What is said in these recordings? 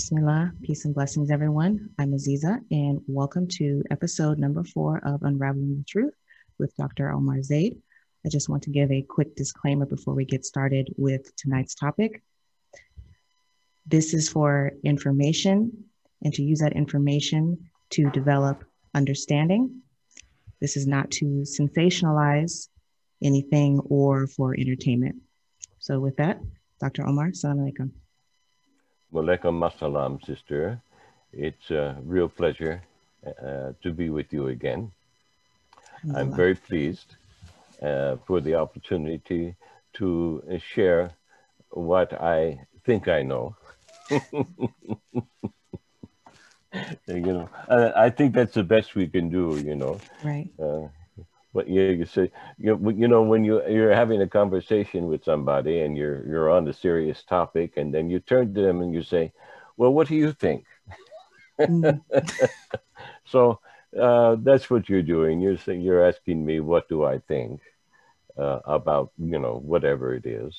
Bismillah, peace and blessings, everyone. I'm Aziza, and welcome to episode number four of Unraveling the Truth with Dr. Omar Zaid. I just want to give a quick disclaimer before we get started with tonight's topic. This is for information and to use that information to develop understanding. This is not to sensationalize anything or for entertainment. So, with that, Dr. Omar, salam alaikum. Walaikum assalam, sister. It's a real pleasure uh, to be with you again. I'm very pleased uh, for the opportunity to uh, share what I think I know. you know, I think that's the best we can do. You know, right? Uh, but yeah, you say you know, you know when you you're having a conversation with somebody and you're you're on a serious topic, and then you turn to them and you say, "Well, what do you think?" Mm. so uh, that's what you're doing. You're saying you're asking me, "What do I think uh, about you know whatever it is?"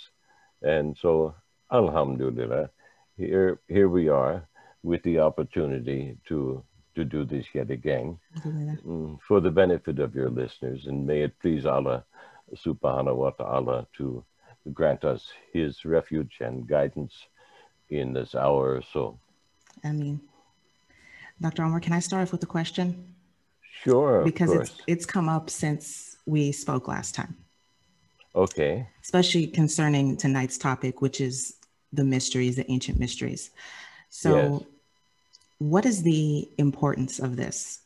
And so, Alhamdulillah, here here we are with the opportunity to to do this yet again mm, for the benefit of your listeners. And may it please Allah subhanahu wa ta'ala to grant us his refuge and guidance in this hour or so. I mean, Dr. Omar, can I start off with a question? Sure. Because it's it's come up since we spoke last time. Okay. Especially concerning tonight's topic, which is the mysteries, the ancient mysteries. So yes what is the importance of this?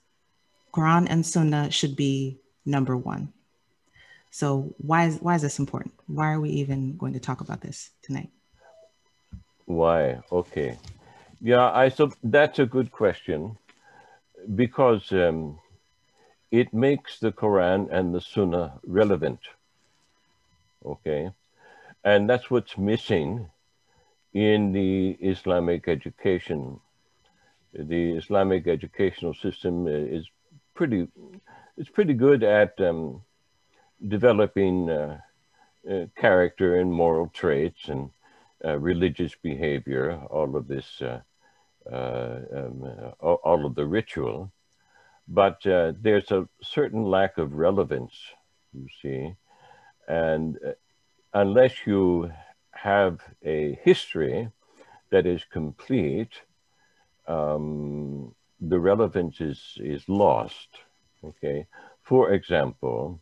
Quran and Sunnah should be number one. So why is why is this important? Why are we even going to talk about this tonight? Why? Okay. Yeah, I so that's a good question because um, it makes the Quran and the Sunnah relevant. Okay, and that's what's missing in the Islamic education the Islamic educational system is pretty it's pretty good at um, developing uh, uh, character and moral traits and uh, religious behavior, all of this, uh, uh, um, all, of the ritual. But uh, there's a certain lack of relevance, you see. And unless you have a history that is complete, um, the relevance is, is lost. Okay. For example,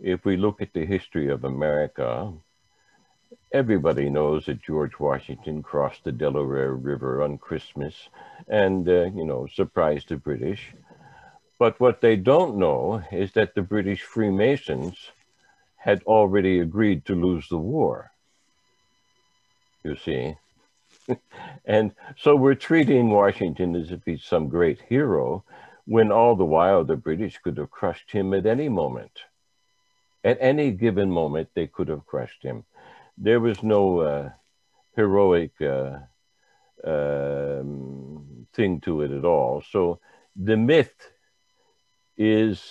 if we look at the history of America, everybody knows that George Washington crossed the Delaware River on Christmas and, uh, you know, surprised the British. But what they don't know is that the British Freemasons had already agreed to lose the war. You see, and so we're treating Washington as if he's some great hero, when all the while the British could have crushed him at any moment. At any given moment, they could have crushed him. There was no uh, heroic uh, um, thing to it at all. So the myth is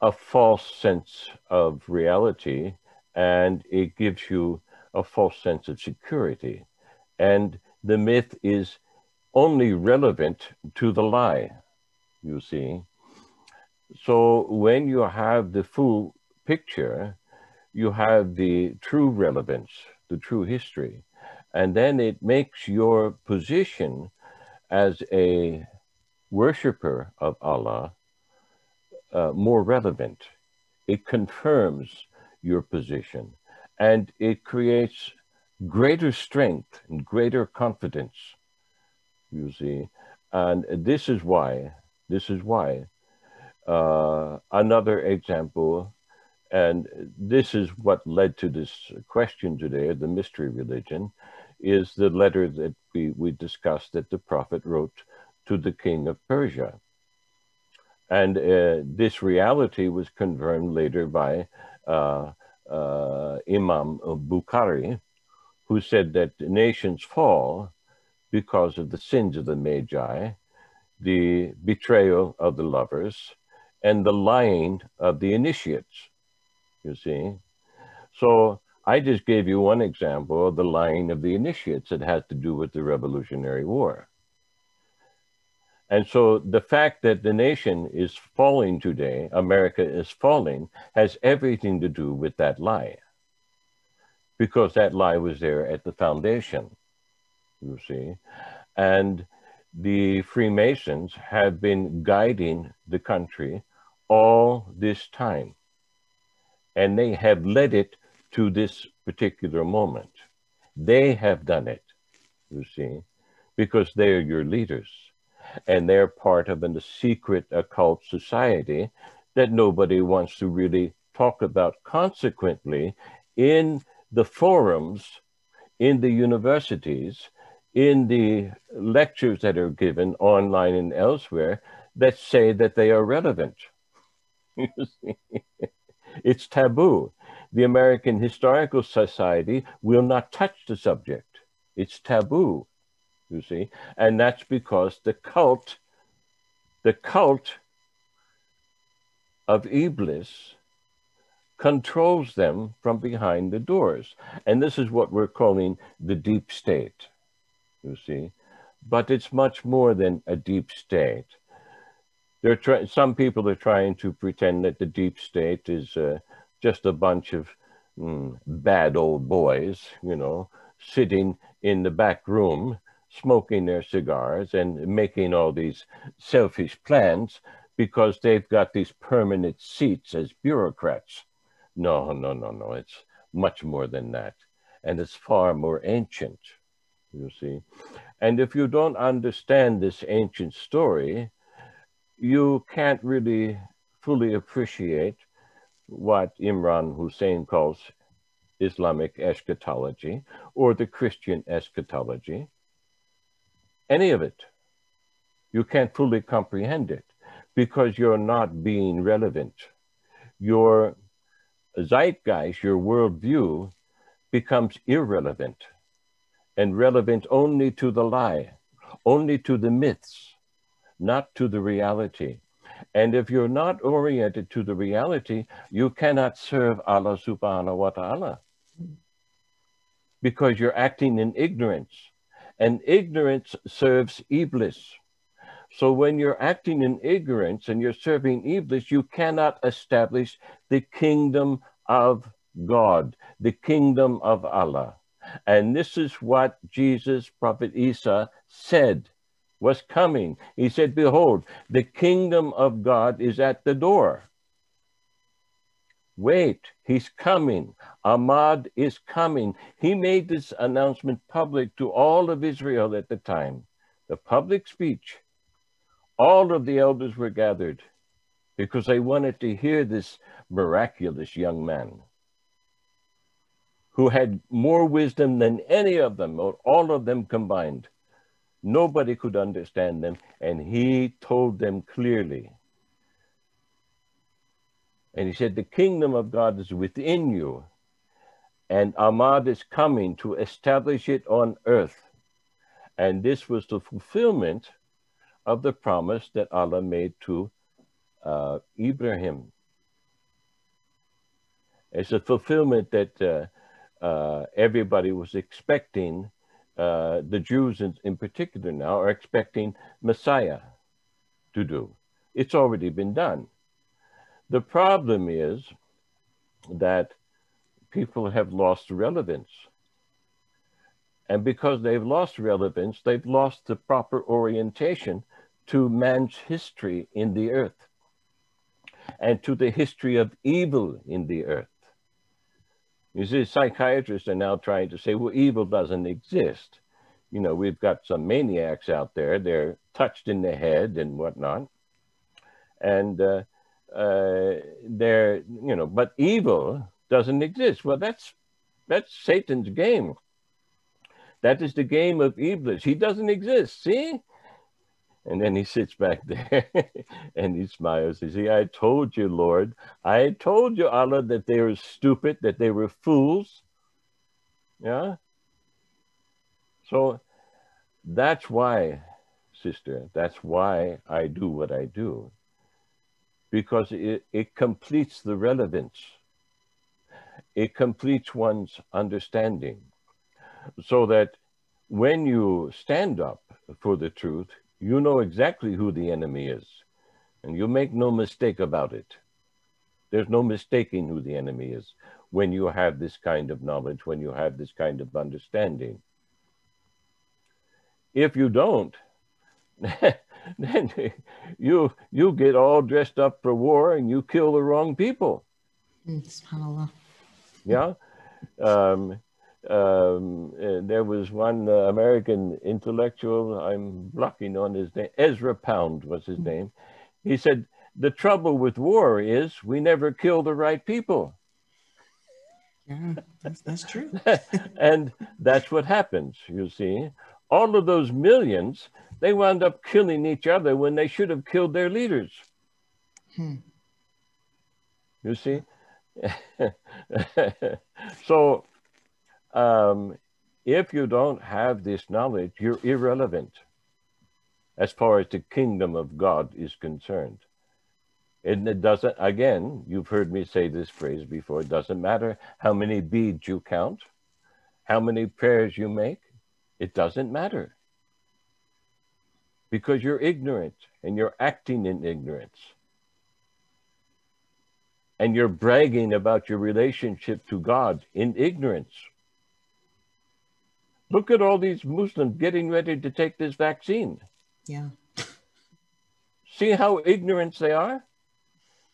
a false sense of reality and it gives you a false sense of security and the myth is only relevant to the lie, you see. So when you have the full picture, you have the true relevance, the true history, and then it makes your position as a worshiper of Allah uh, more relevant. It confirms your position and it creates greater strength and greater confidence, you see. And this is why, this is why, uh, another example, and this is what led to this question today, the mystery religion, is the letter that we, we discussed that the prophet wrote to the king of Persia. And uh, this reality was confirmed later by uh, uh Imam Bukhari, who said that nations fall because of the sins of the Magi, the betrayal of the lovers, and the lying of the initiates. You see? So I just gave you one example of the lying of the initiates that has to do with the Revolutionary War. And so the fact that the nation is falling today, America is falling, has everything to do with that lie. Because that lie was there at the foundation, you see. And the Freemasons have been guiding the country all this time. And they have led it to this particular moment. They have done it, you see, because they are your leaders and they're part of a secret occult society that nobody wants to really talk about. Consequently, in the forums, in the universities, in the lectures that are given online and elsewhere that say that they are relevant. it's taboo. The American Historical Society will not touch the subject. It's taboo you see, and that's because the cult, the cult of Iblis controls them from behind the doors. And this is what we're calling the deep state, you see. But it's much more than a deep state. There are some people are trying to pretend that the deep state is uh, just a bunch of mm, bad old boys, you know, sitting in the back room smoking their cigars and making all these selfish plans because they've got these permanent seats as bureaucrats. No, no, no, no. It's much more than that. And it's far more ancient, you see. And if you don't understand this ancient story, you can't really fully appreciate what Imran Hosein calls Islamic eschatology or the Christian eschatology any of it. You can't fully comprehend it because you're not being relevant. Your zeitgeist, your worldview, becomes irrelevant and relevant only to the lie, only to the myths, not to the reality. And if you're not oriented to the reality, you cannot serve Allah subhanahu wa ta'ala because you're acting in ignorance and ignorance serves Iblis. So when you're acting in ignorance and you're serving Iblis, you cannot establish the kingdom of God, the kingdom of Allah. And this is what Jesus, Prophet Isa, said was coming. He said, Behold, the kingdom of God is at the door. Wait, he's coming. Ahmad is coming. He made this announcement public to all of Israel at the time. The public speech. All of the elders were gathered because they wanted to hear this miraculous young man who had more wisdom than any of them, or all of them combined. Nobody could understand them, and he told them clearly and he said, The kingdom of God is within you, and Ahmad is coming to establish it on earth. And this was the fulfillment of the promise that Allah made to uh, Ibrahim. It's a fulfillment that uh, uh, everybody was expecting. Uh, the Jews, in, in particular, now are expecting Messiah to do. It's already been done. The problem is that people have lost relevance. And because they've lost relevance, they've lost the proper orientation to man's history in the earth and to the history of evil in the earth. You see, psychiatrists are now trying to say, well, evil doesn't exist. You know, we've got some maniacs out there, they're touched in the head and whatnot. And uh, uh, there, you know, but evil doesn't exist. Well, that's that's Satan's game. That is the game of Iblis. He doesn't exist. See? And then he sits back there and he smiles. He says, I told you, Lord, I told you, Allah, that they were stupid, that they were fools. Yeah? So that's why, sister, that's why I do what I do because it, it completes the relevance. it completes one's understanding so that when you stand up for the truth, you know exactly who the enemy is and you make no mistake about it. There's no mistaking who the enemy is when you have this kind of knowledge, when you have this kind of understanding. If you don't, then you you get all dressed up for war and you kill the wrong people. SubhanAllah. Yeah. Um, um, uh, there was one uh, American intellectual, I'm blocking on his name, Ezra Pound was his name. He said, The trouble with war is we never kill the right people. Yeah, that's, that's true. and that's what happens, you see. All of those millions, they wound up killing each other when they should have killed their leaders. Hmm. You see? so, um, if you don't have this knowledge, you're irrelevant as far as the kingdom of God is concerned. And it doesn't, again, you've heard me say this phrase before it doesn't matter how many beads you count, how many prayers you make, it doesn't matter. Because you're ignorant and you're acting in ignorance. And you're bragging about your relationship to God in ignorance. Look at all these Muslims getting ready to take this vaccine. Yeah. See how ignorant they are?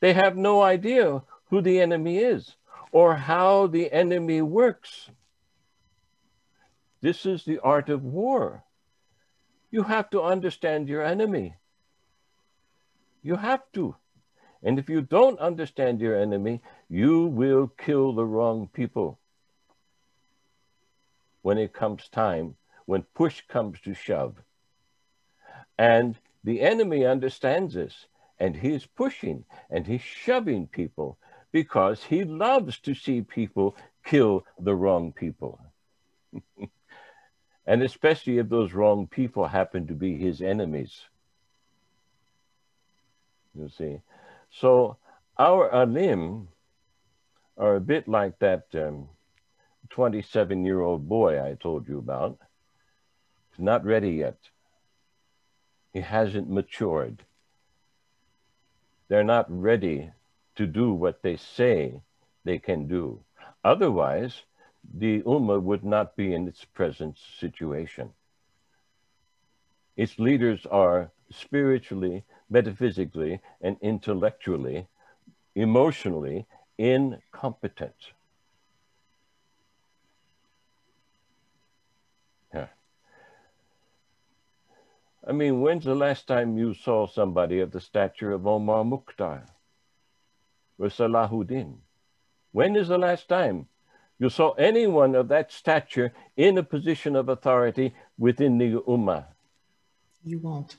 They have no idea who the enemy is or how the enemy works. This is the art of war. You have to understand your enemy. You have to. And if you don't understand your enemy, you will kill the wrong people. When it comes time, when push comes to shove. And the enemy understands this and he's pushing and he's shoving people because he loves to see people kill the wrong people. and especially if those wrong people happen to be his enemies. You see. So our alim are a bit like that um, 27 um, year old boy I told you about. is not ready yet. He hasn't matured. They're not ready to do what they say they can do. Otherwise, the Ummah would not be in its present situation. Its leaders are spiritually, metaphysically, and intellectually, emotionally incompetent. I mean, when's the last time you saw somebody of the stature of Omar Mukhtar or Salahuddin? When is the last time you saw anyone of that stature in a position of authority within the Ummah? You won't.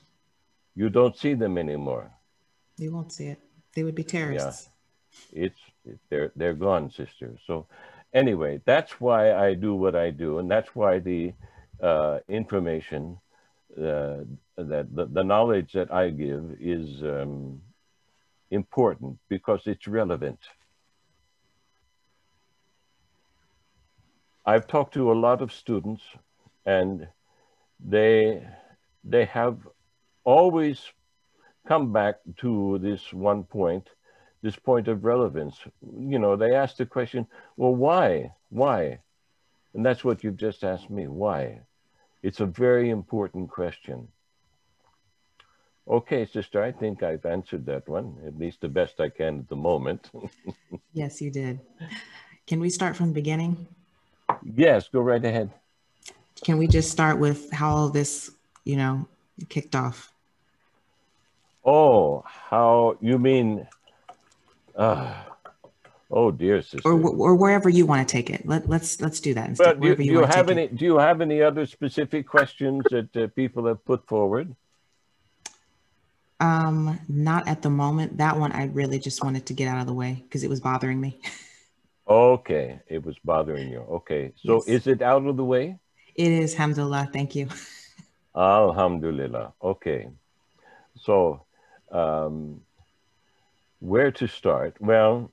You don't see them anymore. You won't see it. They would be terrorists. Yeah. It's they're they're gone, sister. So anyway, that's why I do what I do, and that's why the uh, information uh, that the, the, knowledge that I give is um, important because it's relevant. I've talked to a lot of students and they, they have always come back to this one point, this point of relevance. You know, they ask the question, well, why? Why? And that's what you've just asked me, why? It's a very important question. Okay, sister, I think I've answered that one, at least the best I can at the moment. yes, you did. Can we start from the beginning? Yes, go right ahead. Can we just start with how all this, you know, kicked off? Oh, how you mean? Uh, Oh dear, sister. Or, or wherever you want to take it. Let, let's let's do that instead. But do, you, do you, have any? It. Do you have any other specific questions that uh, people have put forward? Um, not at the moment. That one I really just wanted to get out of the way because it was bothering me. okay, it was bothering you. Okay, so yes. is it out of the way? It is. Alhamdulillah. Thank you. Alhamdulillah. Okay, so um, where to start? Well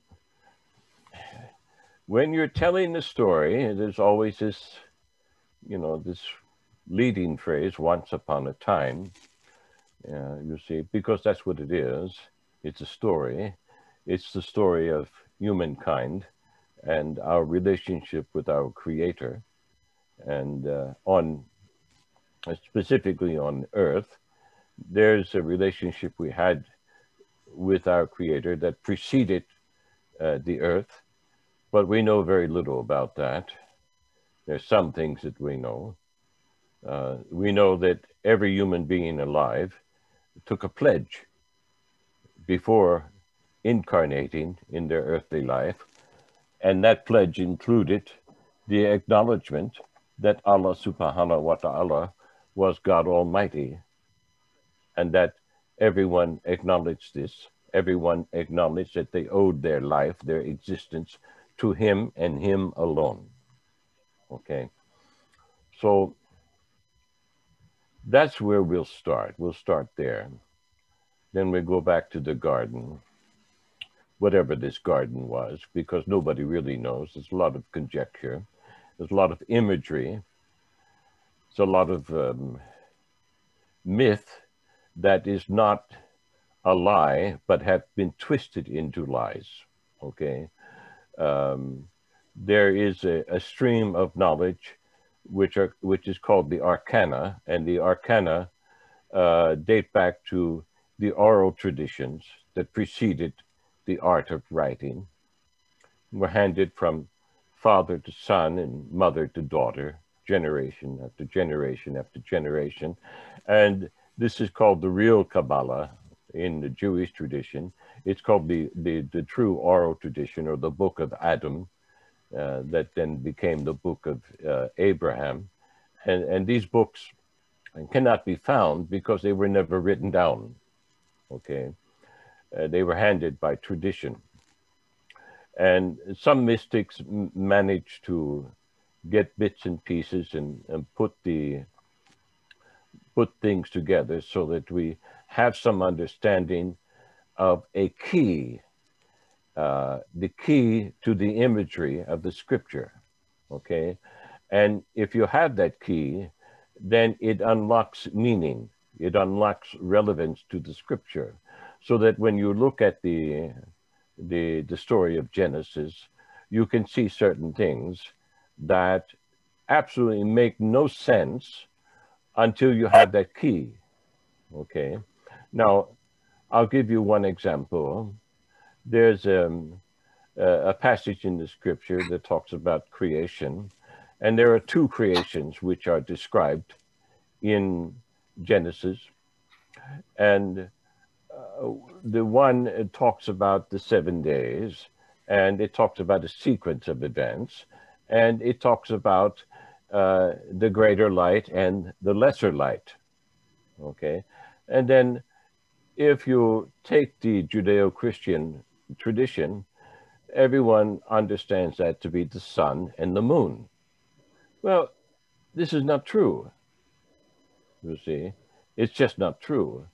when you're telling the story, there's always this, you know, this leading phrase, once upon a time. Uh, you see, because that's what it is. It's a story. It's the story of humankind and our relationship with our Creator. And uh, on specifically on Earth, there's a relationship we had with our Creator that preceded uh, the Earth, but we know very little about that. There's some things that we know. Uh, we know that every human being alive took a pledge before incarnating in their earthly life, and that pledge included the acknowledgement that Allah subhanahu wa ta'ala was God Almighty, and that everyone acknowledged this. Everyone acknowledged that they owed their life, their existence to Him and Him alone. Okay. So that's where we'll start. We'll start there. Then we go back to the garden, whatever this garden was, because nobody really knows. There's a lot of conjecture, there's a lot of imagery, there's a lot of um, myth that is not a lie, but have been twisted into lies. Okay. Um, there is a, a stream of knowledge which are which is called the arcana, and the arcana uh, date back to the oral traditions that preceded the art of writing, were handed from father to son and mother to daughter, generation after generation after generation, and this is called the real Kabbalah in the Jewish tradition. It's called the, the, the true oral tradition or the Book of Adam, uh, that then became the book of uh, Abraham. And, and these books cannot be found because they were never written down. Okay. Uh, they were handed by tradition. And some mystics m- managed to get bits and pieces and, and put the put things together so that we have some understanding of a key uh, the key to the imagery of the scripture. Okay. And if you have that key, then it unlocks meaning, it unlocks relevance to the scripture. So that when you look at the, the, the story of Genesis, you can see certain things that absolutely make no sense until you have that key. Okay. Now, I'll give you one example there's um, a passage in the scripture that talks about creation, and there are two creations which are described in Genesis. And uh, the one talks about the seven days, and it talks about a sequence of events, and it talks about uh, the greater light and the lesser light. Okay. And then if you take the Judeo Christian tradition, everyone understands that to be the sun and the moon. Well, this is not true. You see, it's just not true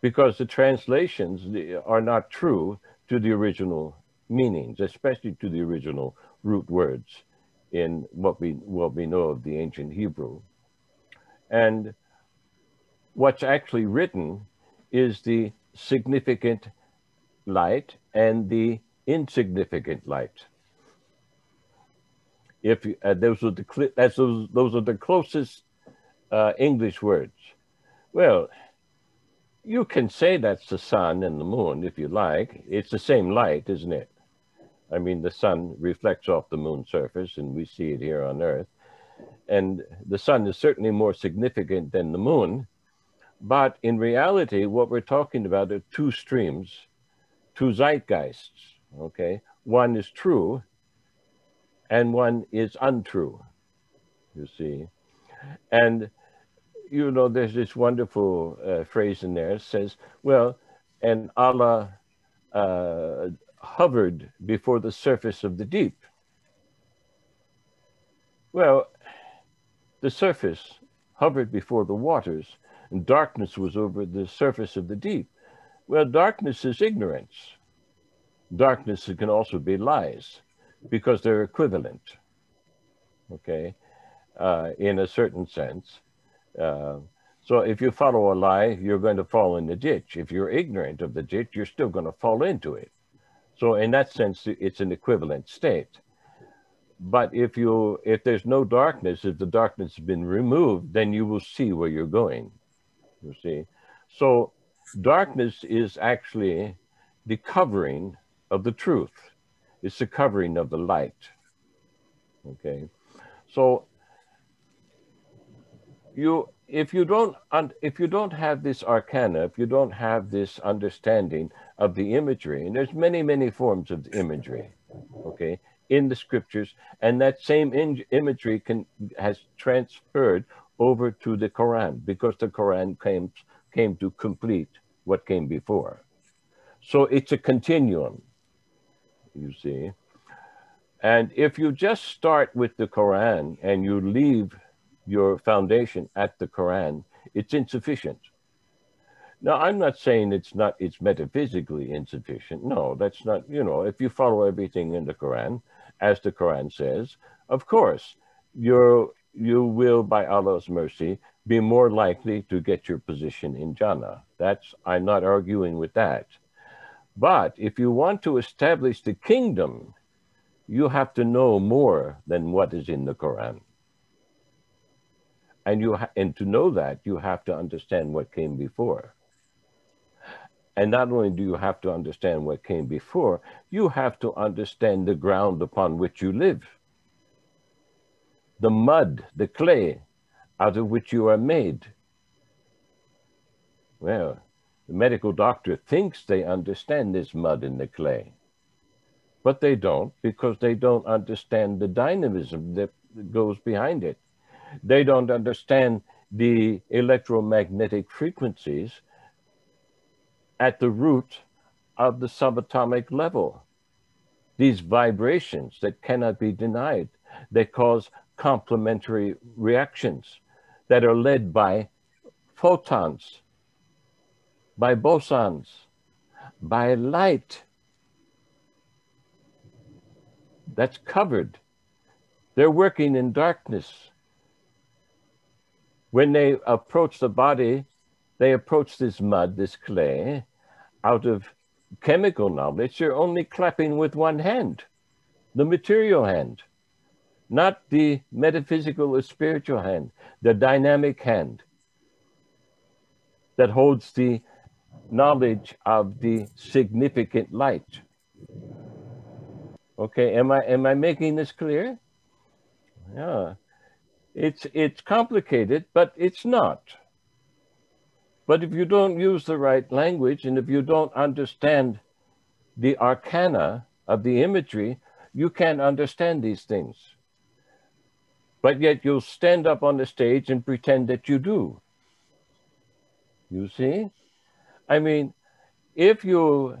because the translations are not true to the original meanings, especially to the original root words in what we what we know of the ancient Hebrew. And what's actually written is the significant light and the insignificant light. If uh, those are the that's those those are the closest uh, English words. Well, you can say that's the sun and the moon if you like. It's the same light, isn't it? I mean, the sun reflects off the moon's surface, and we see it here on Earth. And the sun is certainly more significant than the moon. But in reality, what we're talking about are two streams two zeitgeists. Okay, one is true, and one is untrue. You see, and you know, there's this wonderful uh, phrase in there. Says, "Well, and Allah uh, hovered before the surface of the deep." Well, the surface hovered before the waters, and darkness was over the surface of the deep. Well, darkness is ignorance. Darkness can also be lies. because they're equivalent, okay, uh, in a certain sense. Uh, so if you follow a lie, you're going to fall in the ditch. If you're ignorant of the ditch, you're still going to fall into it. So in that sense, it's an equivalent state. But if you if there's no darkness, if the darkness has been removed, then you will see where you're going. You see, so darkness is actually the covering of the truth. It's the covering of the light. Okay, so you if you don't if you don't have this arcana, if you don't have this understanding of the imagery, and there's many many forms of imagery. Okay, in the scriptures, and that same in- imagery can has transferred over to the Quran because the Quran came came to complete what came before. So it's a continuum, you see. And if you just start with the Quran and you leave your foundation at the Quran, it's insufficient. Now, I'm not saying it's not, it's metaphysically insufficient. No, that's not, you know, if you follow everything in the Quran, as the Quran says, of course, you you will, by Allah's mercy, be more likely to get your position in Jannah. That's, I'm not arguing with that. But if you want to establish the kingdom, you have to know more than what is in the Quran. And you ha- and to know that, you have to understand what came before. And not only do you have to understand what came before, you have to understand the ground upon which you live. The mud, the clay out of which you are made. Well, the medical doctor thinks they understand this mud and the clay, but they don't because they don't understand the dynamism that goes behind it. They don't understand the electromagnetic frequencies at the root of the subatomic level. These vibrations that cannot be denied, they cause complementary reactions that are led by photons, by bosons, by light that's covered. They're working in darkness. When they approach the body, they approach this mud, this clay, out of chemical knowledge. They're only clapping with one hand, the material hand, not the metaphysical or spiritual hand, the dynamic hand that holds the knowledge of the significant light. Okay, am I am I making this clear? Yeah. It's it's complicated, but it's not. But if you don't use the right language and if you don't understand the arcana of the imagery, you can't understand these things. But yet you'll stand up on the stage and pretend that you do. You see? I mean, if you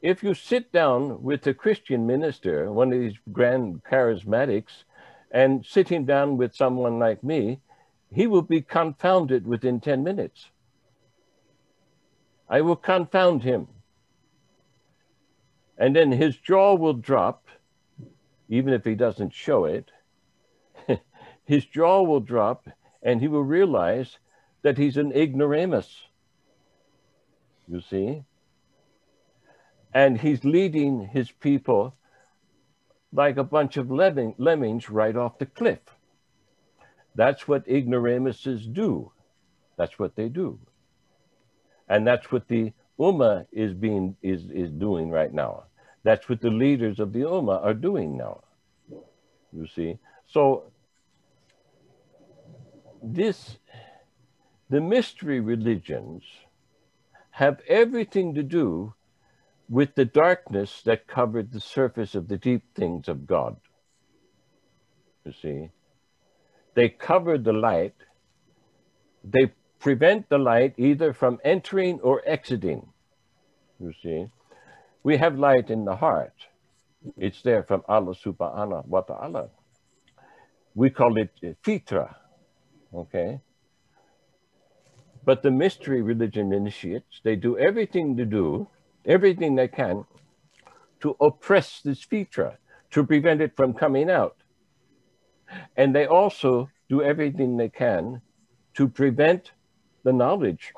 if you sit down with a Christian minister, one of these grand charismatics, and sitting down with someone like me, he will be confounded within 10 minutes. I will confound him. And then his jaw will drop, even if he doesn't show it. His jaw will drop, and he will realize that he's an ignoramus. You see? And he's leading his people like a bunch of lemmings right off the cliff. That's what ignoramuses do. That's what they do. And that's what the Ummah is being is, is doing right now. That's what the leaders of the Ummah are doing now. You see? So this the mystery religions have everything to do with the darkness that covered the surface of the deep things of God. You see? They cover the light, they prevent the light either from entering or exiting. You see, we have light in the heart. It's there from Allah subhanahu wa ta'ala. We call it fitra, okay? But the mystery religion initiates, they do everything to do, everything they can to oppress this fitra, to prevent it from coming out. And they also do everything they can to prevent the knowledge,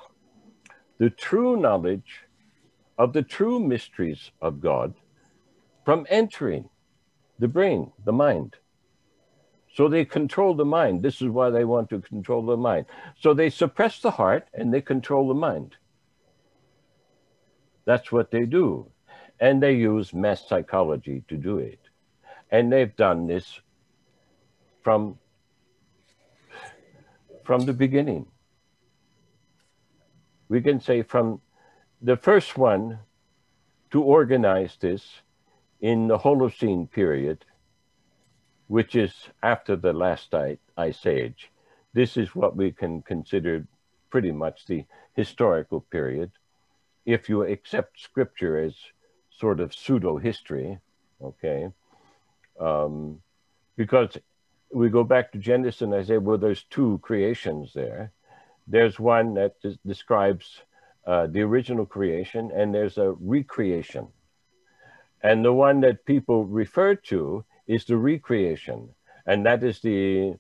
the true knowledge of the true mysteries of God from entering the brain, the mind. So they control the mind. This is why they want to control the mind. So they suppress the heart and they control the mind. That's what they do. And they use mass psychology to do it. And they've done this from, from the beginning. We can say from the first one to organize this in the Holocene period, which is after the last ice age. This is what we can consider pretty much the historical period if you accept scripture as sort of pseudo history, okay, um, because we go back to Genesis and I say, well, there's two creations there. There's one that describes uh, the original creation, and there's a recreation. And the one that people refer to is the recreation, and that is the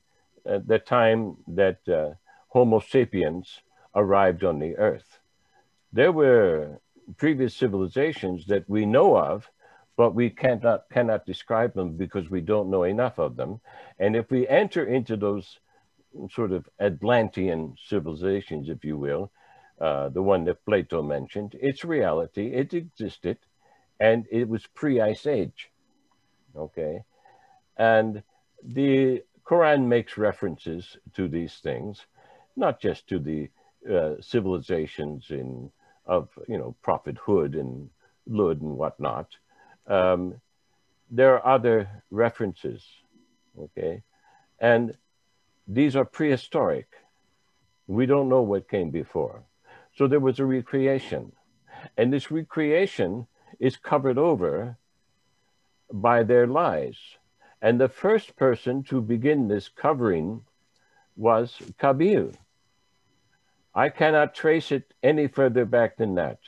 uh, the time that uh, Homo sapiens arrived on the earth there were previous civilizations that we know of, but we cannot cannot describe them because we don't know enough of them. And if we enter into those sort of Atlantean civilizations, if you will, uh, the one that Plato mentioned, it's reality. It existed, and it was pre-ice age. Okay, and the Quran makes references to these things, not just to the uh, civilizations in of you know Prophet Hood and Lud and whatnot. Um, there are other references, okay, and these are prehistoric. We don't know what came before, so there was a recreation, and this recreation is covered over by their lies. And the first person to begin this covering was Kabil. I cannot trace it any further back than that.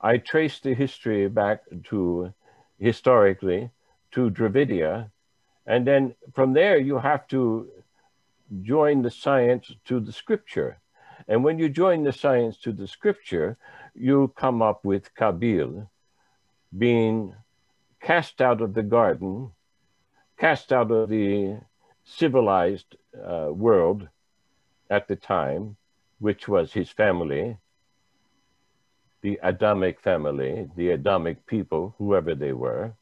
I trace the history back to historically to Dravidia, and then from there you have to join the science to the scripture. And when you join the science to the scripture, you come up with Kabil being cast out of the garden, cast out of the civilized uh, world, at the time, which was his family, the Adamic family, the Adamic people, whoever they were,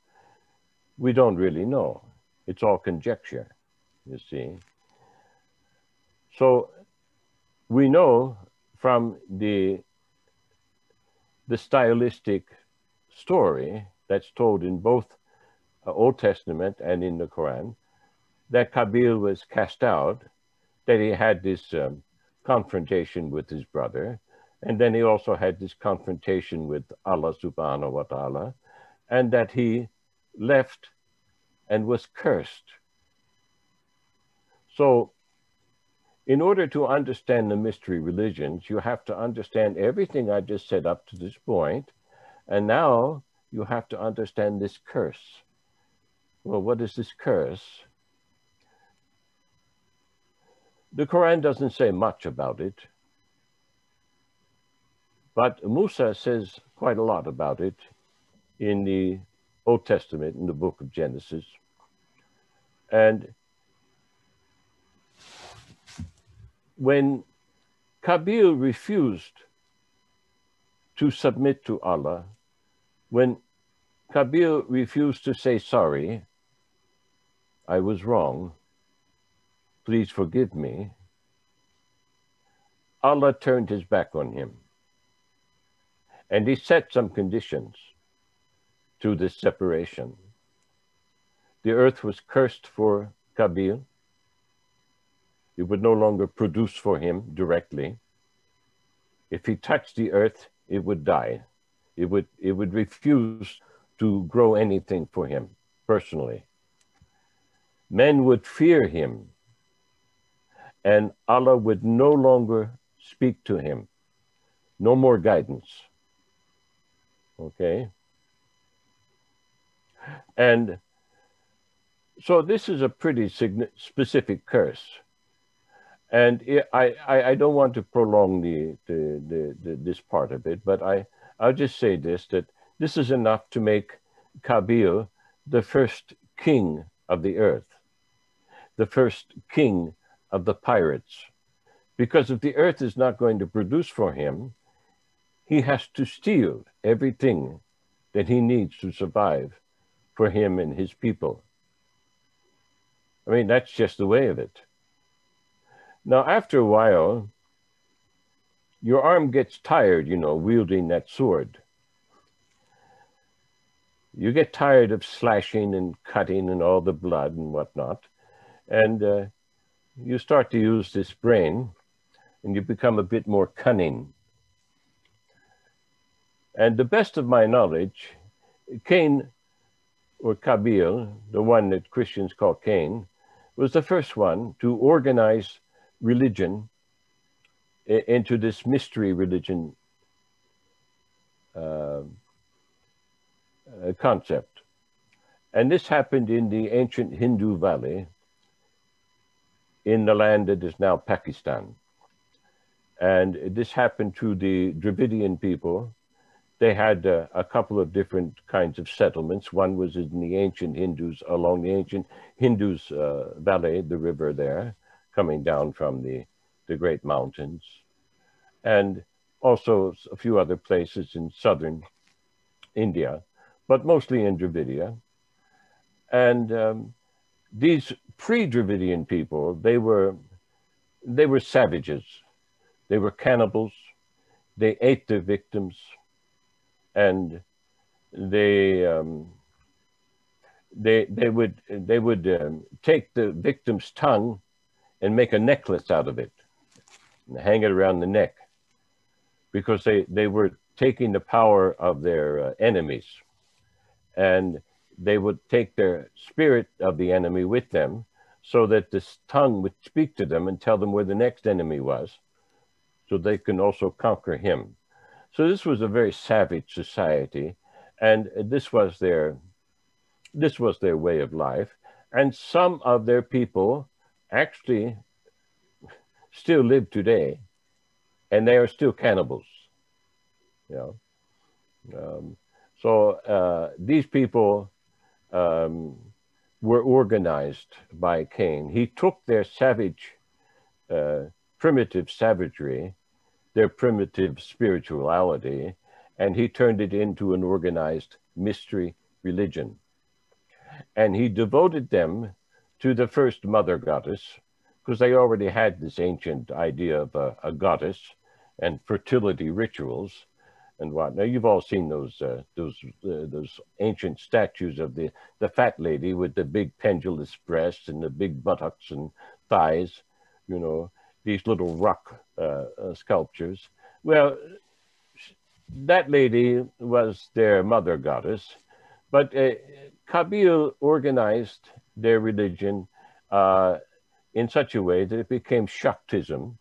we don't really know. It's all conjecture, you see. So we know from the, the stylistic story that's told in both uh, Old Testament and in the Quran that Kabil was cast out that he had this um, confrontation with his brother. And then he also had this confrontation with Allah subhanahu wa ta'ala, and that he left and was cursed. So, in order to understand the mystery religions, you have to understand everything I just said up to this point, and now you have to understand this curse. Well, what is this curse? The Quran doesn't say much about it, but Musa says quite a lot about it in the Old Testament, in the book of Genesis. And when Kabil refused to submit to Allah, when Kabir refused to say sorry, I was wrong, please forgive me, Allah turned his back on him. And he set some conditions to this separation. The earth was cursed for Kabir. It would no longer produce for him directly. If he touched the earth, it would die. It would, it would refuse to grow anything for him personally. Men would fear him and Allah would no longer speak to him. No more guidance. Okay? And so this is a pretty specific curse. And I, I, I, don't want to prolong the, the, the, the, this part of it, but I, I'll just say this, that this is enough to make Kabil the first king of the earth, the first king of the pirates. Because if the earth is not going to produce for him, he has to steal everything that he needs to survive for him and his people. I mean, that's just the way of it. Now, after a while, your arm gets tired, you know, wielding that sword. You get tired of slashing and cutting and all the blood and whatnot. And uh, you start to use this brain and you become a bit more cunning. And the best of my knowledge, Cain or Kabil, the one that Christians call Cain, was the first one to organize religion into this mystery religion uh, uh, concept. And this happened in the ancient Hindu valley in the land that is now Pakistan. And this happened to the Dravidian people they had uh, a couple of different kinds of settlements. One was in the ancient Hindus, along the ancient Hindus uh, valley, the river there, coming down from the, the great mountains. And also a few other places in southern India, but mostly in Dravidia. And um, these pre-Dravidian people, they were, they were savages. They were cannibals. They ate their victims and they um, they they would they would um, take the victim's tongue and make a necklace out of it hang it around the neck because they they were taking the power of their uh, enemies and they would take their spirit of the enemy with them so that this tongue would speak to them and tell them where the next enemy was so they can also conquer him so this was a very savage society, and this was their this was their way of life. And some of their people actually still live today, and they are still cannibals. You know, um, so uh, these people um, were organized by Cain. He took their savage, uh, primitive savagery their primitive spirituality, and he turned it into an organized mystery religion. And he devoted them to the first mother goddess, because they already had this ancient idea of a, a goddess and fertility rituals and what. Now you've all seen those uh, those uh, those ancient statues of the the fat lady with the big pendulous breasts and the big buttocks and thighs, you know, these little rock uh, uh, sculptures. Well, that lady was their mother goddess, but uh, Kabil organized their religion uh, in such a way that it became Shaktism.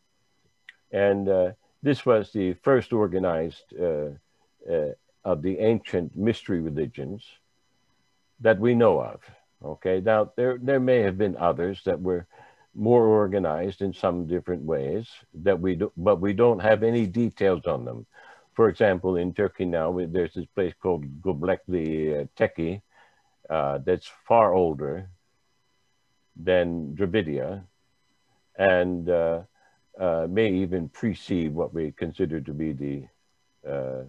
And uh, this was the first organized uh, uh, of the ancient mystery religions that we know of. Okay, now there, there may have been others that were more organized in some different ways that we do, but we don't have any details on them. For example, in Turkey now, there's this place called Göbekli Tepe uh, that's far older than Dravidia and uh, uh, may even precede what we consider to be the uh,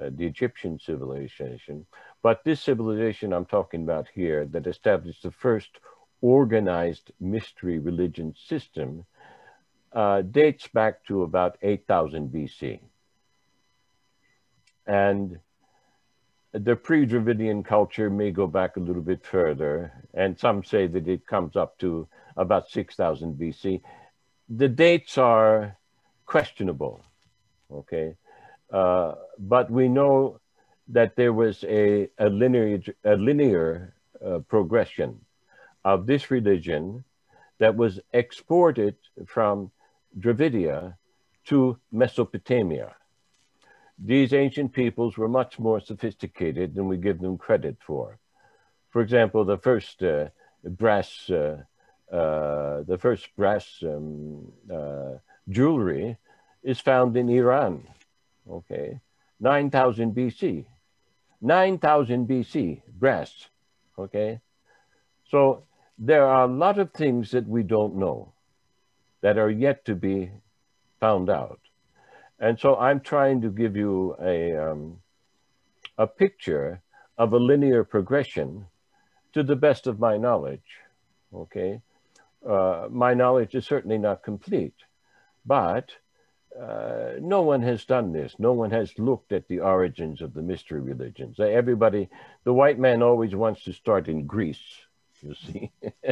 uh, the Egyptian civilization. But this civilization I'm talking about here that established the first organized mystery religion system uh, dates back to about 8000 BC. And the pre-Dravidian culture may go back a little bit further, and some say that it comes up to about 6000 BC. The dates are questionable, okay? Uh, but we know that there was a, a linear, a linear uh, progression of this religion that was exported from Dravidia to Mesopotamia. These ancient peoples were much more sophisticated than we give them credit for. For example, the first uh, brass, uh, uh, the first brass um, uh, jewelry is found in Iran. Okay, 9,000 BC. 9,000 BC, brass. Okay, so there are a lot of things that we don't know that are yet to be found out. And so I'm trying to give you a, um, a picture of a linear progression to the best of my knowledge. Okay. Uh, my knowledge is certainly not complete, but uh, no one has done this. No one has looked at the origins of the mystery religions. Everybody, the white man always wants to start in Greece, you see.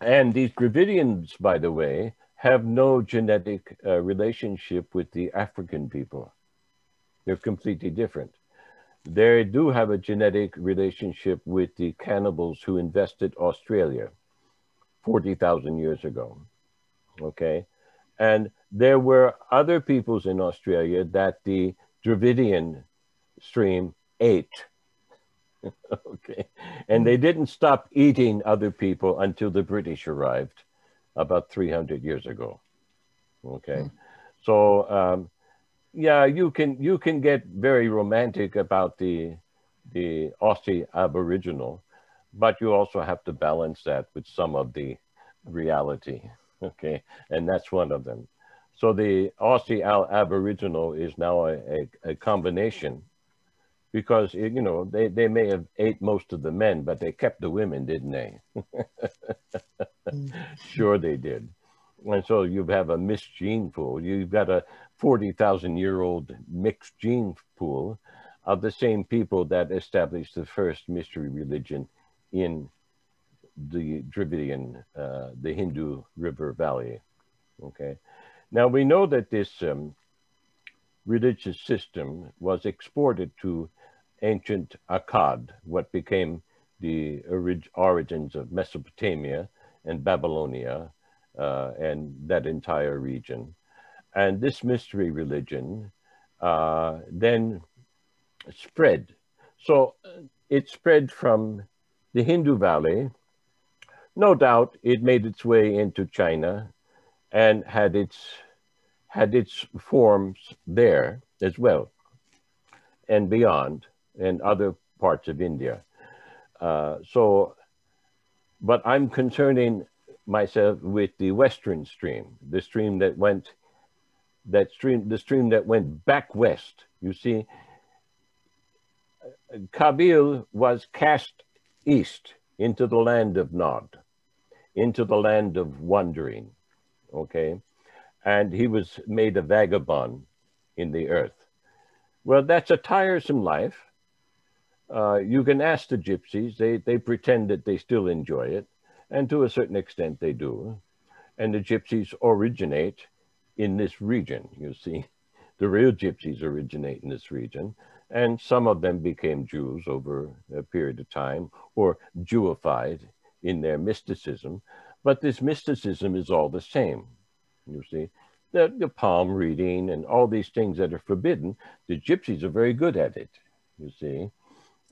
and these Dravidians, by the way, have no genetic uh, relationship with the African people. They're completely different. They do have a genetic relationship with the cannibals who invested Australia 40,000 years ago. Okay. And there were other peoples in Australia that the Dravidian stream ate. okay. And they didn't stop eating other people until the British arrived about 300 years ago. Okay. Mm. So, um, yeah, you can you can get very romantic about the the Aussie Aboriginal, but you also have to balance that with some of the reality. Okay, and that's one of them. So the Aussie Aboriginal is now a, a, a combination because you know they, they may have ate most of the men, but they kept the women, didn't they? sure, they did. And so you have a mixed gene pool. You've got a forty thousand year old mixed gene pool of the same people that established the first mystery religion in the Dravidian, uh, the Hindu River Valley. Okay. Now we know that this um, religious system was exported to ancient Akkad, what became the orig origins of Mesopotamia and Babylonia uh, and that entire region. And this mystery religion uh, then spread. So uh, it spread from the Hindu Valley. No doubt it made its way into China and had its, had its forms there as well and beyond and other parts of India. Uh, so, but I'm concerning myself with the Western stream, the stream that went, that stream, the stream that went back west. You see, Kabil was cast east into the land of Nod, into the land of wandering, okay? And he was made a vagabond in the earth. Well, that's a tiresome life uh, you can ask the gypsies. They, they pretend that they still enjoy it. And to a certain extent, they do. And the gypsies originate in this region, you see. The real gypsies originate in this region. And some of them became Jews over a period of time or Jewified in their mysticism. But this mysticism is all the same, you see. The, the palm reading and all these things that are forbidden, the gypsies are very good at it, you see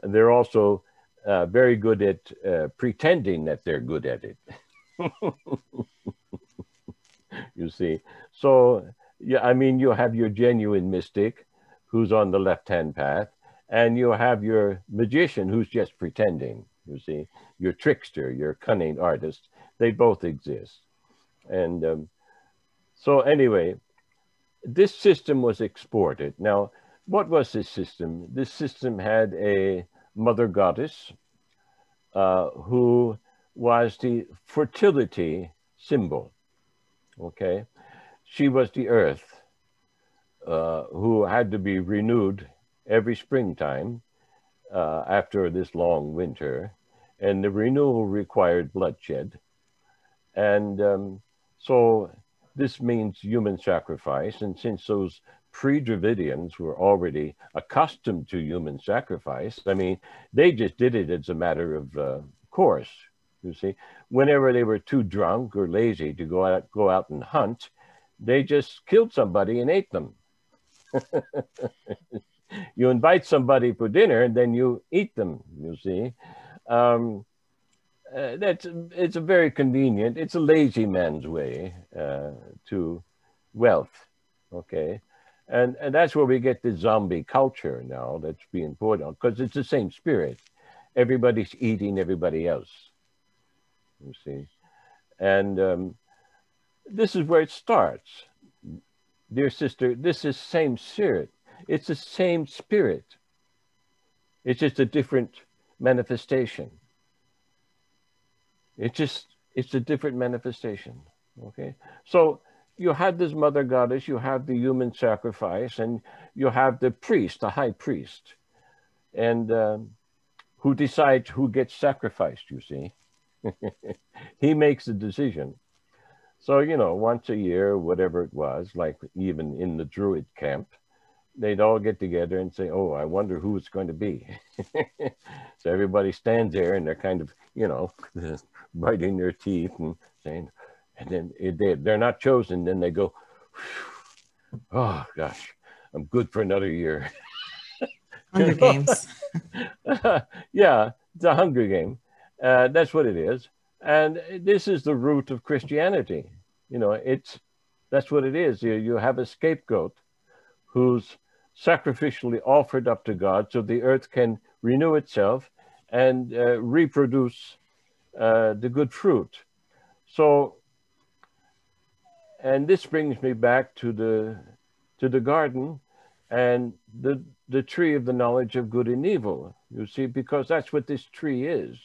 they're also uh, very good at uh, pretending that they're good at it. you see, so yeah, I mean, you have your genuine mystic who's on the left-hand path, and you have your magician who's just pretending. You see, your trickster, your cunning artist. They both exist, and um, so anyway, this system was exported. Now, what was this system? This system had a mother goddess uh, who was the fertility symbol. Okay, she was the earth uh, who had to be renewed every springtime uh, after this long winter, and the renewal required bloodshed. And um, so this means human sacrifice. And since those pre-Dravidians were already accustomed to human sacrifice. I mean, they just did it as a matter of uh, course. You see, whenever they were too drunk or lazy to go out, go out and hunt, they just killed somebody and ate them. you invite somebody for dinner and then you eat them, you see. Um, uh, that's it's a very convenient it's a lazy man's way uh, to wealth okay and and that's where we get the zombie culture now that's being poured on because it's the same spirit. Everybody's eating everybody else you see. And um, this is where it starts. Dear sister this is same spirit. It's the same spirit. It's just a different manifestation. It's just, it's a different manifestation. Okay. So you had this mother goddess, you have the human sacrifice, and you have the priest, the high priest, and um, who decides who gets sacrificed, you see. he makes the decision. So, you know, once a year, whatever it was, like even in the Druid camp, they'd all get together and say, "Oh, I wonder who it's going to be." so everybody stands there and they're kind of, you know, biting their teeth and saying, and then they they're not chosen. Then they go, "Oh gosh, I'm good for another year." Hunger Games. yeah, it's a Hunger Game. Uh, that's what it is, and this is the root of Christianity. You know, it's that's what it is. You you have a scapegoat who's sacrificially offered up to God so the earth can renew itself and uh, reproduce uh, the good fruit. So, and this brings me back to the to the garden and the the tree of the knowledge of good and evil. You see, because that's what this tree is.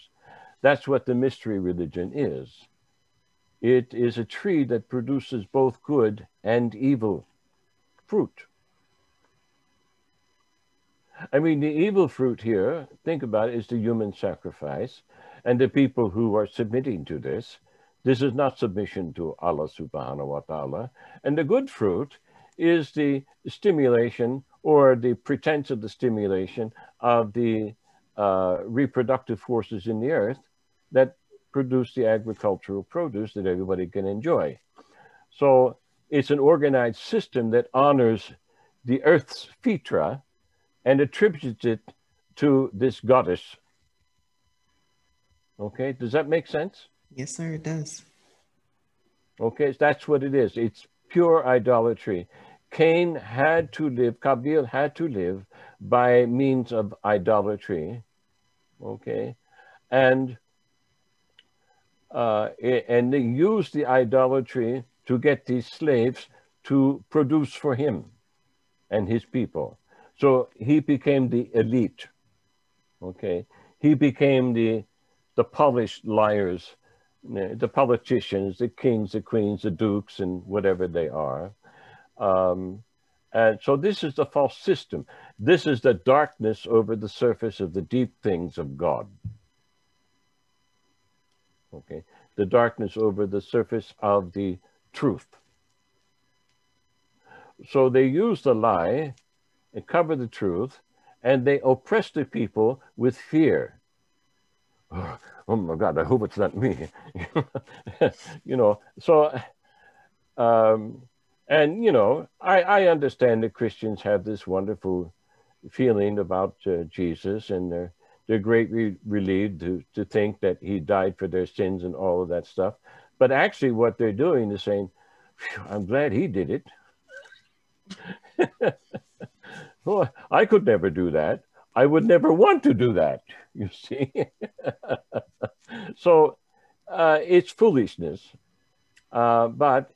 That's what the mystery religion is. It is a tree that produces both good and evil fruit. I mean, the evil fruit here, think about it, is the human sacrifice and the people who are submitting to this. This is not submission to Allah subhanahu wa ta'ala. And the good fruit is the stimulation or the pretense of the stimulation of the uh, reproductive forces in the earth that produce the agricultural produce that everybody can enjoy. So it's an organized system that honors the earth's fitra and attributes it to this goddess. Okay, does that make sense? Yes, sir, it does. Okay, that's what it is. It's pure idolatry. Cain had to live, Kabil had to live by means of idolatry. Okay, and uh, and they used the idolatry to get these slaves to produce for him and his people. So he became the elite. Okay, he became the the polished liars, the politicians, the kings, the queens, the dukes, and whatever they are. Um, and so this is the false system. This is the darkness over the surface of the deep things of God. Okay, the darkness over the surface of the truth. So they use the lie and cover the truth, and they oppress the people with fear. Oh, my God, I hope it's not me. you know, so, um, and, you know, I, I understand that Christians have this wonderful feeling about uh, Jesus and they're, they're greatly relieved to, to think that he died for their sins and all of that stuff. But actually, what they're doing is saying, I'm glad he did it. Oh, I could never do that. I would never want to do that, you see. so uh, it's foolishness. Uh, but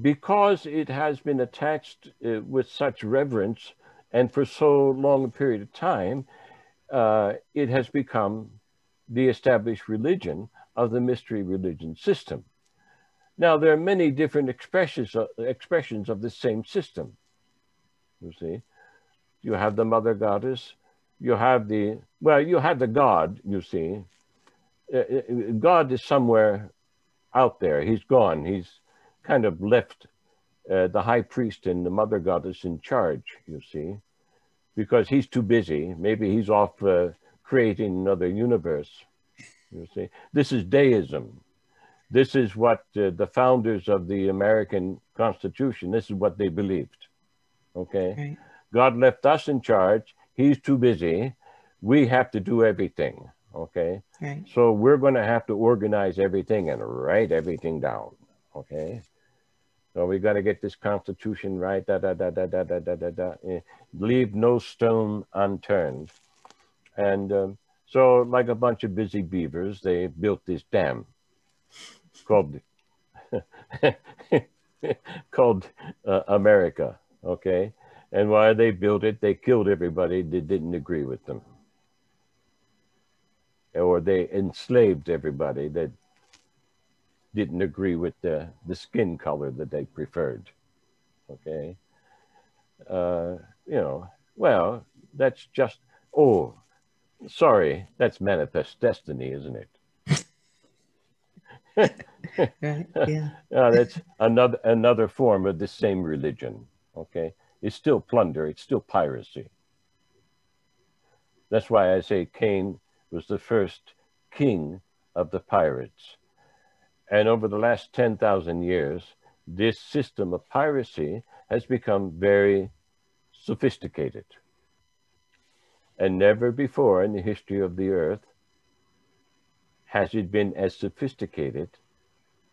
because it has been attached uh, with such reverence and for so long a period of time, uh, it has become the established religion of the mystery religion system. Now, there are many different expressions of, expressions of the same system, you see you have the mother goddess, you have the, well, you have the God, you see. Uh, uh, God is somewhere out there. He's gone. He's kind of left uh, the high priest and the mother goddess in charge, you see, because he's too busy. Maybe he's off uh, creating another universe, you see. This is deism. This is what uh, the founders of the American Constitution, this is what they believed, okay? Right God left us in charge. He's too busy. We have to do everything. Okay. Right. So we're going to have to organize everything and write everything down. Okay. So we got to get this constitution right. Da, da, da, da, da, da, da, da, da. Eh, Leave no stone unturned. And um, so, like a bunch of busy beavers, they built this dam called called uh, America. Okay. And while they built it, they killed everybody that didn't agree with them. Or they enslaved everybody that didn't agree with the, the skin color that they preferred. Okay. Uh, you know, well, that's just, oh, sorry, that's manifest destiny, isn't it? right. Yeah. uh, that's another another form of the same religion. Okay, it's still plunder. It's still piracy. That's why I say Cain was the first king of the pirates. And over the last 10,000 years, this system of piracy has become very sophisticated. And never before in the history of the earth has it been as sophisticated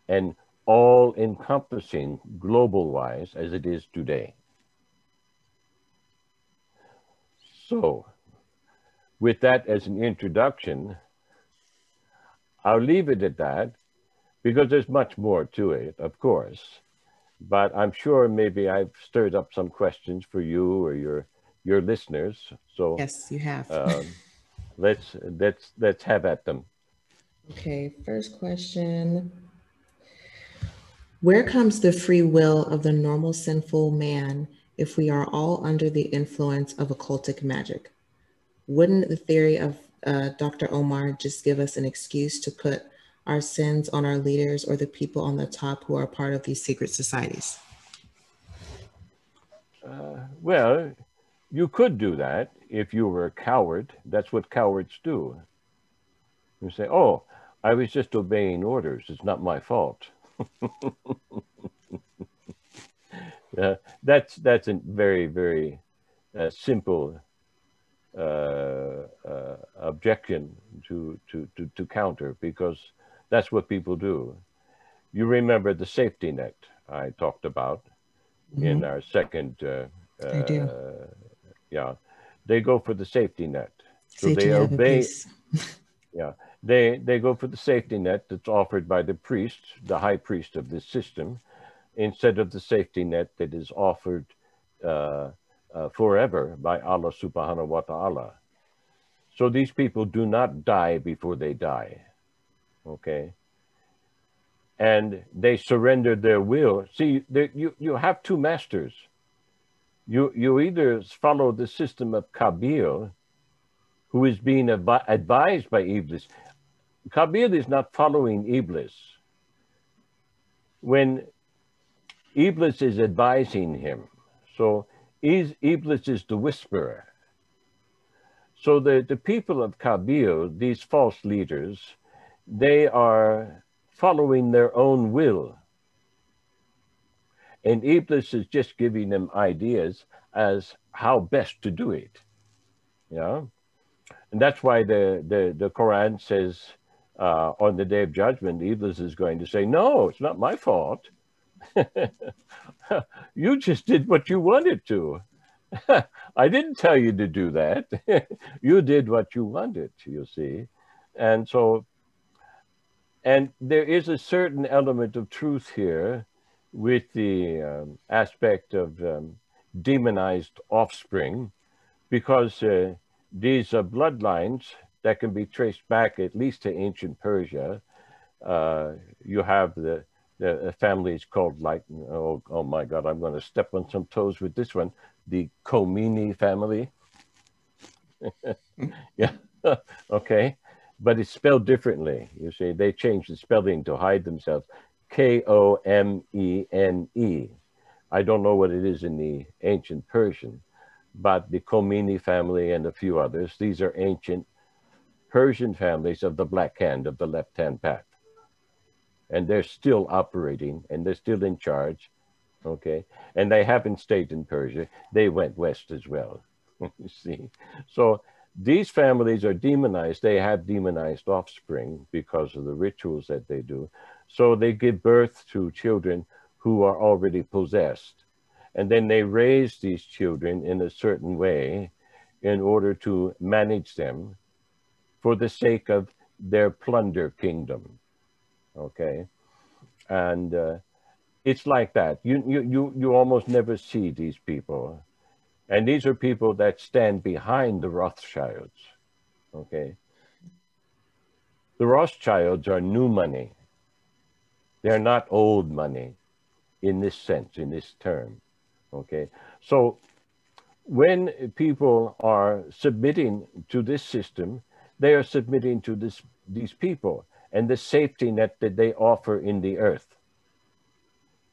and all encompassing global wise as it is today. So, with that as an introduction, I'll leave it at that because there's much more to it, of course. But I'm sure maybe I've stirred up some questions for you or your your listeners. So yes, you have. um, let's let's let's have at them. Okay, first question. Where comes the free will of the normal sinful man if we are all under the influence of occultic magic? Wouldn't the theory of uh, Dr. Omar just give us an excuse to put our sins on our leaders or the people on the top who are part of these secret societies? Uh, well, you could do that if you were a coward. That's what cowards do. You say, "Oh, I was just obeying orders. It's not my fault." uh, that's that's a very very uh, simple uh, uh, objection to, to to to counter because that's what people do. You remember the safety net I talked about mm-hmm. in our second. Uh, I do. Uh, yeah, they go for the safety net. So safety they obey. yeah, they they go for the safety net that's offered by the priest, the high priest of this system, instead of the safety net that is offered uh, uh, forever by Allah Subhanahu wa Taala. So these people do not die before they die okay? And they surrender their will. See, you, you have two masters. You, you either follow the system of Kabil, who is being advi- advised by Iblis. Kabil is not following Iblis. When Iblis is advising him, so is, Iblis is the whisperer. So the, the people of Kabil, these false leaders, they are following their own will. And Iblis is just giving them ideas as how best to do it. Yeah. And that's why the, the, the Quran says uh, on the day of judgment, Iblis is going to say, No, it's not my fault. you just did what you wanted to. I didn't tell you to do that. you did what you wanted, you see. And so and there is a certain element of truth here with the um, aspect of um, demonized offspring, because uh, these are bloodlines that can be traced back at least to ancient Persia. Uh, you have the, the families called like, oh, oh my God, I'm going to step on some toes with this one, the Komini family. yeah, okay but it's spelled differently. You see, they changed the spelling to hide themselves. K O M E N E. I don't know what it is in the ancient Persian, but the Komini family and a few others, these are ancient Persian families of the black hand, of the left hand path. And they're still operating and they're still in charge Okay. And they haven't stayed in Persia. They went west as well. you see. So these families are demonized. They have demonized offspring because of the rituals that they do. So they give birth to children who are already possessed. And then they raise these children in a certain way in order to manage them for the sake of their plunder kingdom. Okay. And uh, it's like that. You, you, you, you almost never see these people. And these are people that stand behind the Rothschilds. Okay. The Rothschilds are new money. They're not old money in this sense, in this term. Okay. So when people are submitting to this system, they are submitting to this, these people and the safety net that they offer in the earth.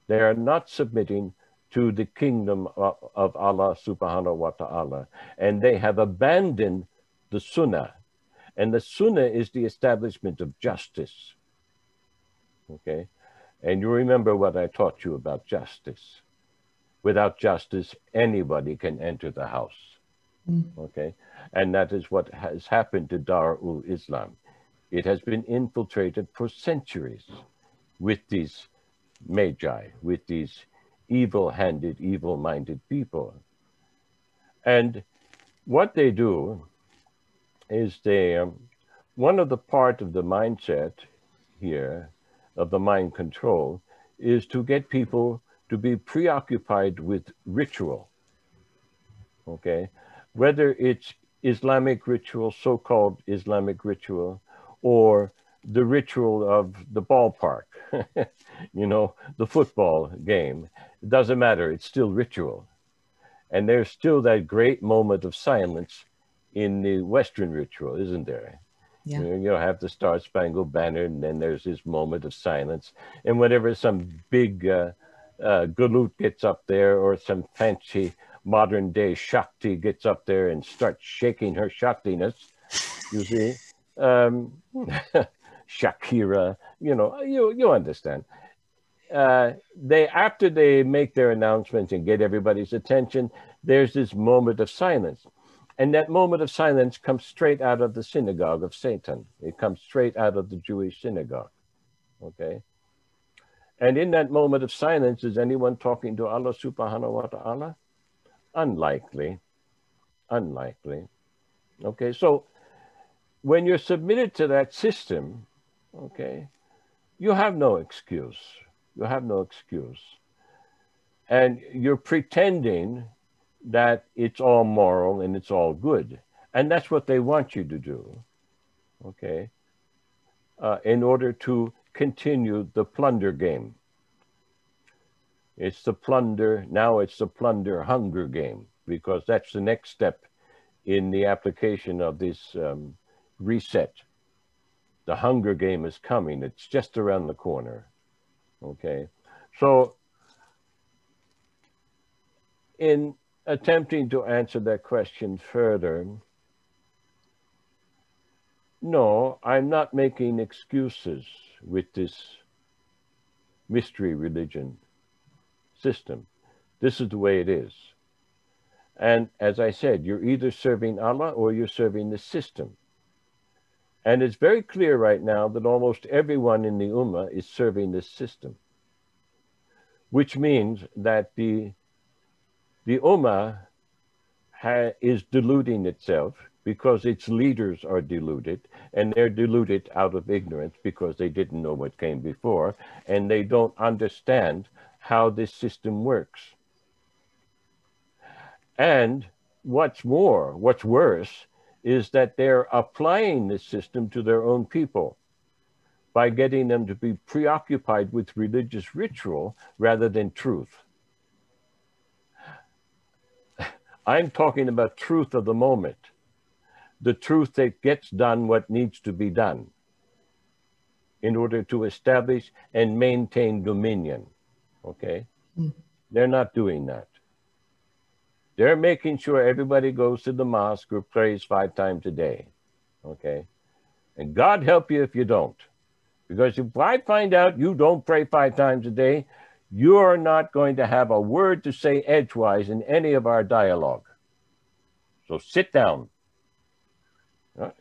They are not submitting to the kingdom of, of Allah subhanahu wa ta'ala. And they have abandoned the sunnah. And the sunnah is the establishment of justice. Okay? And you remember what I taught you about justice. Without justice, anybody can enter the house. Mm. Okay? And that is what has happened to Darul Islam. It has been infiltrated for centuries with these magi, with these evil handed, evil minded people. And what they do is they, um, one of the part of the mindset here, of the mind control, is to get people to be preoccupied with ritual. Okay? Whether it's Islamic ritual, so called Islamic ritual, or the ritual of the ballpark, you know, the football game. It doesn't matter, it's still ritual. And there's still that great moment of silence in the Western ritual, isn't there? Yeah. You, know, have the Star Spangled Banner, and then there's this moment of silence. And whenever some big uh, uh, galut gets up there, or some fancy modern day Shakti gets up there and starts shaking her Shaktiness, you see, um, Shakira, you know, you, you understand. Uh, they after they make their announcements and get everybody's attention, there's this moment of silence. And that moment of silence comes straight out of the synagogue of Satan. It comes straight out of the Jewish synagogue. Okay. And in that moment of silence, is anyone talking to Allah subhanahu wa ta'ala? Unlikely. Unlikely. Okay. So when you're submitted to that system, okay, you have no excuse. You have no excuse. And you're pretending that it's all moral and it's all good. And that's what they want you to do, okay, uh, in order to continue the plunder game. It's the plunder, now it's the plunder hunger game, because that's the next step in the application of this um, reset. The hunger game is coming. It's just around the corner. Okay. So, in attempting to answer that question further, no, I'm not making excuses with this mystery religion system. This is the way it is. And as I said, you're either serving Allah or you're serving the system. And it's very clear right now that almost everyone in the Ummah is serving this system, which means that the, the Ummah ha, is deluding itself because its leaders are deluded, and they're deluded out of ignorance because they didn't know what came before, and they don't understand how this system works. And what's more, what's worse, is that they're applying this system to their own people by getting them to be preoccupied with religious ritual rather than truth. I'm talking about truth of the moment, the truth that gets done what needs to be done in order to establish and maintain dominion. Okay? Mm. They're not doing that. They're making sure everybody goes to the mosque or prays five times a day. Okay. And God help you if you don't. Because if I find out you don't pray five times a day, You're not going to have a word to say edgewise in any of our dialogue. So sit down. Uh,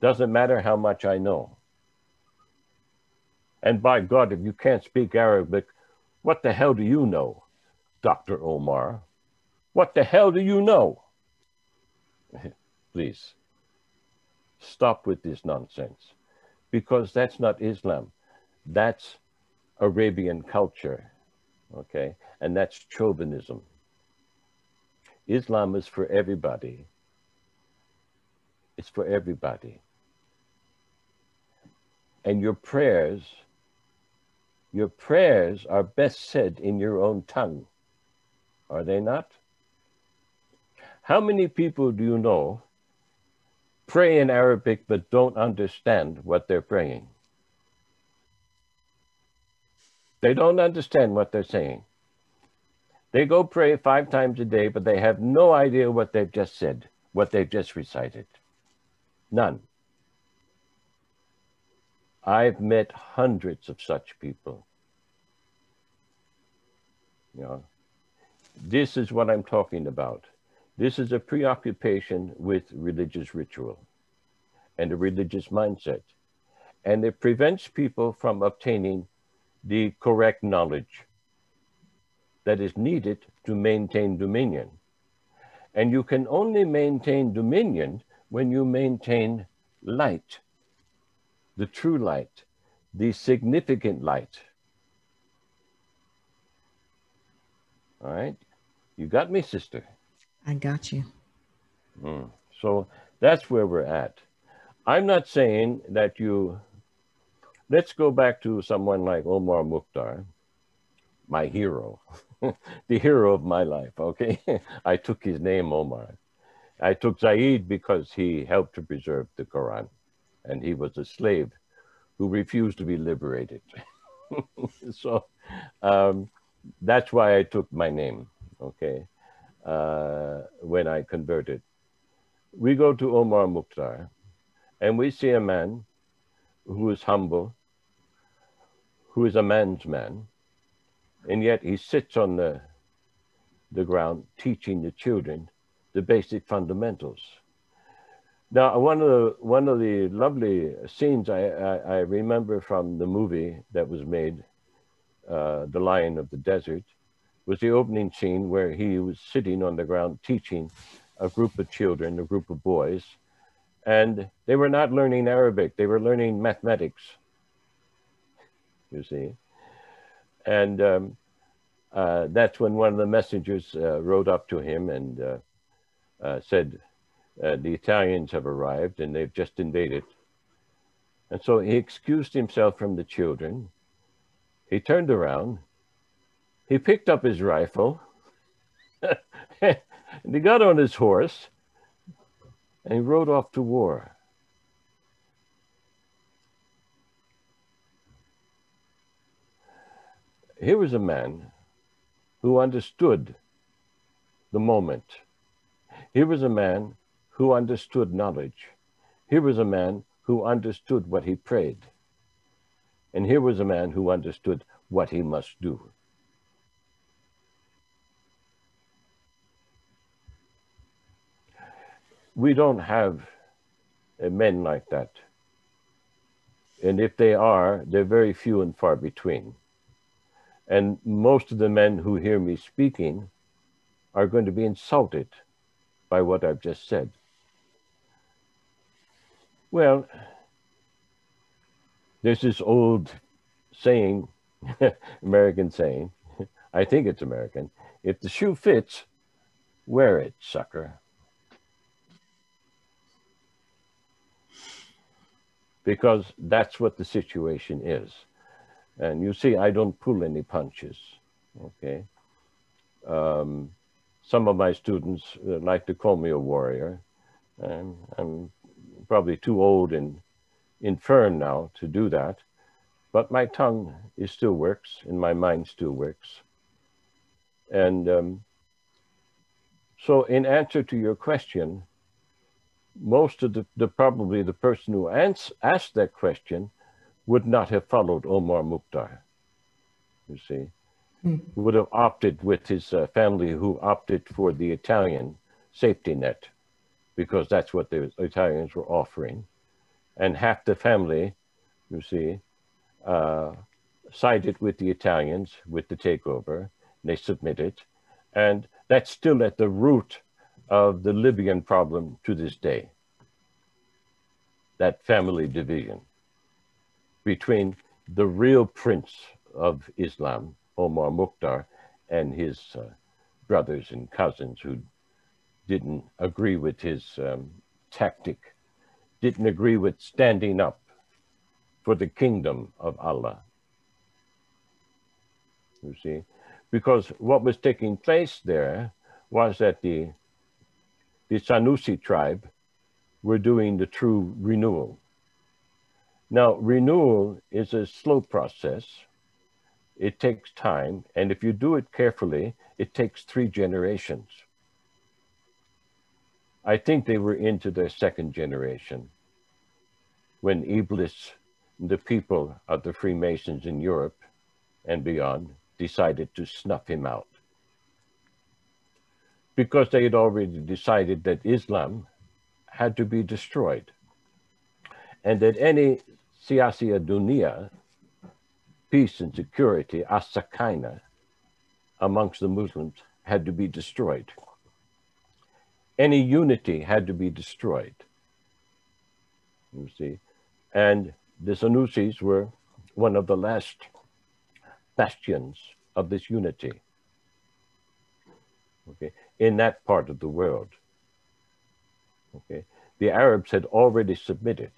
doesn't matter how much I know. And by God, if you can't speak Arabic, what the hell do you know, Dr. Omar? What the hell do you know? Please stop with this nonsense because that's not Islam. That's Arabian culture, okay? And that's chauvinism. Islam is for everybody. It's for everybody. And your prayers, your prayers are best said in your own tongue, are they not? How many people do you know pray in Arabic but don't understand what they're praying? They don't understand what they're saying. They go pray five times a day, but they have no idea what they've just said, what they've just recited. None. I've met hundreds of such people. You know, this is what I'm talking about. This is a preoccupation with religious ritual and a religious mindset. And it prevents people from obtaining the correct knowledge that is needed to maintain dominion. And you can only maintain dominion when you maintain light, the true light, the significant light. All right? You got me, sister. I got you. Mm. So that's where we're at. I'm not saying that you let's go back to someone like Omar Mukhtar, my hero, the hero of my life. Okay, I took his name Omar. I took Zaid because he helped to preserve the Quran, and he was a slave who refused to be liberated. so um, that's why I took my name. Okay, uh, when I converted, we go to Omar Mukhtar, and we see a man who is humble, who is a man's man, and yet he sits on the, the ground teaching the children the basic fundamentals. Now, one of the, one of the lovely scenes I, I, I remember from the movie that was made, uh, The Lion of the Desert, was the opening scene where he was sitting on the ground teaching a group of children, a group of boys, and they were not learning Arabic, they were learning mathematics you see. And um, uh, that's when one of the messengers uh, rode up to him and uh, uh said, uh, the Italians have arrived and they've just invaded. And so he excused himself from the children. He turned around. He picked up his rifle. and he got on his horse and he rode off to war. Here was a man who understood the moment. Here was a man who understood knowledge. Here was a man who understood what he prayed. And here was a man who understood what he must do. We don't have uh, men like that. And if they are, they're very few and far between. And most of the men who hear me speaking are going to be insulted by what I've just said. Well, there's this old saying, American saying, I think it's American, if the shoe fits, wear it, sucker. Because that's what the situation is. And you see, I don't pull any punches, okay? Um, some of my students uh, like to call me a warrior. And I'm probably too old and infirm now to do that. But my tongue is still works and my mind still works. And um, so in answer to your question, most of the, the probably the person who ans- asked that question would not have followed Omar Mukhtar, you see. mm. would have opted with his uh, family who opted for the Italian safety net because that's what the Italians were offering. And half the family, you see, uh, sided with the Italians with the takeover. They submitted. And that's still at the root of the Libyan problem to this day. That family division between the real prince of Islam, Omar Mukhtar, and his uh, brothers and cousins who didn't agree with his um, tactic, didn't agree with standing up for the kingdom of Allah. You see, because what was taking place there was that the the Sanusi tribe were doing the true renewal. Now, renewal is a slow process. It takes time, and if you do it carefully, it takes three generations. I think they were into their second generation when Iblis, the people of the Freemasons in Europe and beyond, decided to snuff him out because they had already decided that Islam had to be destroyed and that any siyasiya dunya, peace and security, as-sakina, amongst the Muslims had to be destroyed. Any unity had to be destroyed. You see, and the Sanusis were one of the last bastions of this unity. Okay, in that part of the world. Okay, the Arabs had already submitted.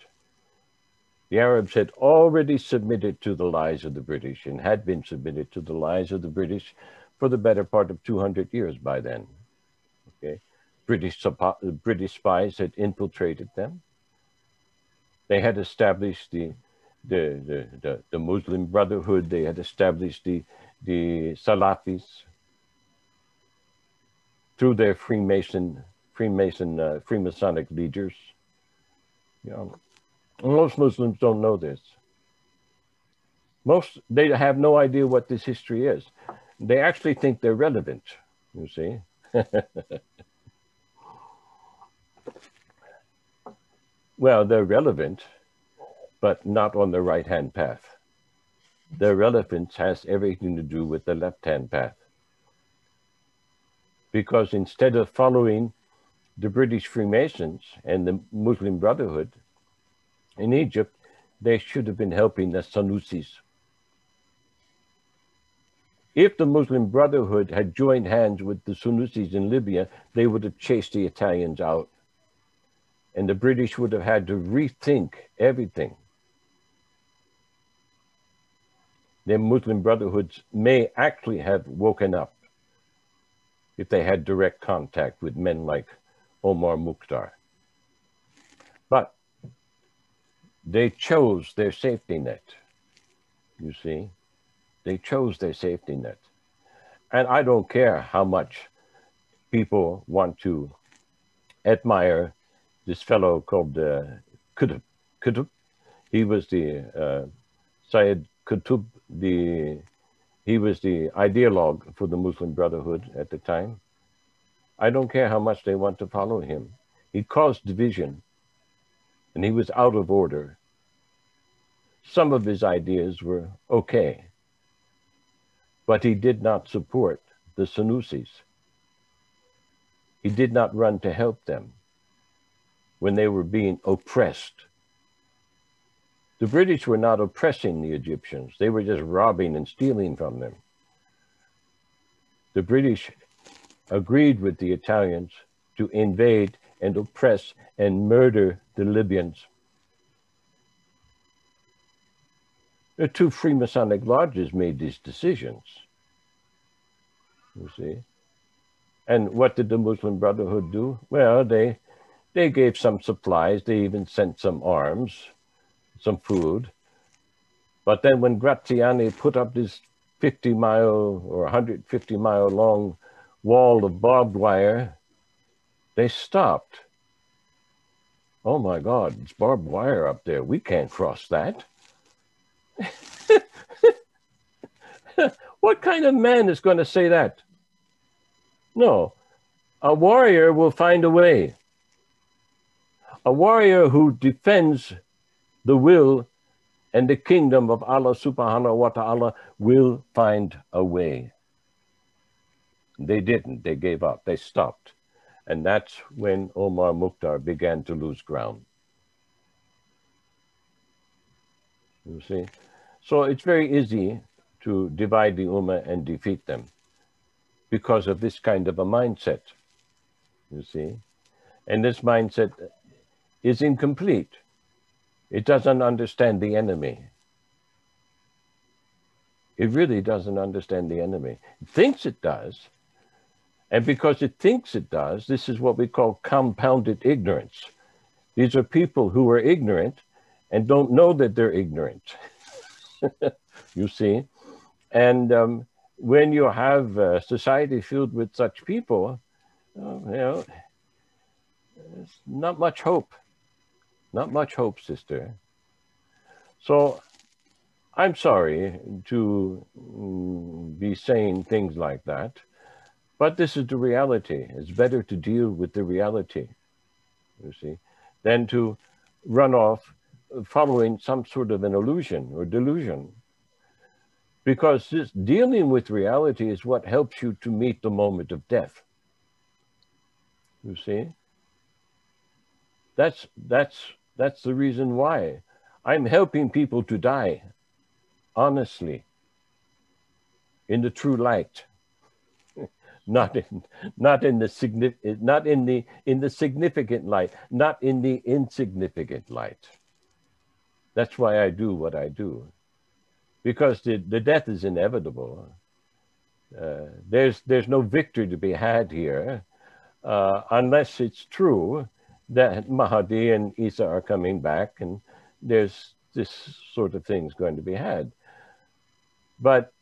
The Arabs had already submitted to the lies of the British and had been submitted to the lies of the British for the better part of 200 years by then. Okay, British, British spies had infiltrated them. They had established the, the, the, the, the Muslim Brotherhood. They had established the, the Salafis, through their Freemason, Freemason, uh, Freemasonic leaders. You know, most Muslims don't know this. Most they have no idea what this history is. They actually think they're relevant. You see. well, they're relevant, but not on the right hand path. Their relevance has everything to do with the left hand path because instead of following the British Freemasons and the Muslim Brotherhood in Egypt, they should have been helping the Sanusis. If the Muslim Brotherhood had joined hands with the Sanusis in Libya, they would have chased the Italians out. And the British would have had to rethink everything. The Muslim Brotherhoods may actually have woken up if they had direct contact with men like Omar Mukhtar. But they chose their safety net, you see. They chose their safety net. And I don't care how much people want to admire this fellow called uh. Qutb. He was the uh, Qutb, the he was the ideologue for the Muslim Brotherhood at the time. I don't care how much they want to follow him. He caused division and he was out of order. Some of his ideas were okay, but he did not support the Sanusis. He did not run to help them when they were being oppressed the British were not oppressing the Egyptians, they were just robbing and stealing from them. The British agreed with the Italians to invade and oppress and murder the Libyans. The two Freemasonic lodges made these decisions. You see. And what did the Muslim Brotherhood do? Well, they they gave some supplies, they even sent some arms some food. But then when Graziani put up this 50 mile or 150 mile long wall of barbed wire, they stopped. Oh my God, it's barbed wire up there. We can't cross that. What kind of man is going to say that? No, a warrior will find a way. A warrior who defends the will and the kingdom of Allah subhanahu wa ta'ala will find a way. They didn't, they gave up, they stopped. And that's when Omar Mukhtar began to lose ground. You see? So it's very easy to divide the Ummah and defeat them because of this kind of a mindset. You see? And this mindset is incomplete. It doesn't understand the enemy. It really doesn't understand the enemy. It thinks it does. And because it thinks it does, this is what we call compounded ignorance. These are people who are ignorant and don't know that they're ignorant. you see? And um, when you have a society filled with such people, uh, you know, there's not much hope. Not much hope, sister. So I'm sorry to mm, be saying things like that, but this is the reality. It's better to deal with the reality, you see, than to run off following some sort of an illusion or delusion. Because this dealing with reality is what helps you to meet the moment of death. You see? That's that's that's the reason why I'm helping people to die honestly in the true light. Not in not in the significant not in the in the significant light not in the insignificant light. That's why i do what i do. Because the, the death is inevitable. Uh, there's there's no victory to be had here uh, unless it's true that Mahdi and Isa are coming back and there's this sort of things going to be had. But,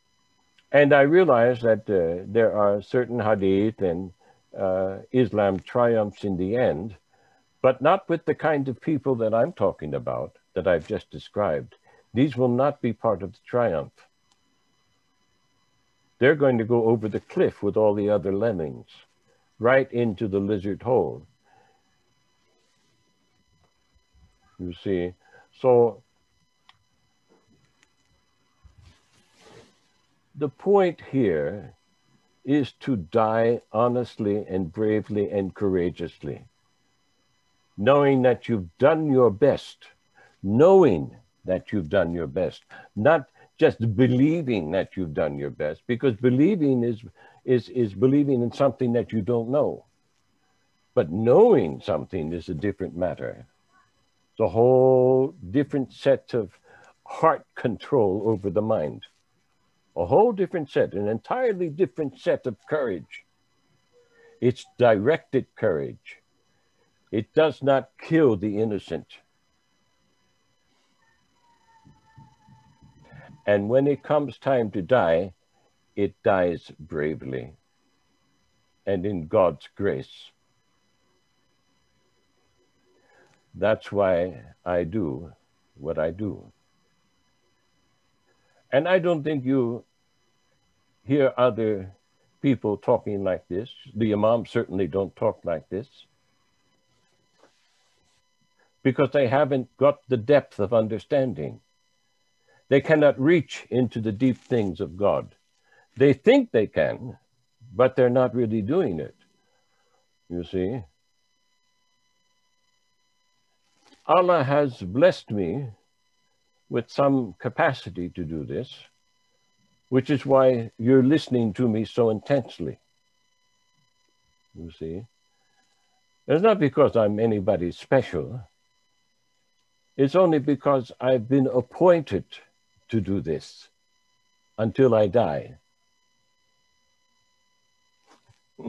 and I realize that uh, there are certain hadith and uh, Islam triumphs in the end, but not with the kind of people that I'm talking about, that I've just described. These will not be part of the triumph. They're going to go over the cliff with all the other lemmings, right into the lizard hole. You see. So the point here is to die honestly and bravely and courageously, knowing that you've done your best, knowing that you've done your best, not just believing that you've done your best, because believing is, is, is believing in something that you don't know. But knowing something is a different matter the whole different set of heart control over the mind. A whole different set, an entirely different set of courage. It's directed courage. It does not kill the innocent. And when it comes time to die, it dies bravely and in God's grace. That's why I do what I do. And I don't think you hear other people talking like this. The imams certainly don't talk like this because they haven't got the depth of understanding. They cannot reach into the deep things of God. They think they can, but they're not really doing it. You see? Allah has blessed me with some capacity to do this, which is why you're listening to me so intensely. You see? It's not because I'm anybody special. It's only because I've been appointed to do this until I die.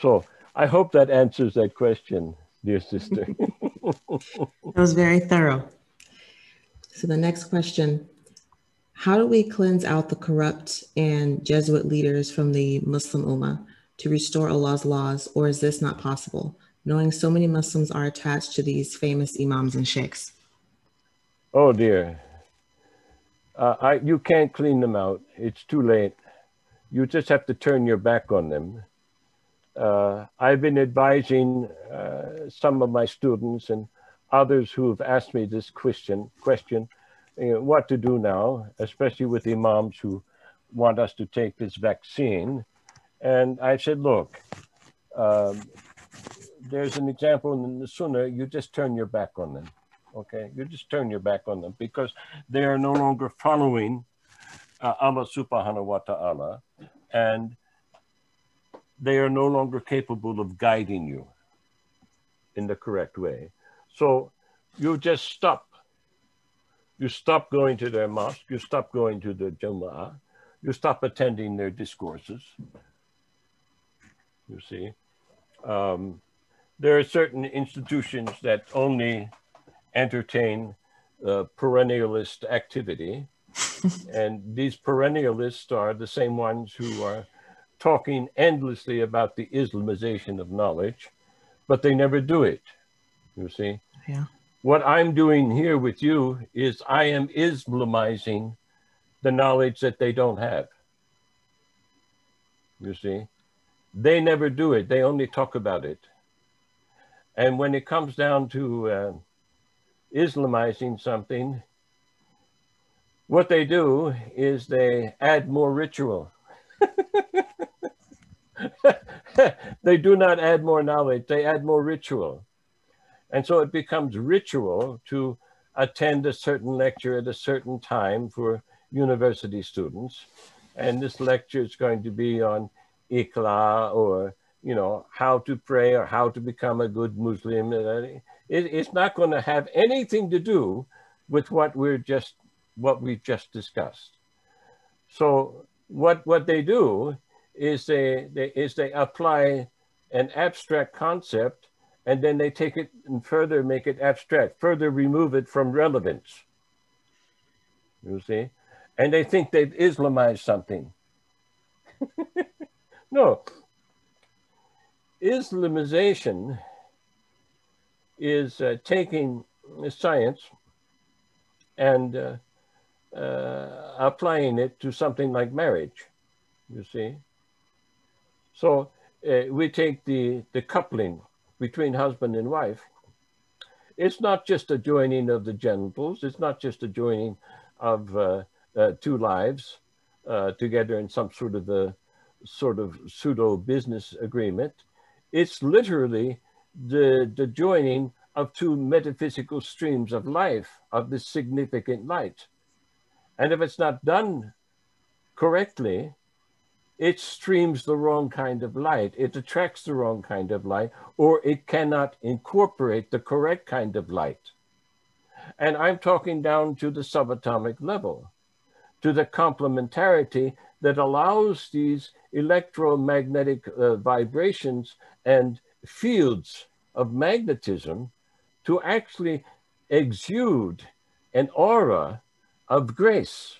so I hope that answers that question, dear sister. that was very thorough. So the next question, how do we cleanse out the corrupt and Jesuit leaders from the Muslim Ummah to restore Allah's laws, or is this not possible, knowing so many Muslims are attached to these famous imams and sheikhs? Oh dear. Uh, I, you can't clean them out. It's too late. You just have to turn your back on them. Uh, I've been advising uh, some of my students and others who have asked me this question, question you know, what to do now, especially with imams who want us to take this vaccine. And I said, look, um, there's an example in the Sunnah, you just turn your back on them. Okay, you just turn your back on them because they are no longer following uh, Allah subhanahu wa ta'ala and they are no longer capable of guiding you in the correct way. So you just stop. You stop going to their mosque, you stop going to the Jumu'ah, you stop attending their discourses. You see. Um, there are certain institutions that only entertain uh, perennialist activity. and these perennialists are the same ones who are talking endlessly about the Islamization of knowledge, but they never do it. You see? Yeah. What I'm doing here with you is I am Islamizing the knowledge that they don't have. You see? They never do it, they only talk about it. And when it comes down to uh, Islamizing something, what they do is they add more ritual. they do not add more knowledge, they add more ritual. And so it becomes ritual to attend a certain lecture at a certain time for university students. And this lecture is going to be on ikla or, you know, how to pray or how to become a good Muslim. It, it's not going to have anything to do with what we're just, what we've just discussed. So what, what they do is they, they, is they apply an abstract concept and then they take it and further make it abstract, further remove it from relevance. You see? And they think they've Islamized something. no. Islamization is uh, taking science and uh, uh, applying it to something like marriage, you see? So uh, we take the, the coupling between husband and wife. It's not just a joining of the genitals. It's not just a joining of uh, uh, two lives uh, together in some sort of a sort of pseudo business agreement. It's literally the, the joining of two metaphysical streams of life, of this significant light. And if it's not done correctly, it streams the wrong kind of light, it attracts the wrong kind of light, or it cannot incorporate the correct kind of light. And I'm talking down to the subatomic level, to the complementarity that allows these electromagnetic uh, vibrations and fields of magnetism to actually exude an aura of grace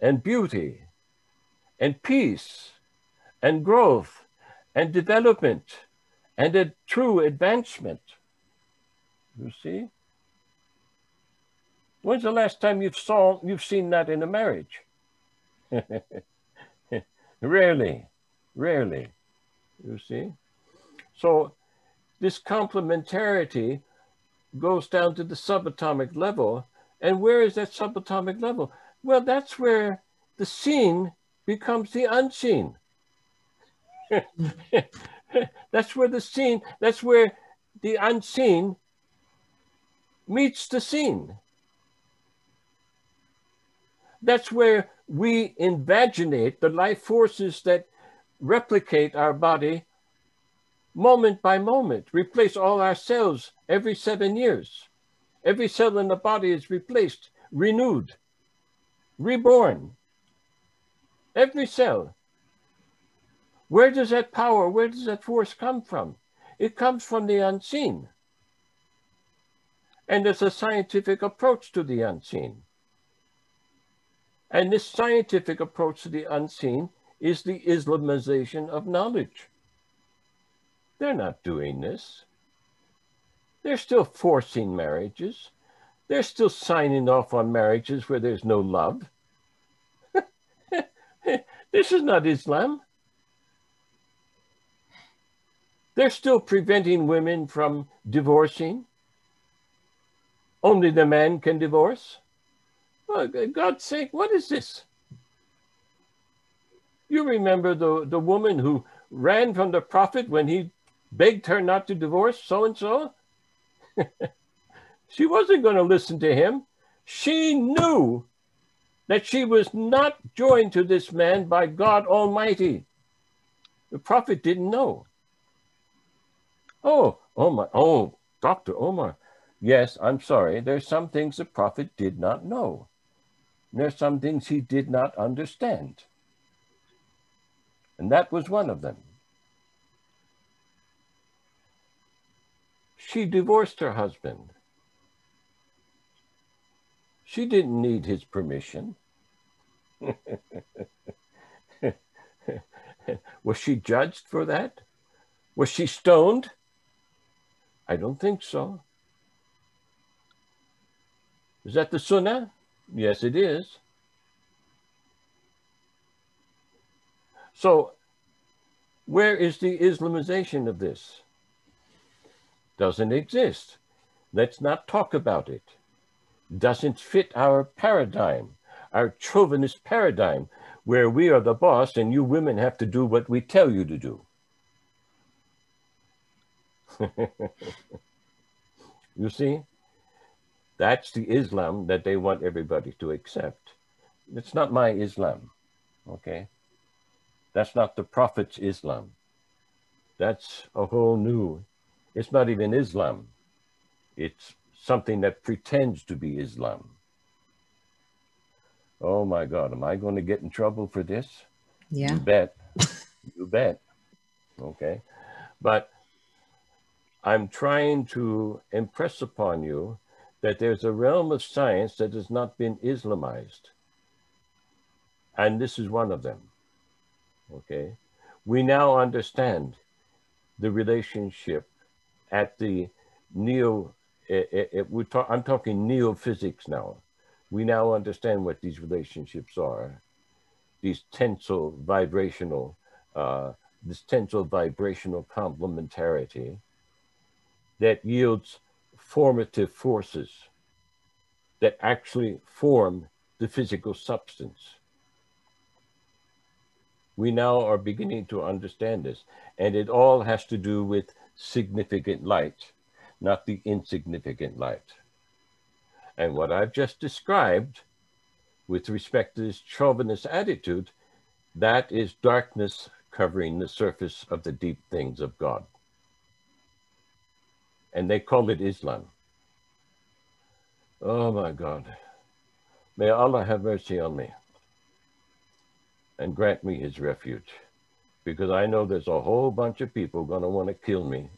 and beauty and peace and growth and development and a true advancement. You see? When's the last time you've saw you've seen that in a marriage? rarely, rarely. You see? So this complementarity goes down to the subatomic level. And where is that subatomic level? Well, that's where the seen becomes the unseen. that's where the scene, that's where the unseen meets the seen. That's where we invaginate the life forces that replicate our body moment by moment, replace all our cells every seven years. Every cell in the body is replaced, renewed, reborn. Every cell. Where does that power, where does that force come from? It comes from the unseen. And there's a scientific approach to the unseen. And this scientific approach to the unseen is the Islamization of knowledge. They're not doing this. They're still forcing marriages. They're still signing off on marriages where there's no love. this is not Islam. They're still preventing women from divorcing. Only the man can divorce. Oh, God's sake, what is this? You remember the, the woman who ran from the prophet when he begged her not to divorce so and so? She wasn't going to listen to him. She knew that she was not joined to this man by God Almighty. The prophet didn't know. Oh, Omar, oh, oh Dr. Omar. Oh yes, I'm sorry. There's some things the prophet did not know. There's some things he did not understand. And that was one of them. She divorced her husband. She didn't need his permission. Was she judged for that? Was she stoned? I don't think so. Is that the Sunnah? Yes, it is. So, where is the Islamization of this? Doesn't exist. Let's not talk about it doesn't fit our paradigm, our chauvinist paradigm, where we are the boss and you women have to do what we tell you to do. you see, that's the Islam that they want everybody to accept. It's not my Islam, okay? That's not the Prophet's Islam. That's a whole new, it's not even Islam. It's something that pretends to be Islam. Oh my God, am I going to get in trouble for this? Yeah. You bet. you bet. Okay. But I'm trying to impress upon you that there's a realm of science that has not been Islamized. And this is one of them. Okay. We now understand the relationship at the neo it, it, we talk, I'm talking neo-physics now. We now understand what these relationships are. These tensile vibrational, uh, this tensile vibrational complementarity that yields formative forces that actually form the physical substance. We now are beginning to understand this, and it all has to do with significant light not the insignificant light. And what I've just described with respect to this chauvinist attitude, that is darkness covering the surface of the deep things of God. And they call it Islam. Oh my God. May Allah have mercy on me and grant me his refuge because I know there's a whole bunch of people going to want to kill me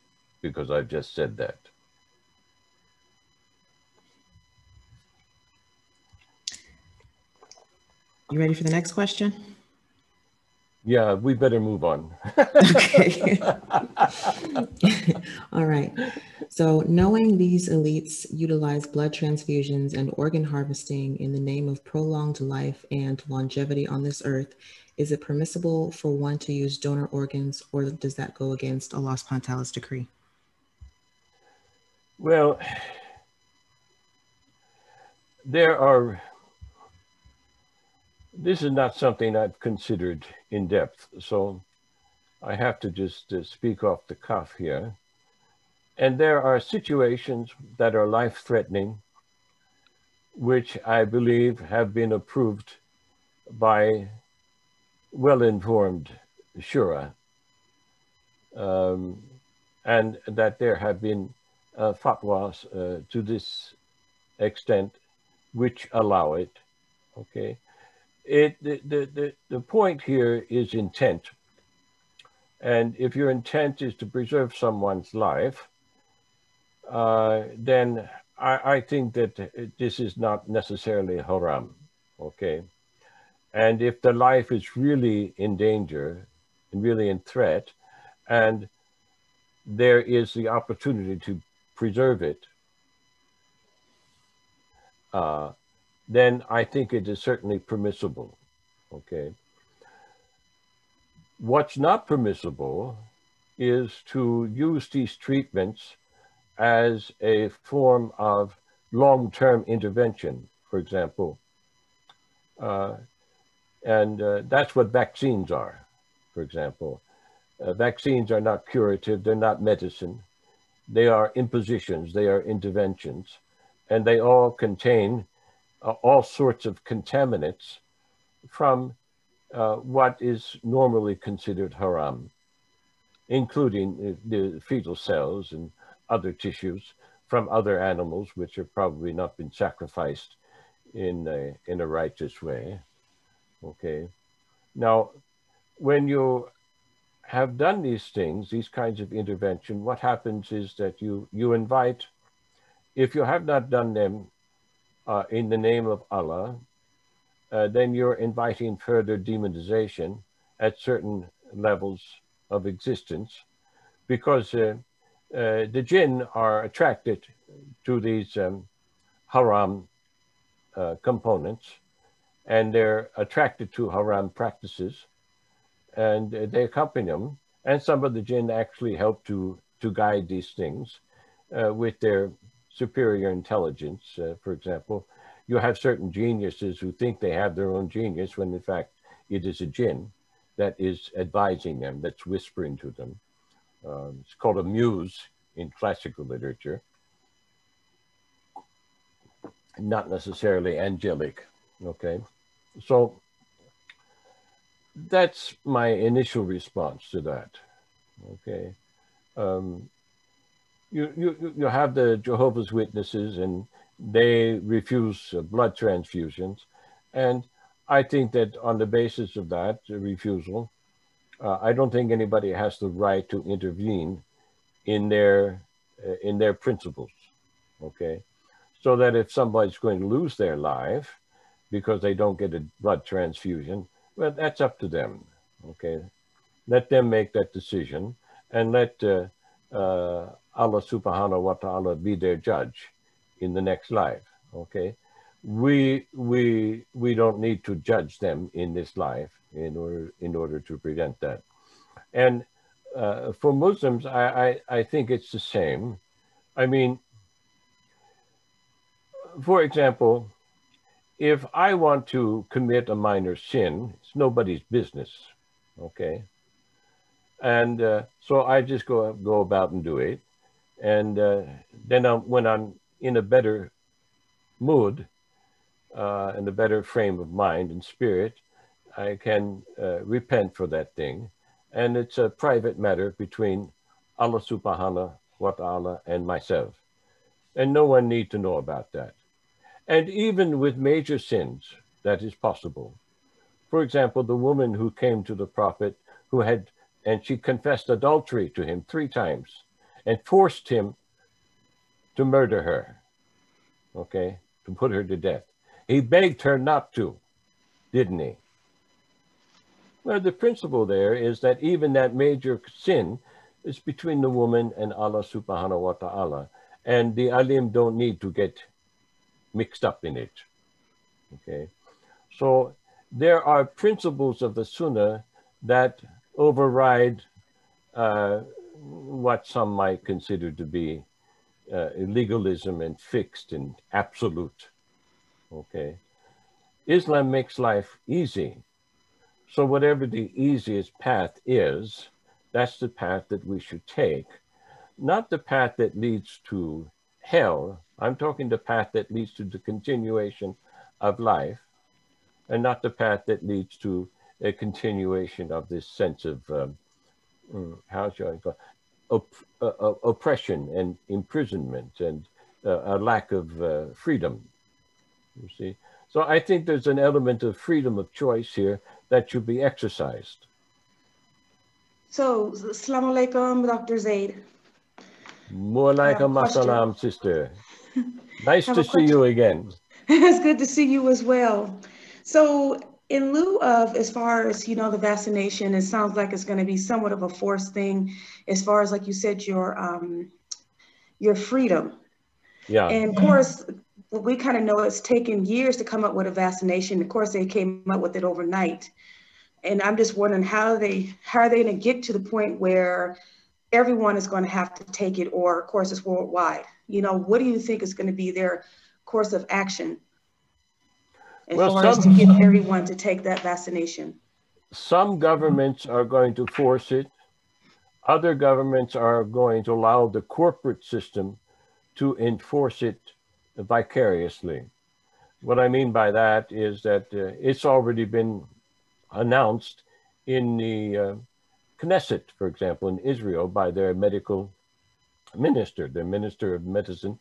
because I've just said that. You ready for the next question? Yeah, we better move on. okay. All right. So, knowing these elites utilize blood transfusions and organ harvesting in the name of prolonged life and longevity on this earth, is it permissible for one to use donor organs or does that go against Allah's Pantalis decree? Well, there are this is not something I've considered in depth, so I have to just uh, speak off the cuff here. And there are situations that are life threatening, which I believe have been approved by well informed Shura, um, and that there have been uh, fatwas uh, to this extent which allow it. Okay it the, the, the, the point here is intent. And if your intent is to preserve someone's life, uh, then I, I think that this is not necessarily haram, okay? And if the life is really in danger and really in threat, and there is the opportunity to preserve it, uh, then I think it is certainly permissible. Okay. What's not permissible is to use these treatments as a form of long-term intervention, for example. Uh, and uh, that's what vaccines are, for example. Uh, vaccines are not curative, they're not medicine. They are impositions, they are interventions, and they all contain uh, all sorts of contaminants from uh, what is normally considered haram, including the fetal cells and other tissues from other animals which have probably not been sacrificed in a, in a righteous way. Okay. Now, when you have done these things, these kinds of intervention, what happens is that you, you invite, if you have not done them uh, in the name of Allah, uh, then you're inviting further demonization at certain levels of existence because uh, uh, the jinn are attracted to these um, haram uh, components and they're attracted to haram practices and they accompany them. And some of the jinn actually help to, to guide these things uh, with their superior intelligence. Uh, for example, you have certain geniuses who think they have their own genius when in fact it is a jinn that is advising them, that's whispering to them. Um, it's called a muse in classical literature. Not necessarily angelic, okay? So that's my initial response to that, okay? Um, you, you, you have the Jehovah's Witnesses and they refuse uh, blood transfusions. And I think that on the basis of that refusal, uh, I don't think anybody has the right to intervene in their uh, in their principles. Okay, so that if somebody's going to lose their life because they don't get a blood transfusion, well, that's up to them. Okay, let them make that decision and let uh, uh, Allah Subhanahu wa Taala be their judge in the next life. Okay, we we we don't need to judge them in this life in order in order to prevent that. And uh, for Muslims, I, I I think it's the same. I mean, for example, if I want to commit a minor sin, it's nobody's business. Okay. And uh, so I just go go about and do it, and uh, then I'm, when I'm in a better mood uh, and a better frame of mind and spirit, I can uh, repent for that thing. And it's a private matter between Allah subhanahu wa ta'ala and myself. And no one need to know about that. And even with major sins, that is possible. For example, the woman who came to the prophet who had, and she confessed adultery to him three times and forced him to murder her, okay, to put her to death. He begged her not to, didn't he? Well, the principle there is that even that major sin is between the woman and Allah subhanahu wa ta'ala. And the alim don't need to get mixed up in it. Okay. So there are principles of the Sunnah that override uh, what some might consider to be uh, legalism and fixed and absolute. Okay. Islam makes life easy. So whatever the easiest path is, that's the path that we should take. Not the path that leads to hell. I'm talking the path that leads to the continuation of life and not the path that leads to a continuation of this sense of, um, mm, how shall I call uh, uh, oppression and imprisonment and uh, a lack of uh, freedom. You see, so I think there's an element of freedom of choice here that should be exercised. So, Assalamu alaikum, Dr. Zaid. More like a masalam, sister. Nice to see you again. it's good to see you as well. So, in lieu of as far as you know the vaccination it sounds like it's going to be somewhat of a forced thing as far as like you said your um your freedom yeah and of course we kind of know it's taken years to come up with a vaccination of course they came up with it overnight and I'm just wondering how they how are they going to get to the point where everyone is going to have to take it, or of course it's worldwide. You know, what do you think is going to be their course of action as well, far some, as to get everyone to take that vaccination? Some governments are going to force it. Other governments are going to allow the corporate system to enforce it vicariously. What I mean by that is that uh, it's already been announced in the uh, Knesset, for example, in Israel, by their medical minister, the Minister of Medicine,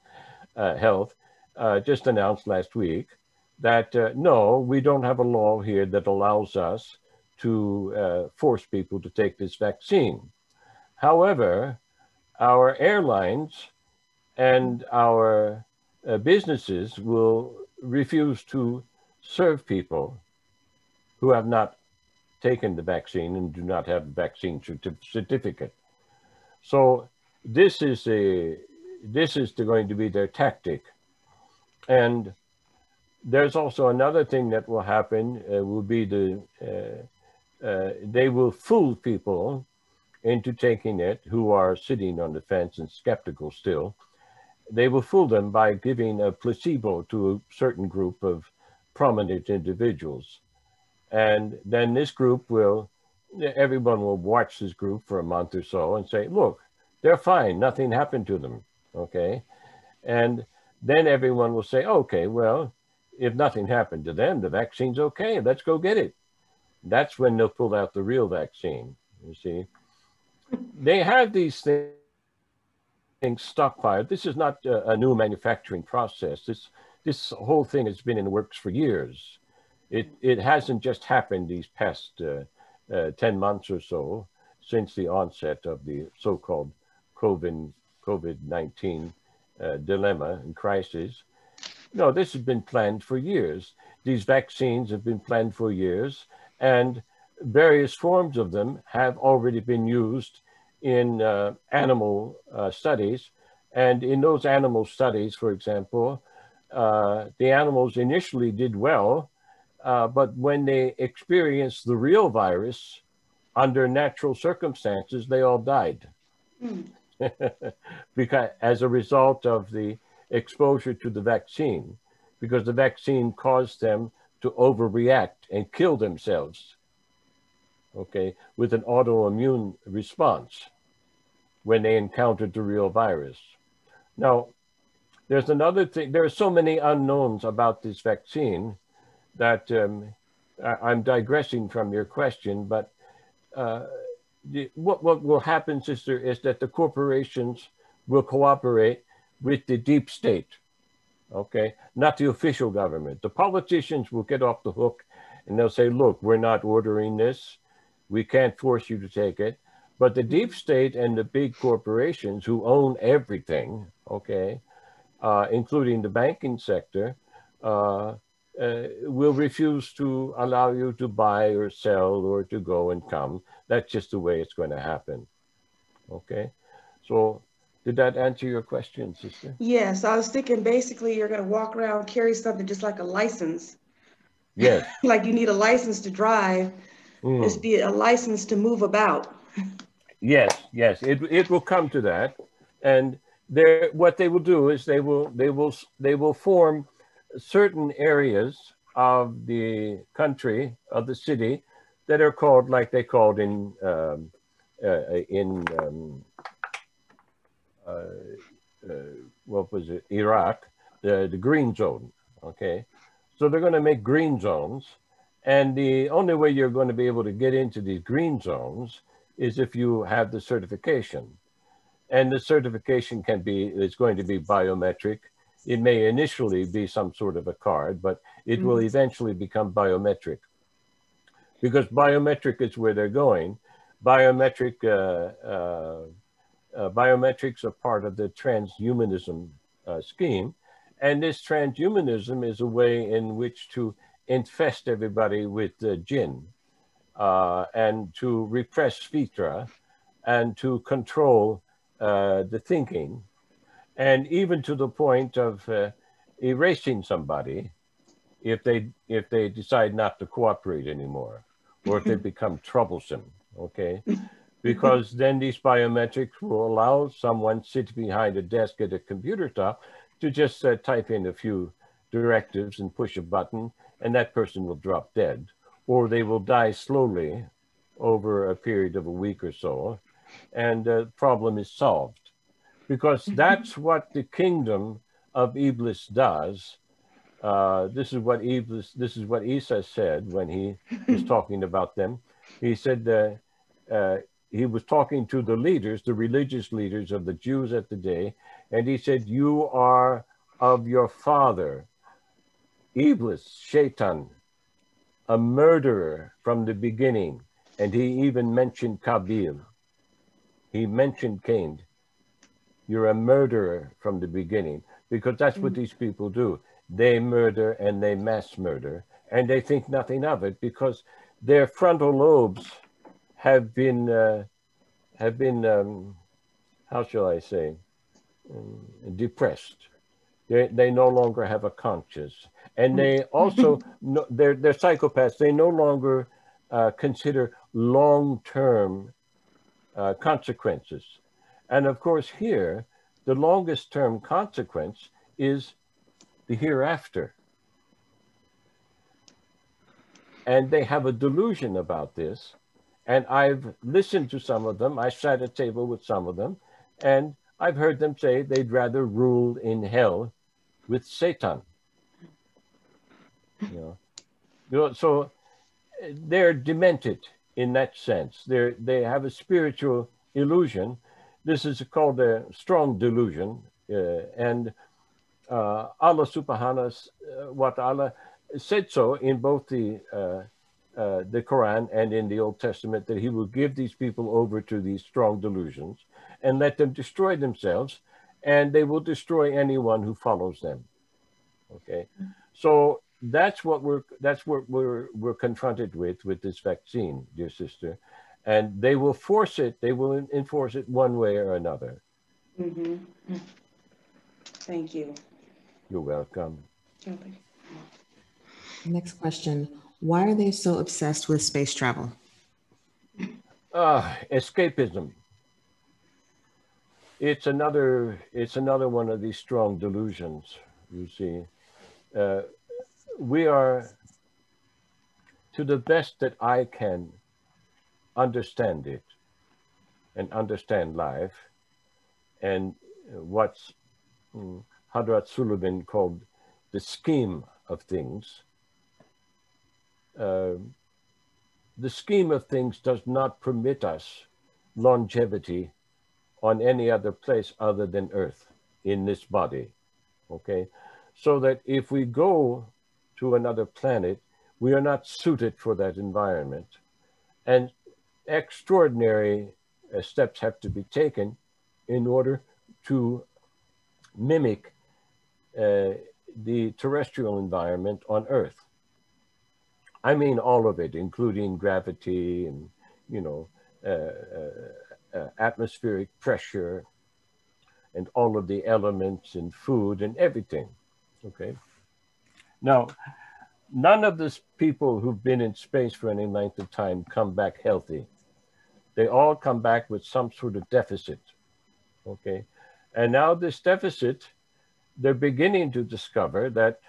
uh, Health, uh, just announced last week that uh, no, we don't have a law here that allows us to uh, force people to take this vaccine. However, our airlines and our uh, businesses will refuse to serve people who have not taken the vaccine and do not have a vaccine certificate. So this is a this is going to be their tactic, and there's also another thing that will happen. Uh, will be the uh, uh, they will fool people into taking it who are sitting on the fence and skeptical still. They will fool them by giving a placebo to a certain group of prominent individuals and then this group will, everyone will watch this group for a month or so and say, look, they're fine. Nothing happened to them. Okay. And then everyone will say, okay, well, if nothing happened to them, the vaccine's okay. Let's go get it. That's when they'll pull out the real vaccine. You see, they have these things stockpiled. This is not a, a new manufacturing process. This this whole thing has been in the works for years it, it hasn't just happened these past uh, uh, 10 months or so since the onset of the so-called COVID, COVID-19 uh, dilemma and crisis. No, this has been planned for years. These vaccines have been planned for years and various forms of them have already been used in uh, animal uh, studies. And in those animal studies, for example, uh, the animals initially did well uh, but when they experienced the real virus under natural circumstances, they all died. Mm. because as a result of the exposure to the vaccine, because the vaccine caused them to overreact and kill themselves, okay, with an autoimmune response when they encountered the real virus. Now, there's another thing, there are so many unknowns about this vaccine that um, I, am digressing from your question, but uh, the, what, what will happen, sister, is that the corporations will cooperate with the deep state, okay? Not the official government. The politicians will get off the hook and they'll say, look, we're not ordering this. We can't force you to take it. But the deep state and the big corporations who own everything, okay, uh, including the banking sector, uh, uh, will refuse to allow you to buy or sell or to go and come. That's just the way it's going to happen. Okay. So did that answer your question, sister? Yes. I was thinking basically you're going to walk around, carry something just like a license. Yes. like you need a license to drive. Mm. This be a license to move about. yes. Yes. It, it will come to that. And there, what they will do is they will, they will, they will form certain areas of the country, of the city, that are called like they called in um, uh, in um, uh, uh, what was it Iraq the the green zone okay so they're going to make green zones and the only way you're going to be able to get into these green zones is if you have the certification and the certification can be it's going to be biometric it may initially be some sort of a card, but it mm-hmm. will eventually become biometric because biometric is where they're going. Biometric, uh, uh, uh, biometrics are part of the transhumanism uh, scheme. And this transhumanism is a way in which to infest everybody with uh, jinn uh, and to repress fitra and to control the thinking and even to the point of uh, erasing somebody if they if they decide not to cooperate anymore or if they become troublesome, okay? Because then these biometrics will allow someone sitting behind a desk at a computer top to just uh, type in a few directives and push a button, and that person will drop dead, or they will die slowly over a period of a week or so, and the problem is solved. Because that's what the kingdom of Iblis does. Uh, this is what Iblis, this is what Isa said when he was talking about them. He said that uh, he was talking to the leaders, the religious leaders of the Jews at the day, and he said, You are of your father, Iblis, Shaitan, a murderer from the beginning. And he even mentioned Kabil. He mentioned Cain. You're a murderer from the beginning because that's what these people do. They murder and they mass murder and they think nothing of it because their frontal lobes have been uh, have been um, how shall I say um, depressed. They, they no longer have a conscience, and they also no, they're they're psychopaths. They no longer uh, consider long term uh, consequences, and of course here the longest term consequence is the hereafter. And they have a delusion about this. And I've listened to some of them. I sat at table with some of them, and I've heard them say they'd rather rule in hell with Satan. You know, you know so they're demented in that sense. They they have a spiritual illusion. This is called a strong delusion, uh, and uh, Allah subhanahu wa ta'ala said so in both the uh, uh, the Quran and in the Old Testament that he will give these people over to these strong delusions and let them destroy themselves and they will destroy anyone who follows them. Okay. So that's what we're that's what we're we're confronted with with this vaccine, dear sister. And they will force it, they will enforce it one way or another. Mm-hmm. Thank you. You're welcome. Okay. Next question. Why are they so obsessed with space travel? Uh, escapism. It's another. It's another one of these strong delusions. You see, uh, we are, to the best that I can understand it, and understand life, and what's mm, Hadrat Suleiman called the scheme of things. Uh, the scheme of things does not permit us longevity on any other place other than Earth in this body. Okay, so that if we go to another planet, we are not suited for that environment. And extraordinary uh, steps have to be taken in order to mimic uh, the terrestrial environment on Earth. I mean all of it, including gravity and, you know, uh, uh, atmospheric pressure and all of the elements and food and everything, okay? Now, none of the people who've been in space for any length of time come back healthy. They all come back with some sort of deficit, okay? And now this deficit they're beginning to discover that,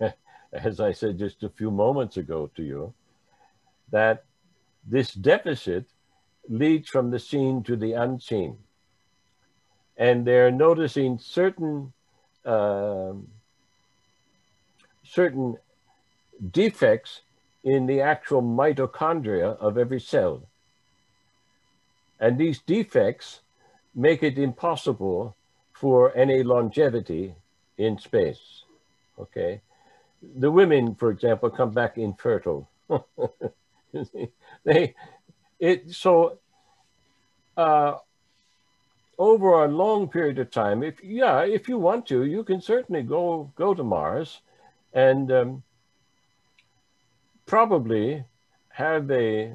as I said just a few moments ago to you, that this deficit leads from the seen to the unseen. And they're noticing certain um, certain defects in the actual mitochondria of every cell. And these defects make it impossible for any longevity in space. Okay. The women, for example, come back infertile. they, it, so, uh, over a long period of time, if, yeah, if you want to, you can certainly go, go to Mars and um, probably have a,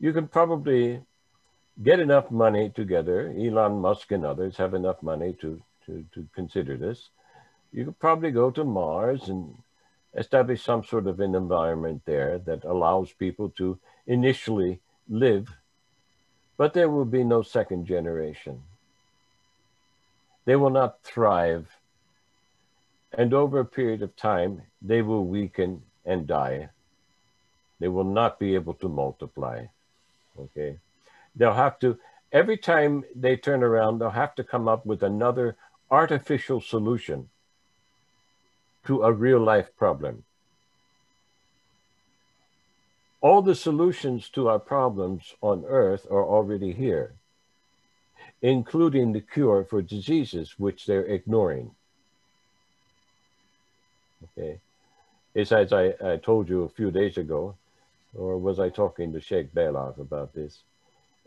you can probably get enough money together, Elon Musk and others have enough money to, to, to consider this, you could probably go to Mars and establish some sort of an environment there that allows people to initially live, but there will be no second generation. They will not thrive. And over a period of time, they will weaken and die. They will not be able to multiply. Okay. They'll have to, every time they turn around, they'll have to come up with another artificial solution to a real life problem. All the solutions to our problems on earth are already here, including the cure for diseases which they're ignoring. Okay. It's as I, I told you a few days ago, or was I talking to Sheikh Balak about this?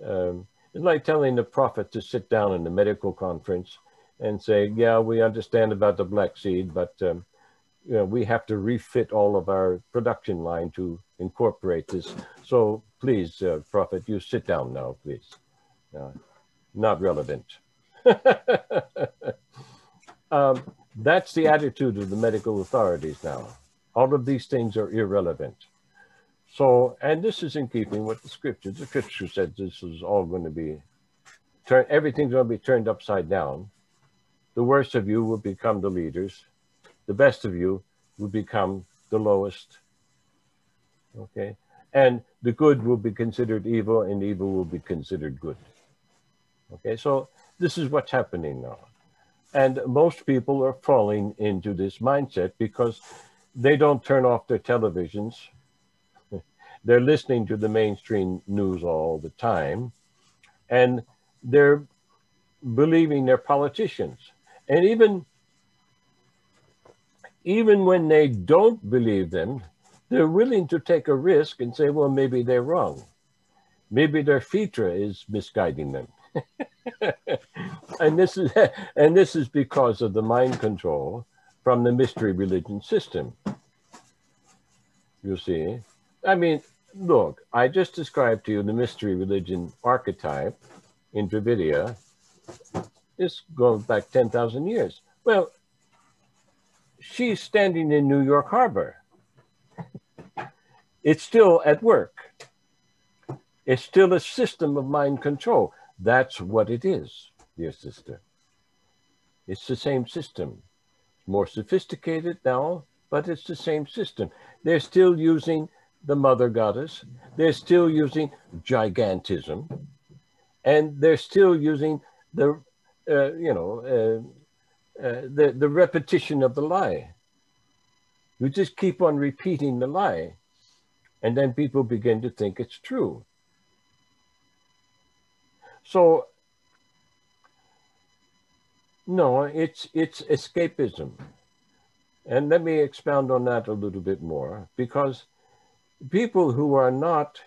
Um, it's like telling the prophet to sit down in the medical conference and say, yeah, we understand about the black seed, but um, you know, we have to refit all of our production line to incorporate this. So please, uh, prophet, you sit down now, please. Uh, not relevant. um, that's the attitude of the medical authorities now. All of these things are irrelevant. So, and this is in keeping with the scripture. The scripture said this is all going to be turned, everything's going to be turned upside down. The worst of you will become the leaders. The best of you will become the lowest. Okay. And the good will be considered evil and evil will be considered good. Okay. So this is what's happening now. And most people are falling into this mindset because they don't turn off their televisions they're listening to the mainstream news all the time and they're believing their politicians. And even even when they don't believe them, they're willing to take a risk and say, well, maybe they're wrong. Maybe their fitra is misguiding them. and this is and this is because of the mind control from the mystery religion system. You see, I mean, look, I just described to you the mystery religion archetype in Dravidia. This goes back 10,000 years. Well, she's standing in New York Harbor. It's still at work. It's still a system of mind control. That's what it is, dear sister. It's the same system. More sophisticated now, but it's the same system. They're still using the mother goddess. They're still using gigantism, and they're still using the, uh, you know, uh, uh, the the repetition of the lie. You just keep on repeating the lie, and then people begin to think it's true. So no, it's it's escapism. And let me expound on that a little bit more because people who are not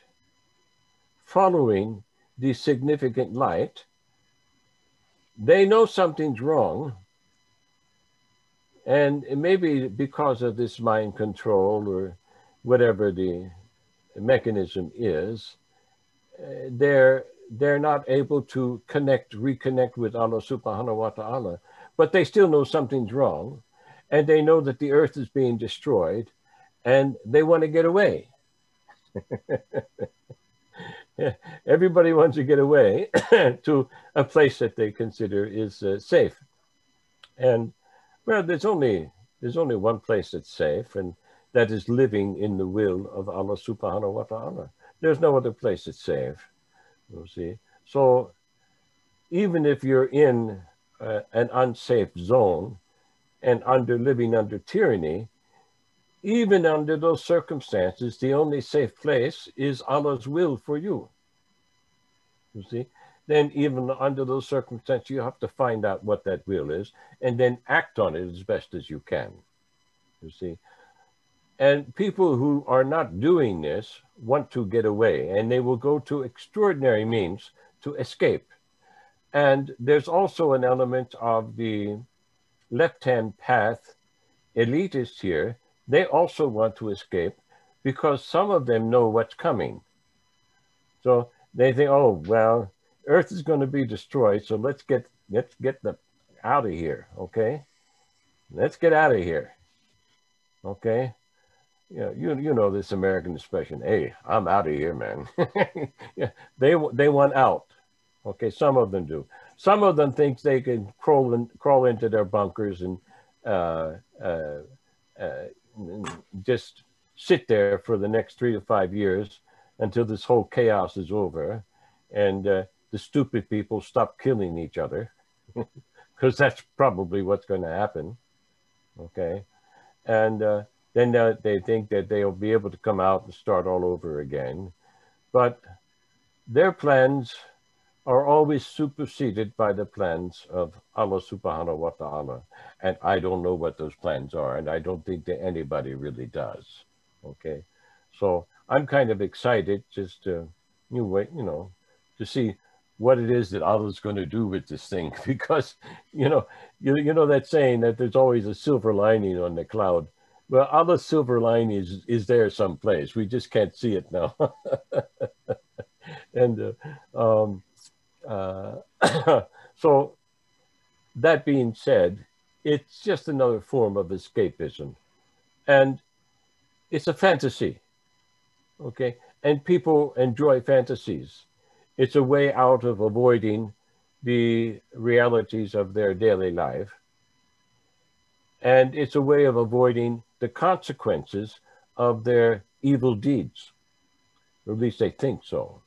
following the significant light, they know something's wrong. And maybe because of this mind control or whatever the mechanism is, uh, they're they're not able to connect, reconnect with Allah subhanahu wa ta'ala, but they still know something's wrong. And they know that the earth is being destroyed and they want to get away. Everybody wants to get away to a place that they consider is uh, safe. And well, there's only there's only one place that's safe, and that is living in the will of Allah subhanahu wa ta'ala. There's no other place that's safe. You see. So even if you're in uh, an unsafe zone and under living under tyranny, even under those circumstances, the only safe place is Allah's will for you. You see? Then, even under those circumstances, you have to find out what that will is and then act on it as best as you can. You see? And people who are not doing this want to get away and they will go to extraordinary means to escape. And there's also an element of the left hand path elitists here they also want to escape because some of them know what's coming. So they think, oh, well, Earth is going to be destroyed, so let's get let's get the out of here, okay? Let's get out of here. Okay? you know, you, you know this American expression, hey, I'm out of here, man. yeah, they, they want out. Okay, some of them do. Some of them think they can crawl, in, crawl into their bunkers and uh, uh, uh, just sit there for the next three to five years until this whole chaos is over and uh, the stupid people stop killing each other because that's probably what's going to happen. Okay. And uh, then they think that they'll be able to come out and start all over again. But their plans are always superseded by the plans of Allah subhanahu wa ta'ala. And I don't know what those plans are, and I don't think that anybody really does. Okay. So I'm kind of excited just to you wait, you know, to see what it is that Allah's going to do with this thing because you know you, you know that saying that there's always a silver lining on the cloud? Well Allah's silver lining is is there someplace. We just can't see it now. And uh, um, uh, so that being said it's just another form of escapism. And it's a fantasy okay? And people enjoy fantasies it's a way out of avoiding the realities of their daily life. And it's a way of avoiding the consequences of their evil deeds. Or at least they think so.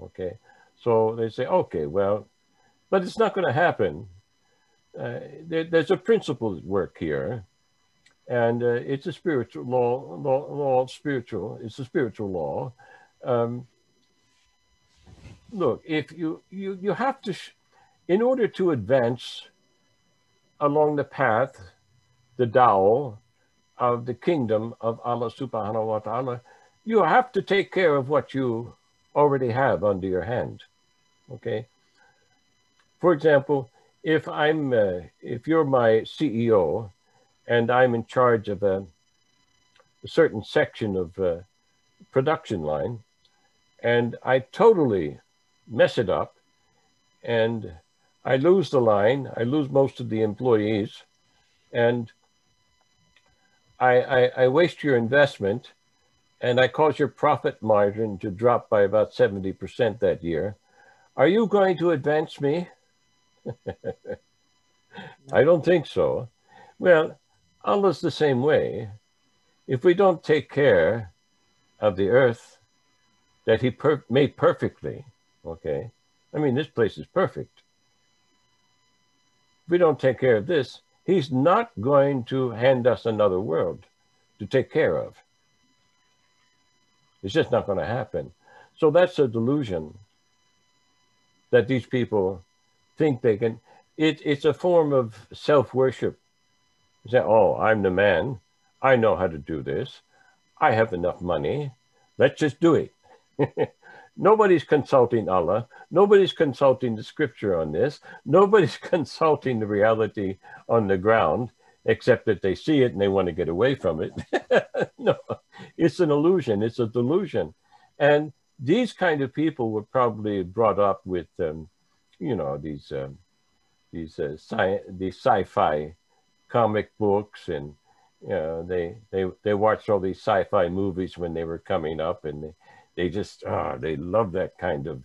Okay. So they say, okay, well, but it's not going to happen. Uh, there, there's a principle at work here, and uh, it's a spiritual law, law, law, spiritual. It's a spiritual law. Um, look, if you, you, you have to, in order to advance along the path, the Tao of the kingdom of Allah subhanahu wa ta'ala, you have to take care of what you already have under your hand. Okay. For example, if I'm, uh, if you're my CEO and I'm in charge of a, a certain section of uh, production line, and I totally mess it up and I lose the line, I lose most of the employees, and I, I, I, waste your investment and I cause your profit margin to drop by about 70% that year. Are you going to advance me? I don't think so. Well, Allah's the same way. If we don't take care of the earth that he per made perfectly, Okay. I mean, this place is perfect. If we don't take care of this, he's not going to hand us another world to take care of. It's just not going to happen. So that's a delusion that these people think they can. It, it's a form of self worship. Say, oh, I'm the man. I know how to do this. I have enough money. Let's just do it. Nobody's consulting Allah. Nobody's consulting the scripture on this. Nobody's consulting the reality on the ground, except that they see it and they want to get away from it. no, it's an illusion. It's a delusion. And these kind of people were probably brought up with, um, you know, these um, these uh, sci- these sci-fi comic books, and you know, they they they watched all these sci-fi movies when they were coming up, and they they just oh, they love that kind of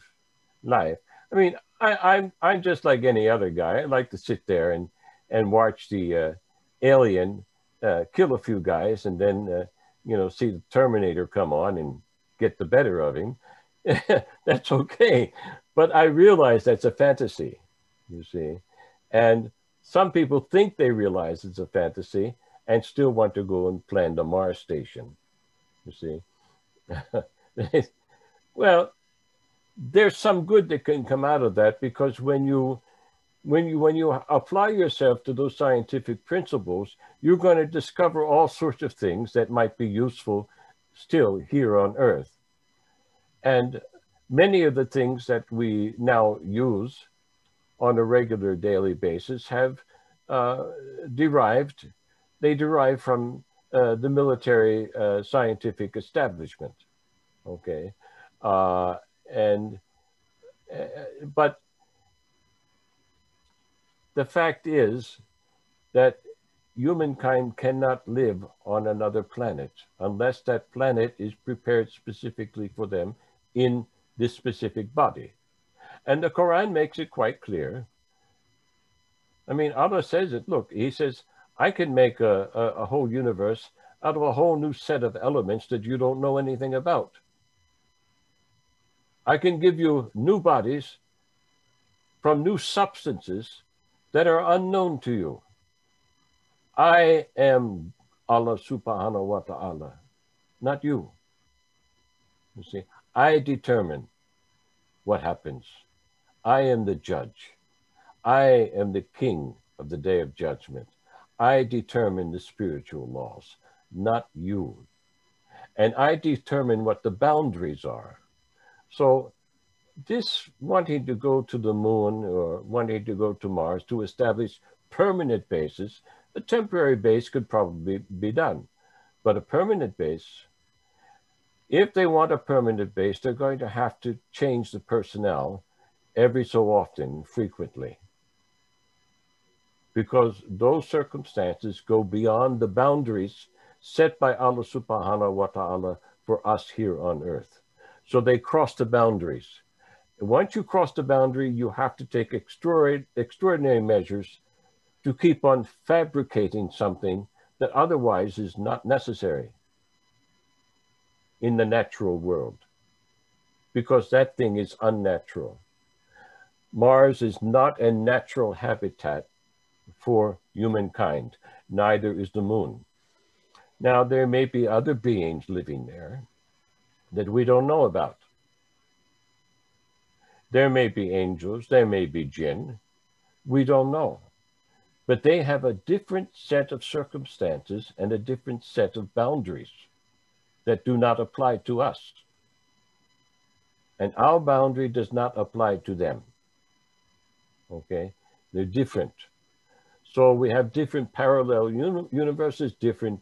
life. I mean, I, I'm I'm just like any other guy. I like to sit there and and watch the uh, alien uh, kill a few guys, and then uh, you know see the Terminator come on and get the better of him. that's okay, but I realize that's a fantasy. You see, and some people think they realize it's a fantasy and still want to go and plan the Mars station. You see. well, there's some good that can come out of that because when you when you when you apply yourself to those scientific principles, you're going to discover all sorts of things that might be useful still here on Earth. And many of the things that we now use on a regular daily basis have uh, derived, they derive from uh, the military uh, scientific establishment okay uh, and uh, but the fact is that humankind cannot live on another planet unless that planet is prepared specifically for them in this specific body. And the Quran makes it quite clear. I mean, Allah says it. Look, He says, I can make a, a, a whole universe out of a whole new set of elements that you don't know anything about. I can give you new bodies from new substances that are unknown to you. I am Allah subhanahu wa ta'ala, not you. You see, I determine what happens. I am the judge. I am the king of the day of judgment. I determine the spiritual laws, not you. And I determine what the boundaries are. So this wanting to go to the moon or wanting to go to Mars to establish permanent bases a temporary base could probably be done, but a permanent base, if they want a permanent base, they're going to have to change the personnel every so often, frequently, because those circumstances go beyond the boundaries set by Allah subhanahu wa ta'ala for us here on earth. So they cross the boundaries. once you cross the boundary, you have to take extraordinary, extraordinary measures to keep on fabricating something that otherwise is not necessary in the natural world because that thing is unnatural. Mars is not a natural habitat for humankind, neither is the moon. Now, there may be other beings living there that we don't know about. There may be angels, there may be jinn, we don't know. But they have a different set of circumstances and a different set of boundaries that do not apply to us. And our boundary does not apply to them. Okay? They're different. So we have different parallel uni universes, different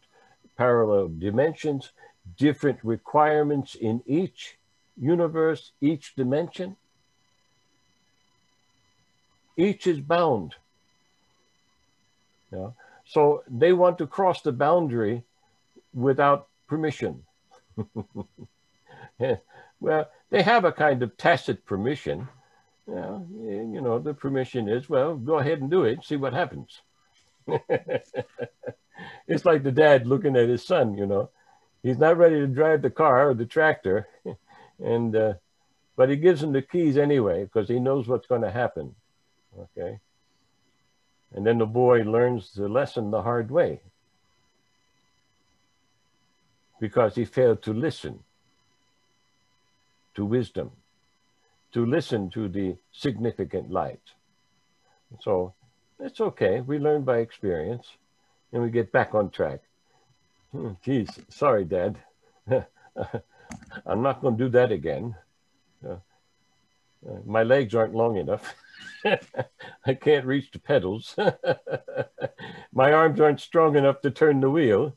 parallel dimensions, different requirements in each universe, each dimension. Each is bound yeah. So they want to cross the boundary without permission. well, they have a kind of tacit permission. Yeah, you know, the permission is, well, go ahead and do it, see what happens. it's like the dad looking at his son, you know. He's not ready to drive the car or the tractor, and uh, but he gives him the keys anyway because he knows what's going to happen. Okay. And then the boy learns the lesson the hard way because he failed to listen to wisdom, to listen to the significant light. So it's okay. We learn by experience and we get back on track. Hmm, geez, sorry, Dad. I'm not going to do that again. Uh, uh, my legs aren't long enough. I can't reach the pedals. My arms aren't strong enough to turn the wheel,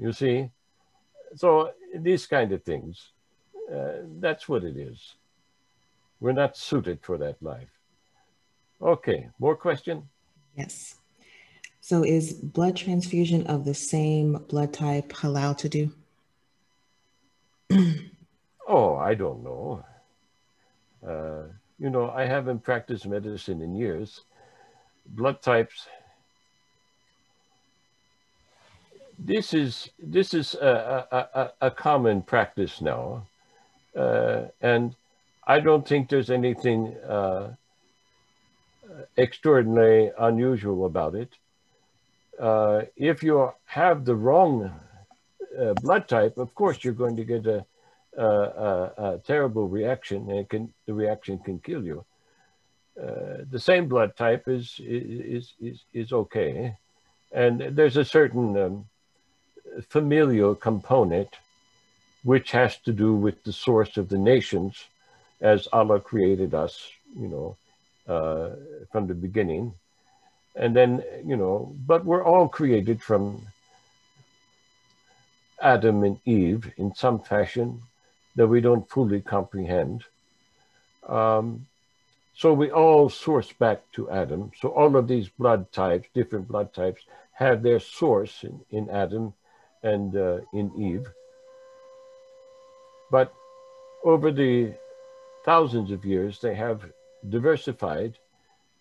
you see. So these kind of things, uh, that's what it is. We're not suited for that life. Okay, more question? Yes. So is blood transfusion of the same blood type allowed to do? oh, I don't know. Uh, you know, I haven't practiced medicine in years. Blood types. This is this is a, a, a common practice now, uh, and I don't think there's anything uh, extraordinarily unusual about it. Uh, if you have the wrong uh, blood type, of course you're going to get a a, a, terrible reaction, and can, the reaction can kill you. Uh, the same blood type is is is is okay, and there's a certain um, familial component which has to do with the source of the nations, as Allah created us, you know, uh, from the beginning, and then you know, but we're all created from Adam and Eve in some fashion that we don't fully comprehend. Um, so we all source back to Adam. So all of these blood types, different blood types, have their source in, in Adam and uh, in Eve. But over the thousands of years, they have diversified,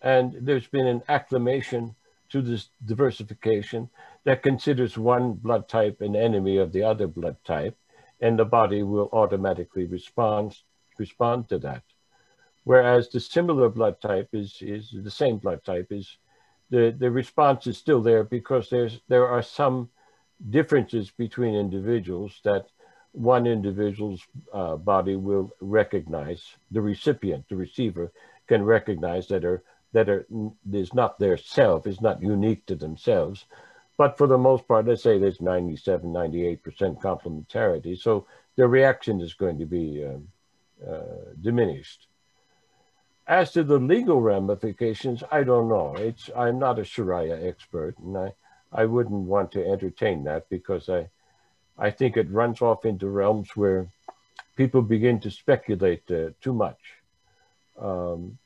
and there's been an acclamation to this diversification that considers one blood type an enemy of the other blood type, and the body will automatically respond respond to that. Whereas the similar blood type is is the same blood type is the, the response is still there because there's there are some differences between individuals that one individual's uh, body will recognize the recipient, the receiver can recognize that are that are is not their self, is not unique to themselves. But for the most part, let's say there's 97, 98% complementarity. So the reaction is going to be um, uh, diminished. As to the legal ramifications, I don't know. It's I'm not a Sharia expert, and I, I wouldn't want to entertain that because I, I think it runs off into realms where people begin to speculate uh, too much. Um,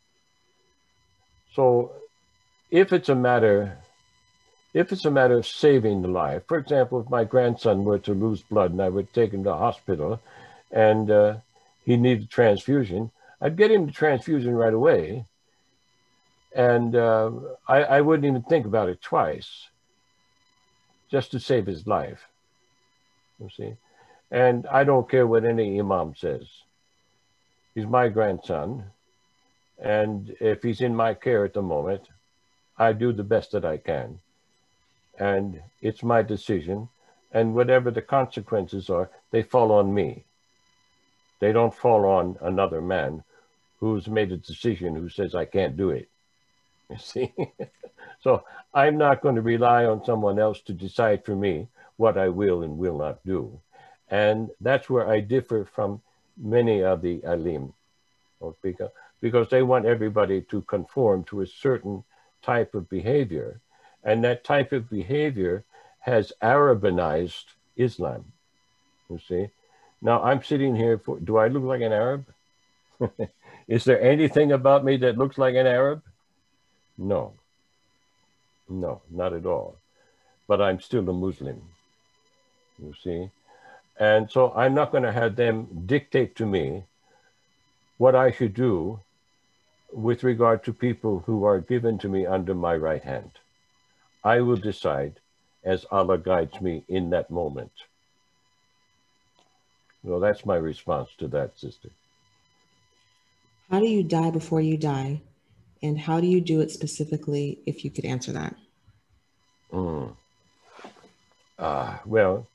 so, if it's a matter, if it's a matter of saving the life, for example, if my grandson were to lose blood and I would take him to hospital, and uh, he needed transfusion, I'd get him the transfusion right away. And uh, I, I wouldn't even think about it twice just to save his life. You see? And I don't care what any imam says. He's my grandson. And if he's in my care at the moment, I do the best that I can. And it's my decision. And whatever the consequences are, they fall on me. They don't fall on another man who's made a decision who says I can't do it. You see? so I'm not going to rely on someone else to decide for me what I will and will not do. And that's where I differ from many of the alim, because, because they want everybody to conform to a certain type of behavior. And that type of behavior has Arabanized Islam, you see. Now I'm sitting here for, do I look like an Arab? Is there anything about me that looks like an Arab? No. No, not at all. But I'm still a Muslim, you see. And so I'm not going to have them dictate to me what I should do with regard to people who are given to me under my right hand. I will decide as Allah guides me in that moment. Well, that's my response to that, sister. How do you die before you die? And how do you do it specifically, if you could answer that? Mm. Uh, well,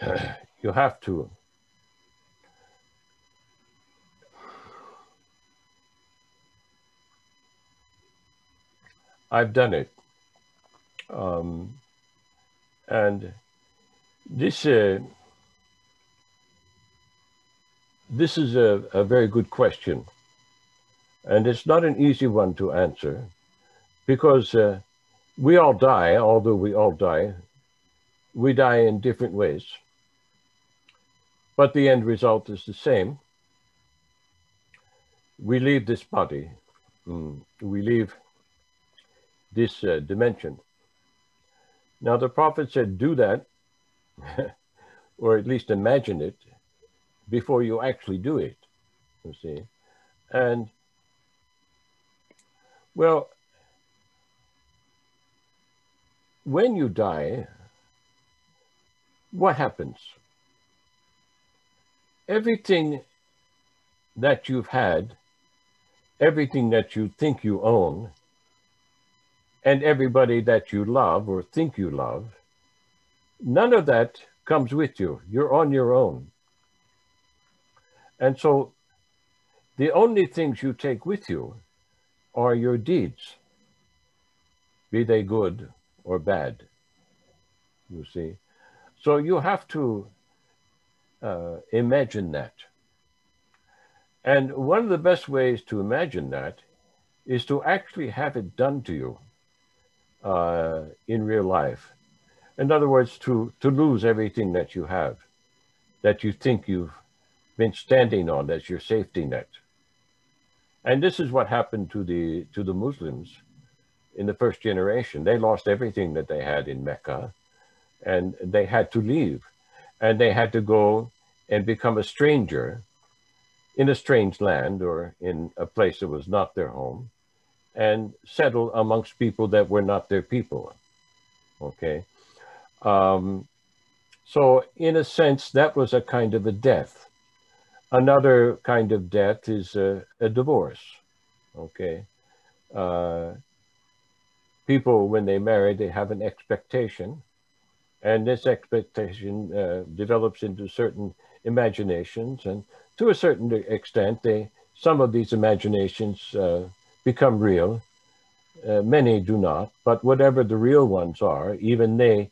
you have to. I've done it. Um, and this uh, this is a, a very good question. And it's not an easy one to answer because uh, we all die, although we all die, we die in different ways. But the end result is the same. We leave this body, mm, we leave this uh, dimension. Now, the prophet said, do that, or at least imagine it, before you actually do it, you see. And, well, when you die, what happens? Everything that you've had, everything that you think you own, and everybody that you love or think you love, none of that comes with you. You're on your own. And so the only things you take with you are your deeds, be they good or bad, you see. So you have to uh, imagine that. And one of the best ways to imagine that is to actually have it done to you uh, in real life. In other words, to, to lose everything that you have, that you think you've been standing on as your safety net. And this is what happened to the to the Muslims in the first generation. They lost everything that they had in Mecca and they had to leave and they had to go and become a stranger in a strange land or in a place that was not their home and settle amongst people that were not their people. Okay. Um, so, in a sense, that was a kind of a death. Another kind of death is a, a divorce. Okay. Uh, people, when they marry, they have an expectation, and this expectation uh, develops into certain imaginations, and to a certain extent, they some of these imaginations uh, become real. Uh, many do not, but whatever the real ones are, even they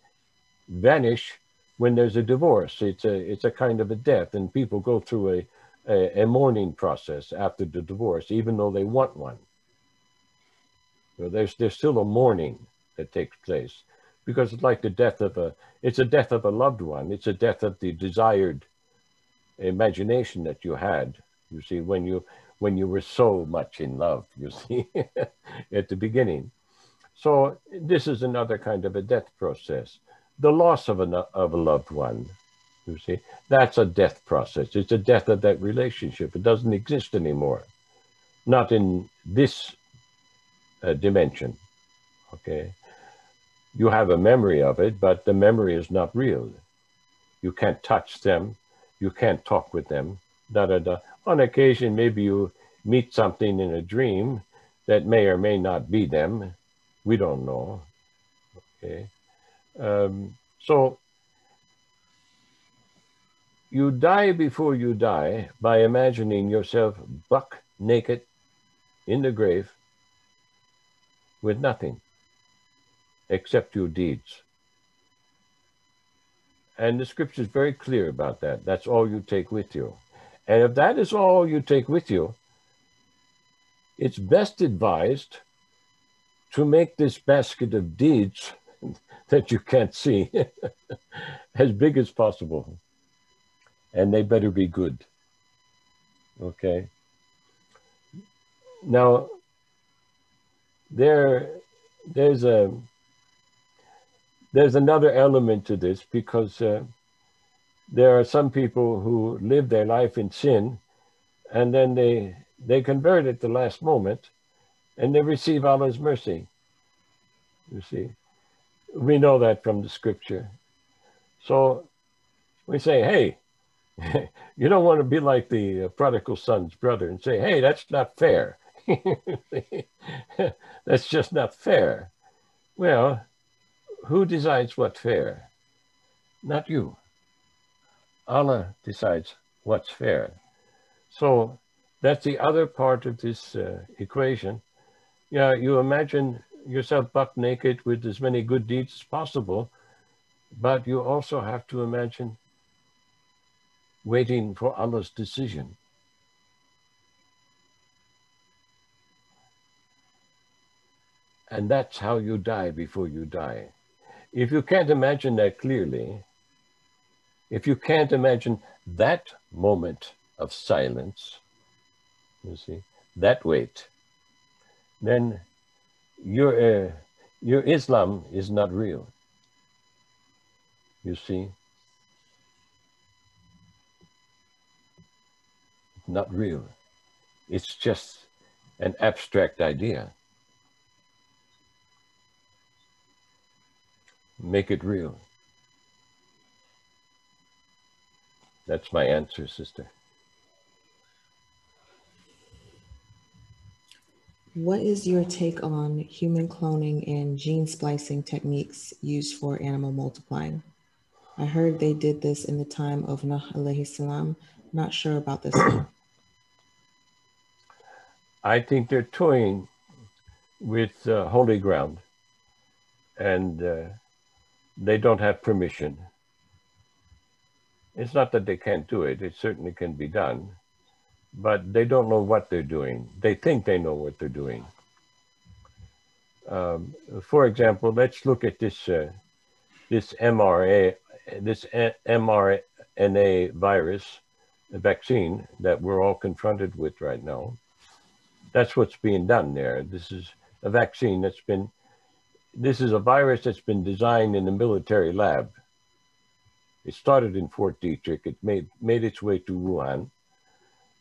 vanish when there's a divorce. It's a it's a kind of a death, and people go through a a, a mourning process after the divorce, even though they want one. So there's there's still a mourning that takes place because it's like the death of a it's a death of a loved one. It's a death of the desired imagination that you had. You see, when you when you were so much in love, you see, at the beginning. So this is another kind of a death process. The loss of a, of a loved one, you see, that's a death process. It's a death of that relationship. It doesn't exist anymore. Not in this uh, dimension, okay? You have a memory of it, but the memory is not real. You can't touch them. You can't talk with them. Da, da, da on occasion, maybe you meet something in a dream that may or may not be them. We don't know. Okay. Um, so you die before you die by imagining yourself buck naked in the grave with nothing except your deeds. And the scripture is very clear about that. That's all you take with you. And if that is all you take with you, it's best advised to make this basket of deeds that you can't see as big as possible. And they better be good. Okay. Now, there, there's a there's another element to this because uh, there are some people who live their life in sin and then they they convert at the last moment and they receive Allah's mercy. You see, we know that from the scripture. So we say, hey, you don't want to be like the uh, prodigal son's brother and say, hey, that's not fair. that's just not fair. Well, who decides what fair? Not you. Allah decides what's fair. So that's the other part of this uh, equation. Yeah, you imagine yourself buck naked with as many good deeds as possible, but you also have to imagine waiting for Allah's decision. And that's how you die before you die. If you can't imagine that clearly, if you can't imagine that moment of silence, you see, that wait, then your, uh, your Islam is not real. You see? Not real. It's just an abstract idea. Make it real. That's my answer, sister. What is your take on human cloning and gene splicing techniques used for animal multiplying? I heard they did this in the time of Nuh alayhi salam. Not sure about this one. I think they're toying with uh, holy ground and uh, they don't have permission. It's not that they can't do it, it certainly can be done but they don't know what they're doing. They think they know what they're doing. Um, for example, let's look at this uh, this mRNA this mRNA virus vaccine that we're all confronted with right now. That's what's being done there. This is a vaccine that's been, this is a virus that's been designed in a military lab. It started in Fort Detrick. It made, made its way to Wuhan.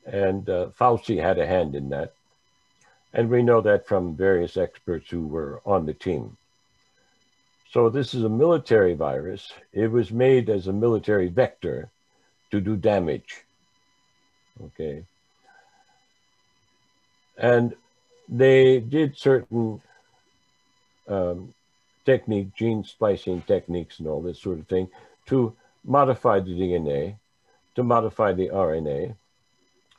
And uh, Fauci had a hand in that. And we know that from various experts who were on the team. So this is a military virus. It was made as a military vector to do damage. Okay. And they did certain um, technique, gene splicing techniques and all this sort of thing to modify the DNA, to modify the RNA.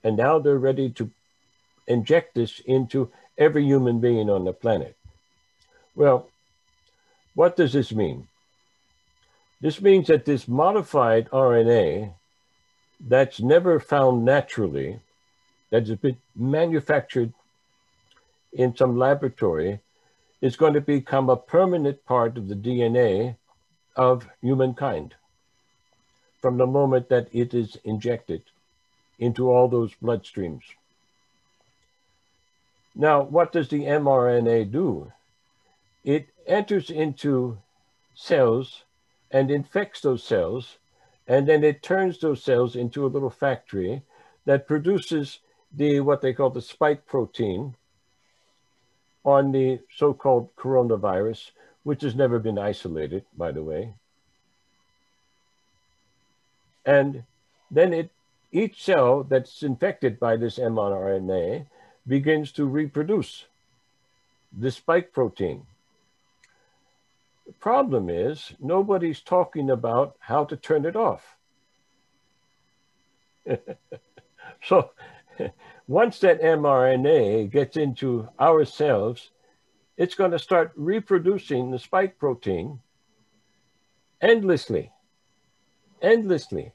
And now they're ready to inject this into every human being on the planet. Well, what does this mean? This means that this modified RNA that's never found naturally, that has been manufactured in some laboratory, is going to become a permanent part of the DNA of humankind from the moment that it is injected into all those bloodstreams. Now, what does the mRNA do? It enters into cells and infects those cells, and then it turns those cells into a little factory that produces the what they call the spike protein on the so-called coronavirus, which has never been isolated, by the way. And then it each cell that's infected by this mRNA begins to reproduce the spike protein. The problem is nobody's talking about how to turn it off. so once that mRNA gets into our cells, it's going to start reproducing the spike protein endlessly, endlessly.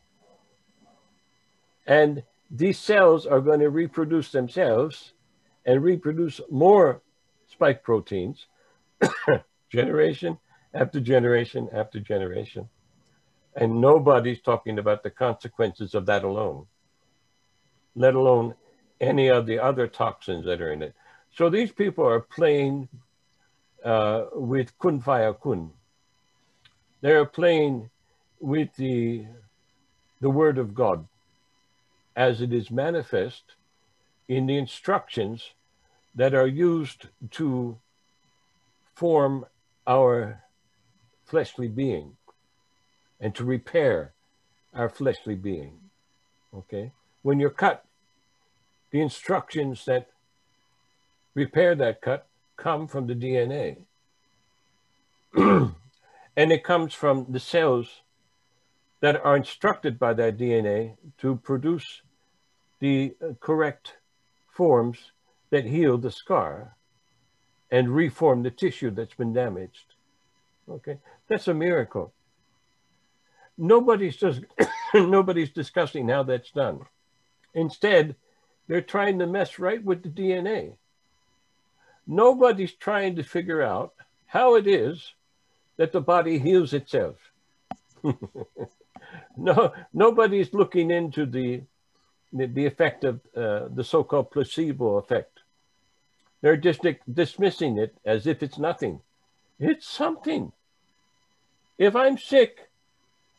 And these cells are going to reproduce themselves and reproduce more spike proteins generation after generation after generation. And nobody's talking about the consequences of that alone, let alone any of the other toxins that are in it. So these people are playing uh, with kun faya kun. They're playing with the, the word of God as it is manifest in the instructions that are used to form our fleshly being and to repair our fleshly being. Okay? When you're cut, the instructions that repair that cut come from the DNA. and it comes from the cells that are instructed by that DNA to produce the uh, correct forms that heal the scar and reform the tissue that's been damaged. Okay, that's a miracle. Nobody's just nobody's discussing how that's done. Instead, they're trying to mess right with the DNA. Nobody's trying to figure out how it is that the body heals itself. no, nobody's looking into the the, effect of uh, the so-called placebo effect. They're just dismissing it as if it's nothing. It's something. If I'm sick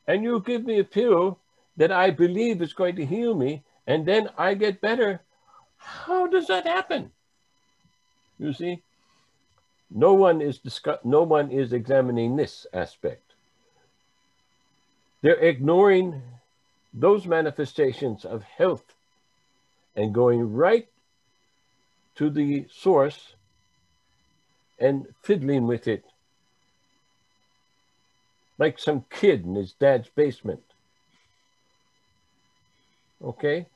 and you give me a pill that I believe is going to heal me, and then I get better, how does that happen? You see, no one is discuss- no one is examining this aspect. They're ignoring those manifestations of health and going right to the source and fiddling with it like some kid in his dad's basement. Okay?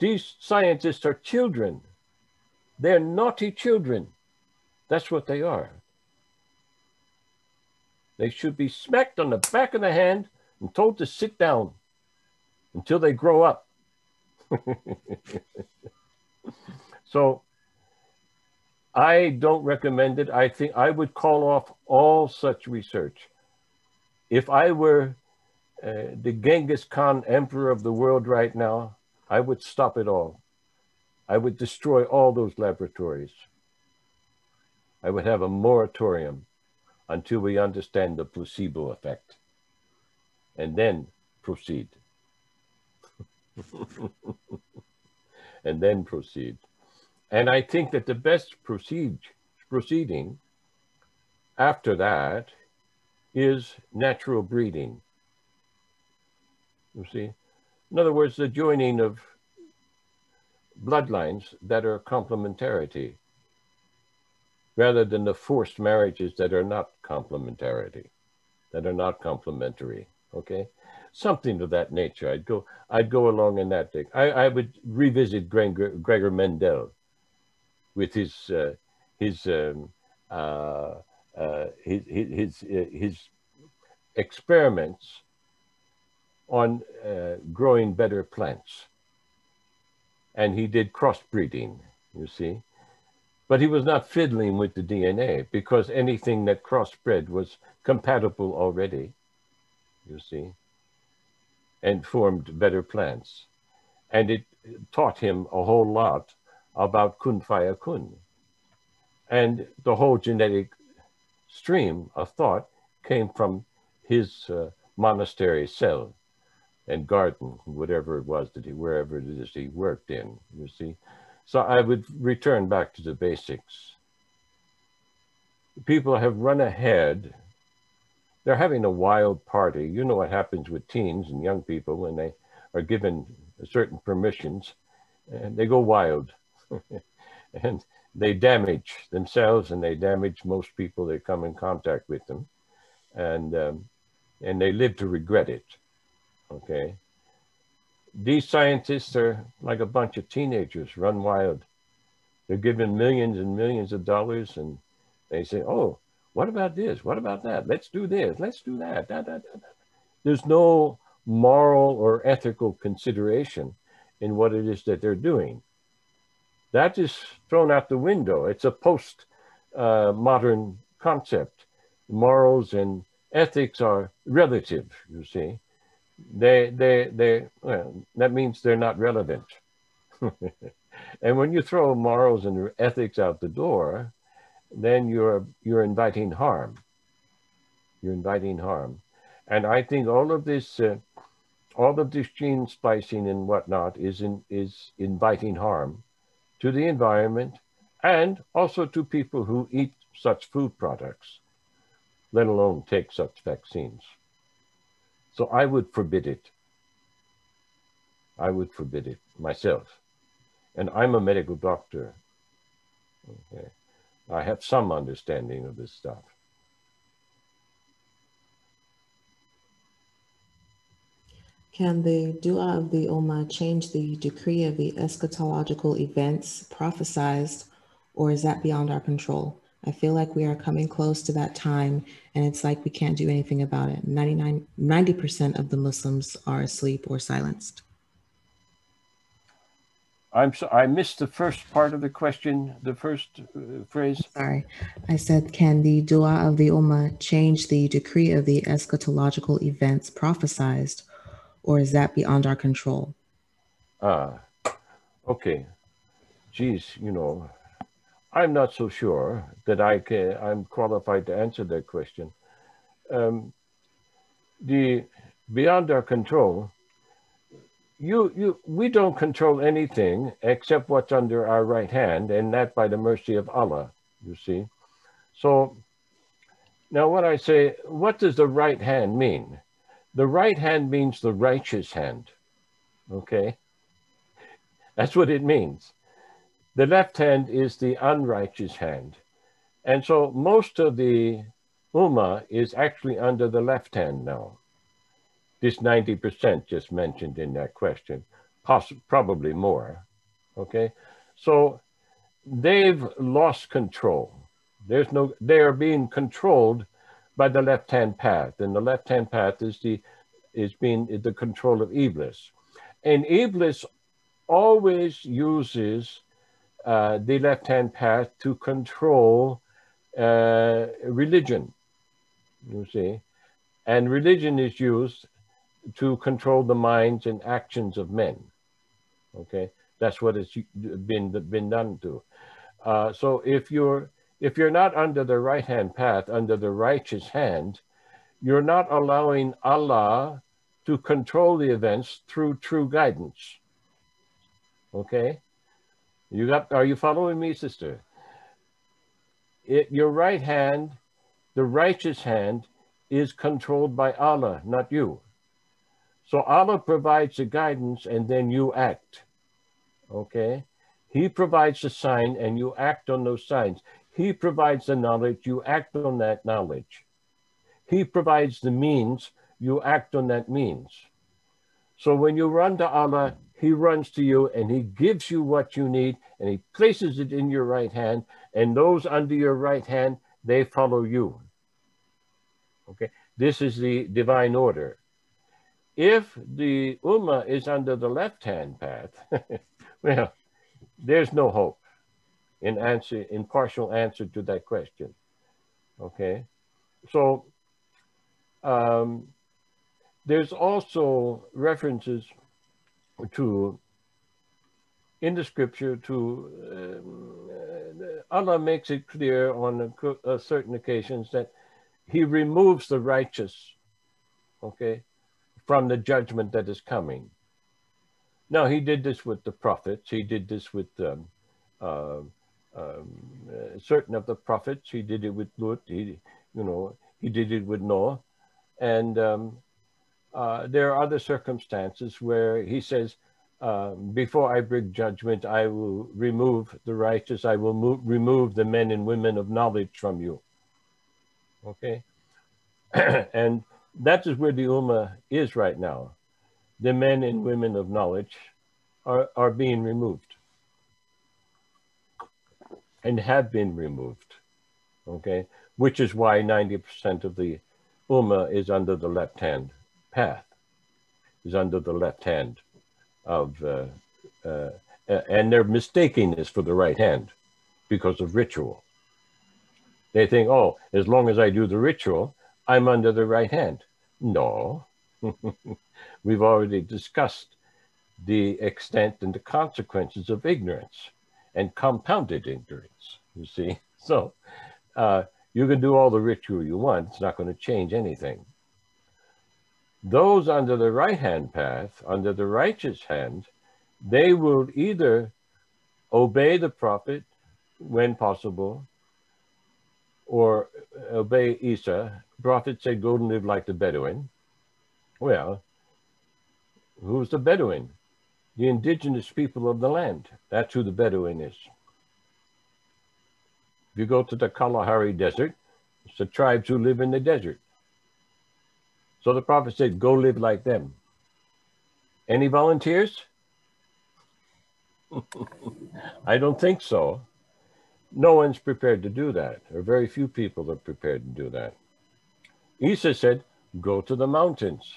These scientists are children. They're naughty children. That's what they are. They should be smacked on the back of the hand and told to sit down until they grow up. so I don't recommend it. I think I would call off all such research. If I were uh, the Genghis Khan emperor of the world right now, I would stop it all. I would destroy all those laboratories. I would have a moratorium until we understand the placebo effect and then proceed. and then proceed. And I think that the best proceed, proceeding after that is natural breeding. You see? In other words, the joining of bloodlines that are complementarity rather than the forced marriages that are not complementarity, that are not complementary. Okay? Something of that nature. I'd go, I'd go along in that thing. I, I would revisit Gregor, Gregor Mendel with his, uh, his, um, uh, uh, his, his, uh, his experiments on uh, growing better plants. And he did crossbreeding, you see. But he was not fiddling with the DNA because anything that crossbred was compatible already, you see, and formed better plants. And it taught him a whole lot about kun faya kun. And the whole genetic stream of thought came from his uh, monastery cell and garden, whatever it was that he, wherever it is he worked in, you see. So I would return back to the basics. People have run ahead. They're having a wild party. You know what happens with teens and young people when they are given certain permissions, and they go wild. and they damage themselves and they damage most people that come in contact with them. And, um, and they live to regret it. Okay. These scientists are like a bunch of teenagers run wild. They're given millions and millions of dollars and they say, oh, what about this? What about that? Let's do this. Let's do that. Da, da, da, There's no moral or ethical consideration in what it is that they're doing. That is thrown out the window. It's a post uh, modern concept. Morals and ethics are relative, you see they they they well, that means they're not relevant. And when you throw morals and ethics out the door then you're you're inviting harm. You're inviting harm. And i think all of this uh, all of this gene splicing and whatnot is in, is inviting harm to the environment and also to people who eat such food products let alone take such vaccines so I would forbid it. I would forbid it myself. And I'm a medical doctor. Okay. I have some understanding of this stuff. Can the dua of the Ummah change the decree of the eschatological events prophesized, or is that beyond our control? I feel like we are coming close to that time and it's like we can't do anything about it. 99, 90% of the Muslims are asleep or silenced. I'm so, I missed the first part of the question, the first uh, phrase. Sorry. I said, can the dua of the Ummah change the decree of the eschatological events prophesized, or is that beyond our control? Ah, okay. Geez, you know, I'm not so sure that I can, I'm qualified to answer that question. Um, the beyond our control, you, you, we don't control anything except what's under our right hand, and that by the mercy of Allah, you see. So now what I say, what does the right hand mean? The right hand means the righteous hand, okay? That's what it means. The left hand is the unrighteous hand. And so most of the Ummah is actually under the left hand now. This 90% just mentioned in that question, probably more. Okay, so they've lost control. There's no, they are being controlled by the left-hand path, and the left-hand path is the is being the control of Iblis, and Iblis always uses uh, the left-hand path to control uh, religion, you see. And religion is used to control the minds and actions of men, okay? That's what it's been, been done to. Uh, so if you're, if you're not under the right hand path, under the righteous hand, you're not allowing Allah to control the events through true guidance. Okay? You got are you following me, sister? It, your right hand, the righteous hand, is controlled by Allah, not you. So Allah provides the guidance and then you act. Okay? He provides the sign and you act on those signs. He provides the knowledge, you act on that knowledge. He provides the means, you act on that means. So when you run to Allah, He runs to you and He gives you what you need and He places it in your right hand, and those under your right hand, they follow you. Okay, this is the divine order. If the Ummah is under the left hand path, well, there's no hope in answer in partial answer to that question. Okay, so um, there's also references to in the scripture to um, Allah makes it clear on a, a certain occasions that he removes the righteous, okay, from the judgment that is coming. Now he did this with the prophets. He did this with um, uh, um, uh, certain of the prophets. He did it with Lut. He, you know, he did it with Noah, and um, uh, there are other circumstances where he says, uh, "Before I bring judgment, I will remove the righteous. I will move, remove the men and women of knowledge from you." Okay, and that is where the Ummah is right now. The men and women of knowledge are, are being removed and have been removed. Okay, which is why 90% of the Ummah is under the left hand path, is under the left hand of, uh, uh, and they're mistaking this for the right hand because of ritual. They think, oh, as long as I do the ritual, I'm under the right hand. No. We've already discussed the extent and the consequences of ignorance and compounded ignorance, you see. So uh, you can do all the ritual you want, it's not going to change anything. Those under the right hand path, under the righteous hand, they will either obey the prophet when possible or obey Isa. Prophet said, Go and live like the Bedouin. Well, who's the Bedouin? The indigenous people of the land. That's who the Bedouin is. If you go to the Kalahari Desert, it's the tribes who live in the desert. So the prophet said, go live like them. Any volunteers? I don't think so. No one's prepared to do that, or very few people are prepared to do that. Isa said, go to the mountains.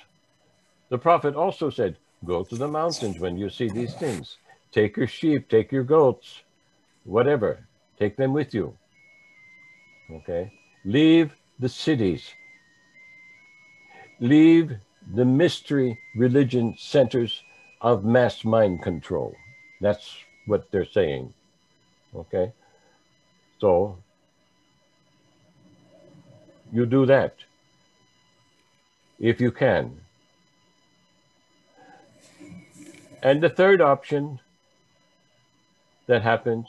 The prophet also said, go to the mountains when you see these things. Take your sheep, take your goats, whatever, take them with you. Okay? Leave the cities. Leave the mystery religion centers of mass mind control. That's what they're saying. Okay? So you do that if you can. And the third option that happens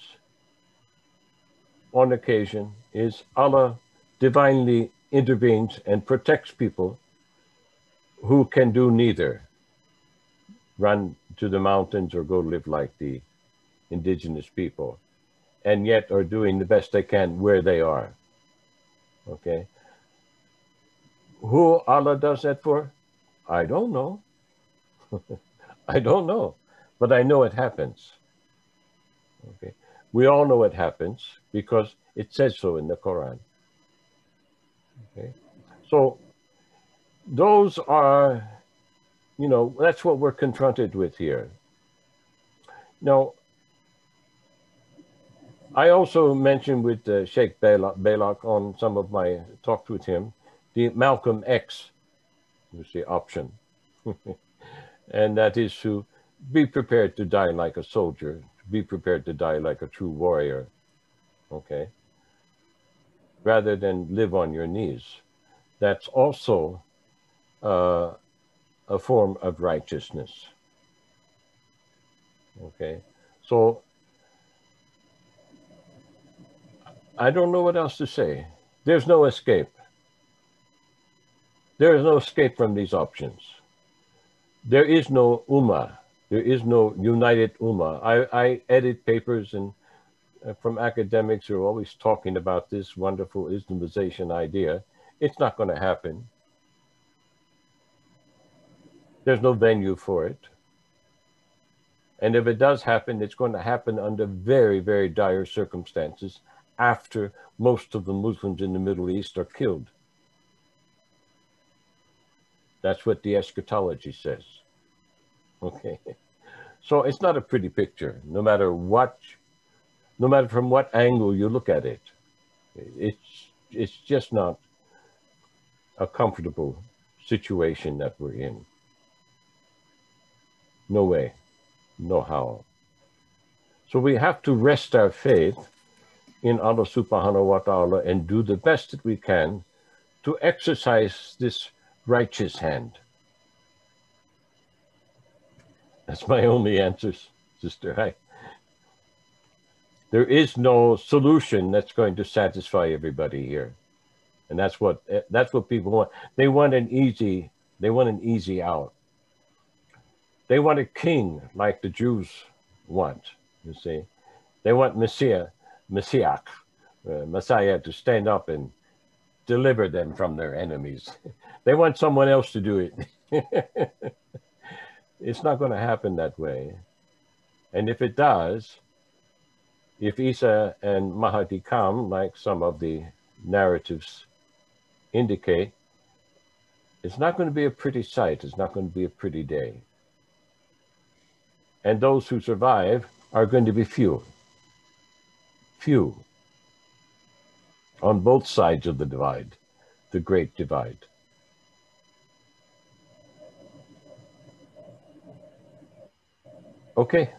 on occasion is Allah divinely intervenes and protects people who can do neither run to the mountains or go live like the indigenous people and yet are doing the best they can where they are. Okay. Who Allah does that for? I don't know. I don't know, but I know it happens. Okay. We all know it happens because it says so in the Quran. Okay. So those are, you know, that's what we're confronted with here. Now, I also mentioned with uh, Sheikh Balak on some of my talks with him, the Malcolm X, you see, option. and that is to be prepared to die like a soldier, be prepared to die like a true warrior. Okay. rather than live on your knees. That's also uh, a form of righteousness. Okay, so I don't know what else to say. There's no escape. There is no escape from these options. There is no Ummah. There is no united Ummah. I, I edit papers and uh, from academics who are always talking about this wonderful Islamization idea. It's not going to happen. There's no venue for it. And if it does happen, it's going to happen under very, very dire circumstances after most of the Muslims in the Middle East are killed. That's what the eschatology says. Okay. So it's not a pretty picture, no matter what, no matter from what angle you look at it. It's, it's just not a comfortable situation that we're in. No way, no how. So we have to rest our faith in Allah subhanahu wa ta'ala and do the best that we can to exercise this righteous hand. That's my only answer, sister. Hi. There is no solution that's going to satisfy everybody here. And that's what that's what people want. They want an easy, they want an easy out. They want a king like the Jews want, you see. They want Messiah, Messiah, uh, Messiah to stand up and deliver them from their enemies. They want someone else to do it. it's not going to happen that way. And if it does, if Isa and Mahdi come, like some of the narratives indicate, it's not going to be a pretty sight. It's not going to be a pretty day. And those who survive are going to be few. Few. On both sides of the divide, the great divide. Okay.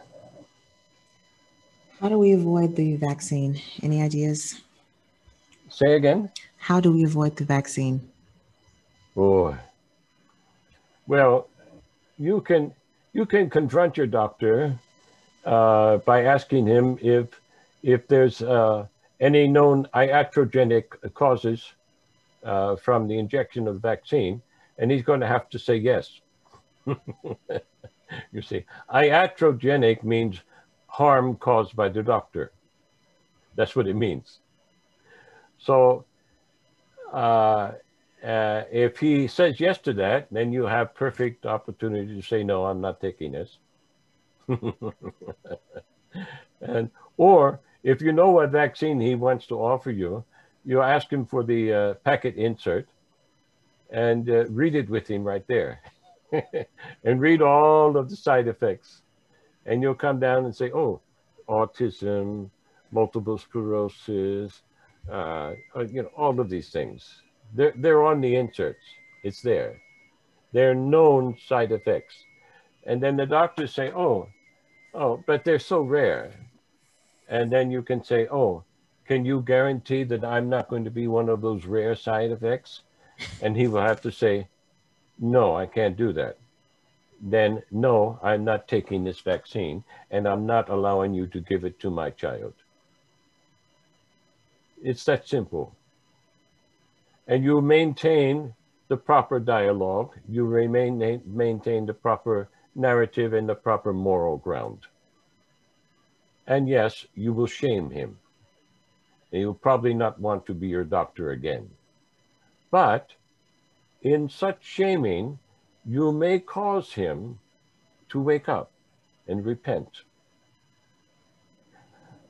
How do we avoid the vaccine? Any ideas? Say again. How do we avoid the vaccine? Oh, well, you can you can confront your doctor uh, by asking him if if there's uh, any known iatrogenic causes uh, from the injection of the vaccine, and he's going to have to say yes. you see, iatrogenic means harm caused by the doctor. That's what it means. So uh, if he says yes to that, then you have perfect opportunity to say, no, I'm not taking this. and or if you know what vaccine he wants to offer you, you ask him for the uh, packet insert and uh, read it with him right there. and read all of the side effects. And you'll come down and say, oh, autism, multiple sclerosis, uh, uh, you know, all of these things. They're, they're on the inserts. It's there. They're known side effects. And then the doctors say, oh, oh, but they're so rare. And then you can say, oh, can you guarantee that I'm not going to be one of those rare side effects? And he will have to say, no, I can't do that, then no, I'm not taking this vaccine and I'm not allowing you to give it to my child. It's that simple. And you maintain the proper dialogue, you remain maintain the proper narrative and the proper moral ground. And yes, you will shame him. And you'll probably not want to be your doctor again. But in such shaming, you may cause him to wake up and repent.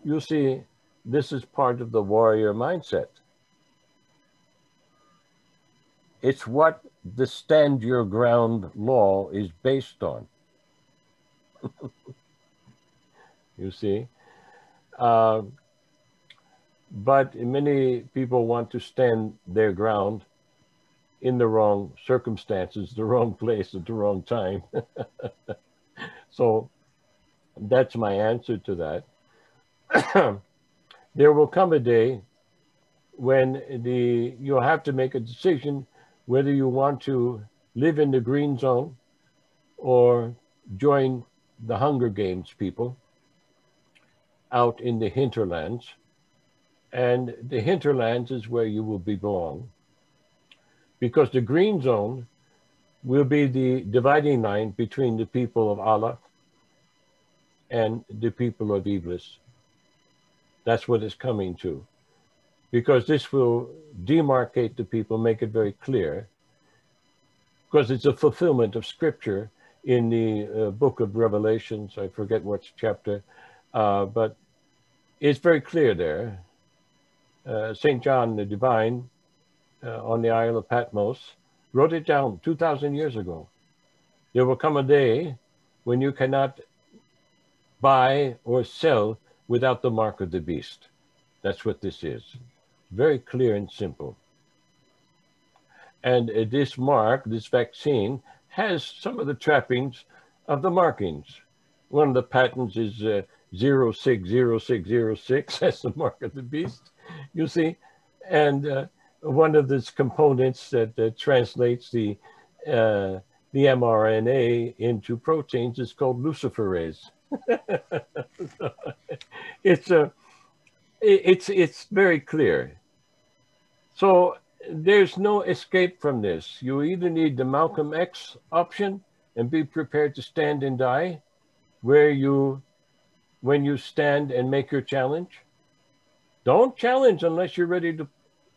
You see, this is part of the warrior mindset. It's what the stand your ground law is based on. you see? Uh, but many people want to stand their ground in the wrong circumstances, the wrong place at the wrong time. so that's my answer to that. there will come a day when the you'll have to make a decision whether you want to live in the green zone or join the Hunger Games people out in the hinterlands. And the hinterlands is where you will belong because the green zone will be the dividing line between the people of Allah and the people of Iblis. That's what it's coming to. Because this will demarcate the people, make it very clear, because it's a fulfillment of scripture in the uh, book of Revelations. I forget which chapter, uh, but it's very clear there. Uh, St. John the Divine uh, on the Isle of Patmos wrote it down 2,000 years ago. There will come a day when you cannot buy or sell without the mark of the beast. That's what this is. Very clear and simple. And uh, this mark, this vaccine, has some of the trappings of the markings. One of the patents is uh, 060606, that's the mark of the beast, you see. And uh, one of these components that uh, translates the, uh, the mRNA into proteins is called luciferase. it's a, it's it's very clear. So there's no escape from this. You either need the Malcolm X option and be prepared to stand and die, where you, when you stand and make your challenge. Don't challenge unless you're ready to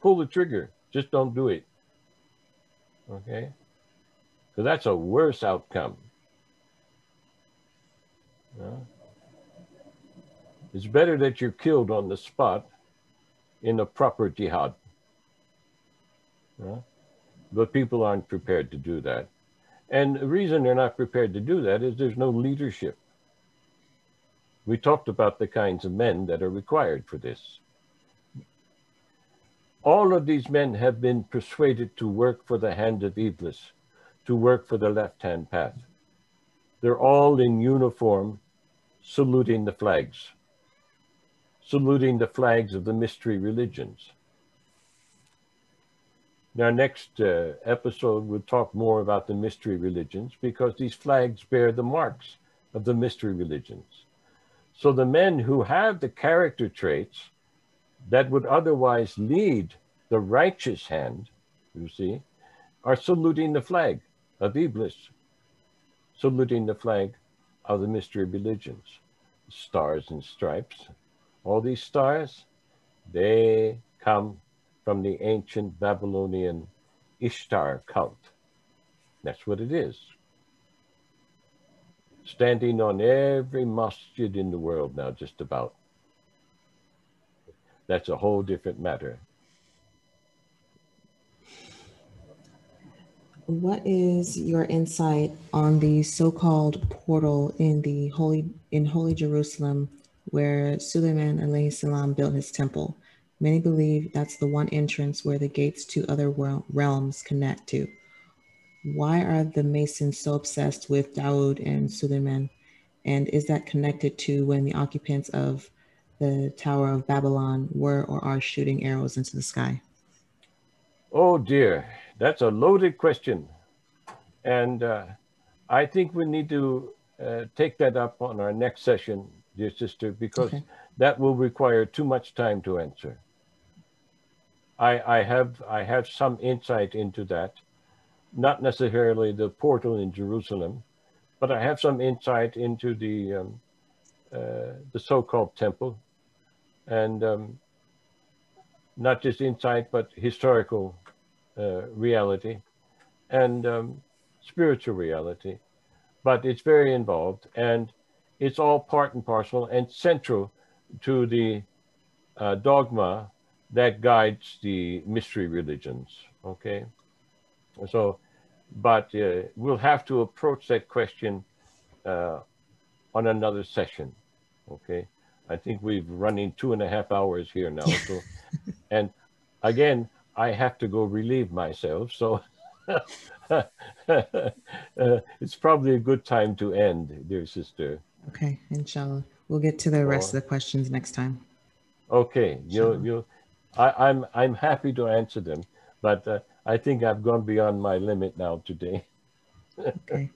pull the trigger. Just don't do it. Okay? Because that's a worse outcome. It's better that you're killed on the spot in a proper jihad. But people aren't prepared to do that. And the reason they're not prepared to do that is there's no leadership. We talked about the kinds of men that are required for this. All of these men have been persuaded to work for the hand of Iblis, to work for the left-hand path. They're all in uniform saluting the flags, saluting the flags of the mystery religions. Now, next uh, episode, we'll talk more about the mystery religions because these flags bear the marks of the mystery religions. So the men who have the character traits that would otherwise lead the righteous hand, you see, are saluting the flag of Iblis, saluting the flag of the mystery religions, stars and stripes. All these stars, they come from the ancient Babylonian Ishtar cult. That's what it is. Standing on every masjid in the world now, just about. That's a whole different matter. What is your insight on the so-called portal in the holy in Holy Jerusalem where Suleiman alayhi salam built his temple? Many believe that's the one entrance where the gates to other realms connect to. Why are the Masons so obsessed with Dawood and Suleiman? And is that connected to when the occupants of the Tower of Babylon were or are shooting arrows into the sky? Oh dear, that's a loaded question. And uh, I think we need to uh, take that up on our next session, dear sister, because okay. That will require too much time to answer. I, I have I have some insight into that, not necessarily the portal in Jerusalem, but I have some insight into the um, uh, the so-called temple, and um, not just insight but historical uh, reality and um, spiritual reality, but it's very involved and it's all part and parcel and central to the uh, dogma that guides the mystery religions. Okay, so, but uh, we'll have to approach that question uh, on another session. Okay, I think we've running two and a half hours here now. So, and again, I have to go relieve myself. So uh, it's probably a good time to end, dear sister. Okay, inshallah. We'll get to the rest of the questions next time. Okay, you you I, I'm I'm happy to answer them, but uh, I think I've gone beyond my limit now today. Okay.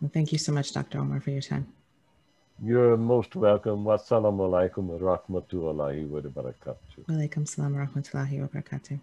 Well, thank you so much, Dr. Omar, for your time. You're most welcome. Wassalamu alaikum wa rahmatullahi wa barakatuh. Wa alaikum salam wa rahmatullahi wa barakatuh.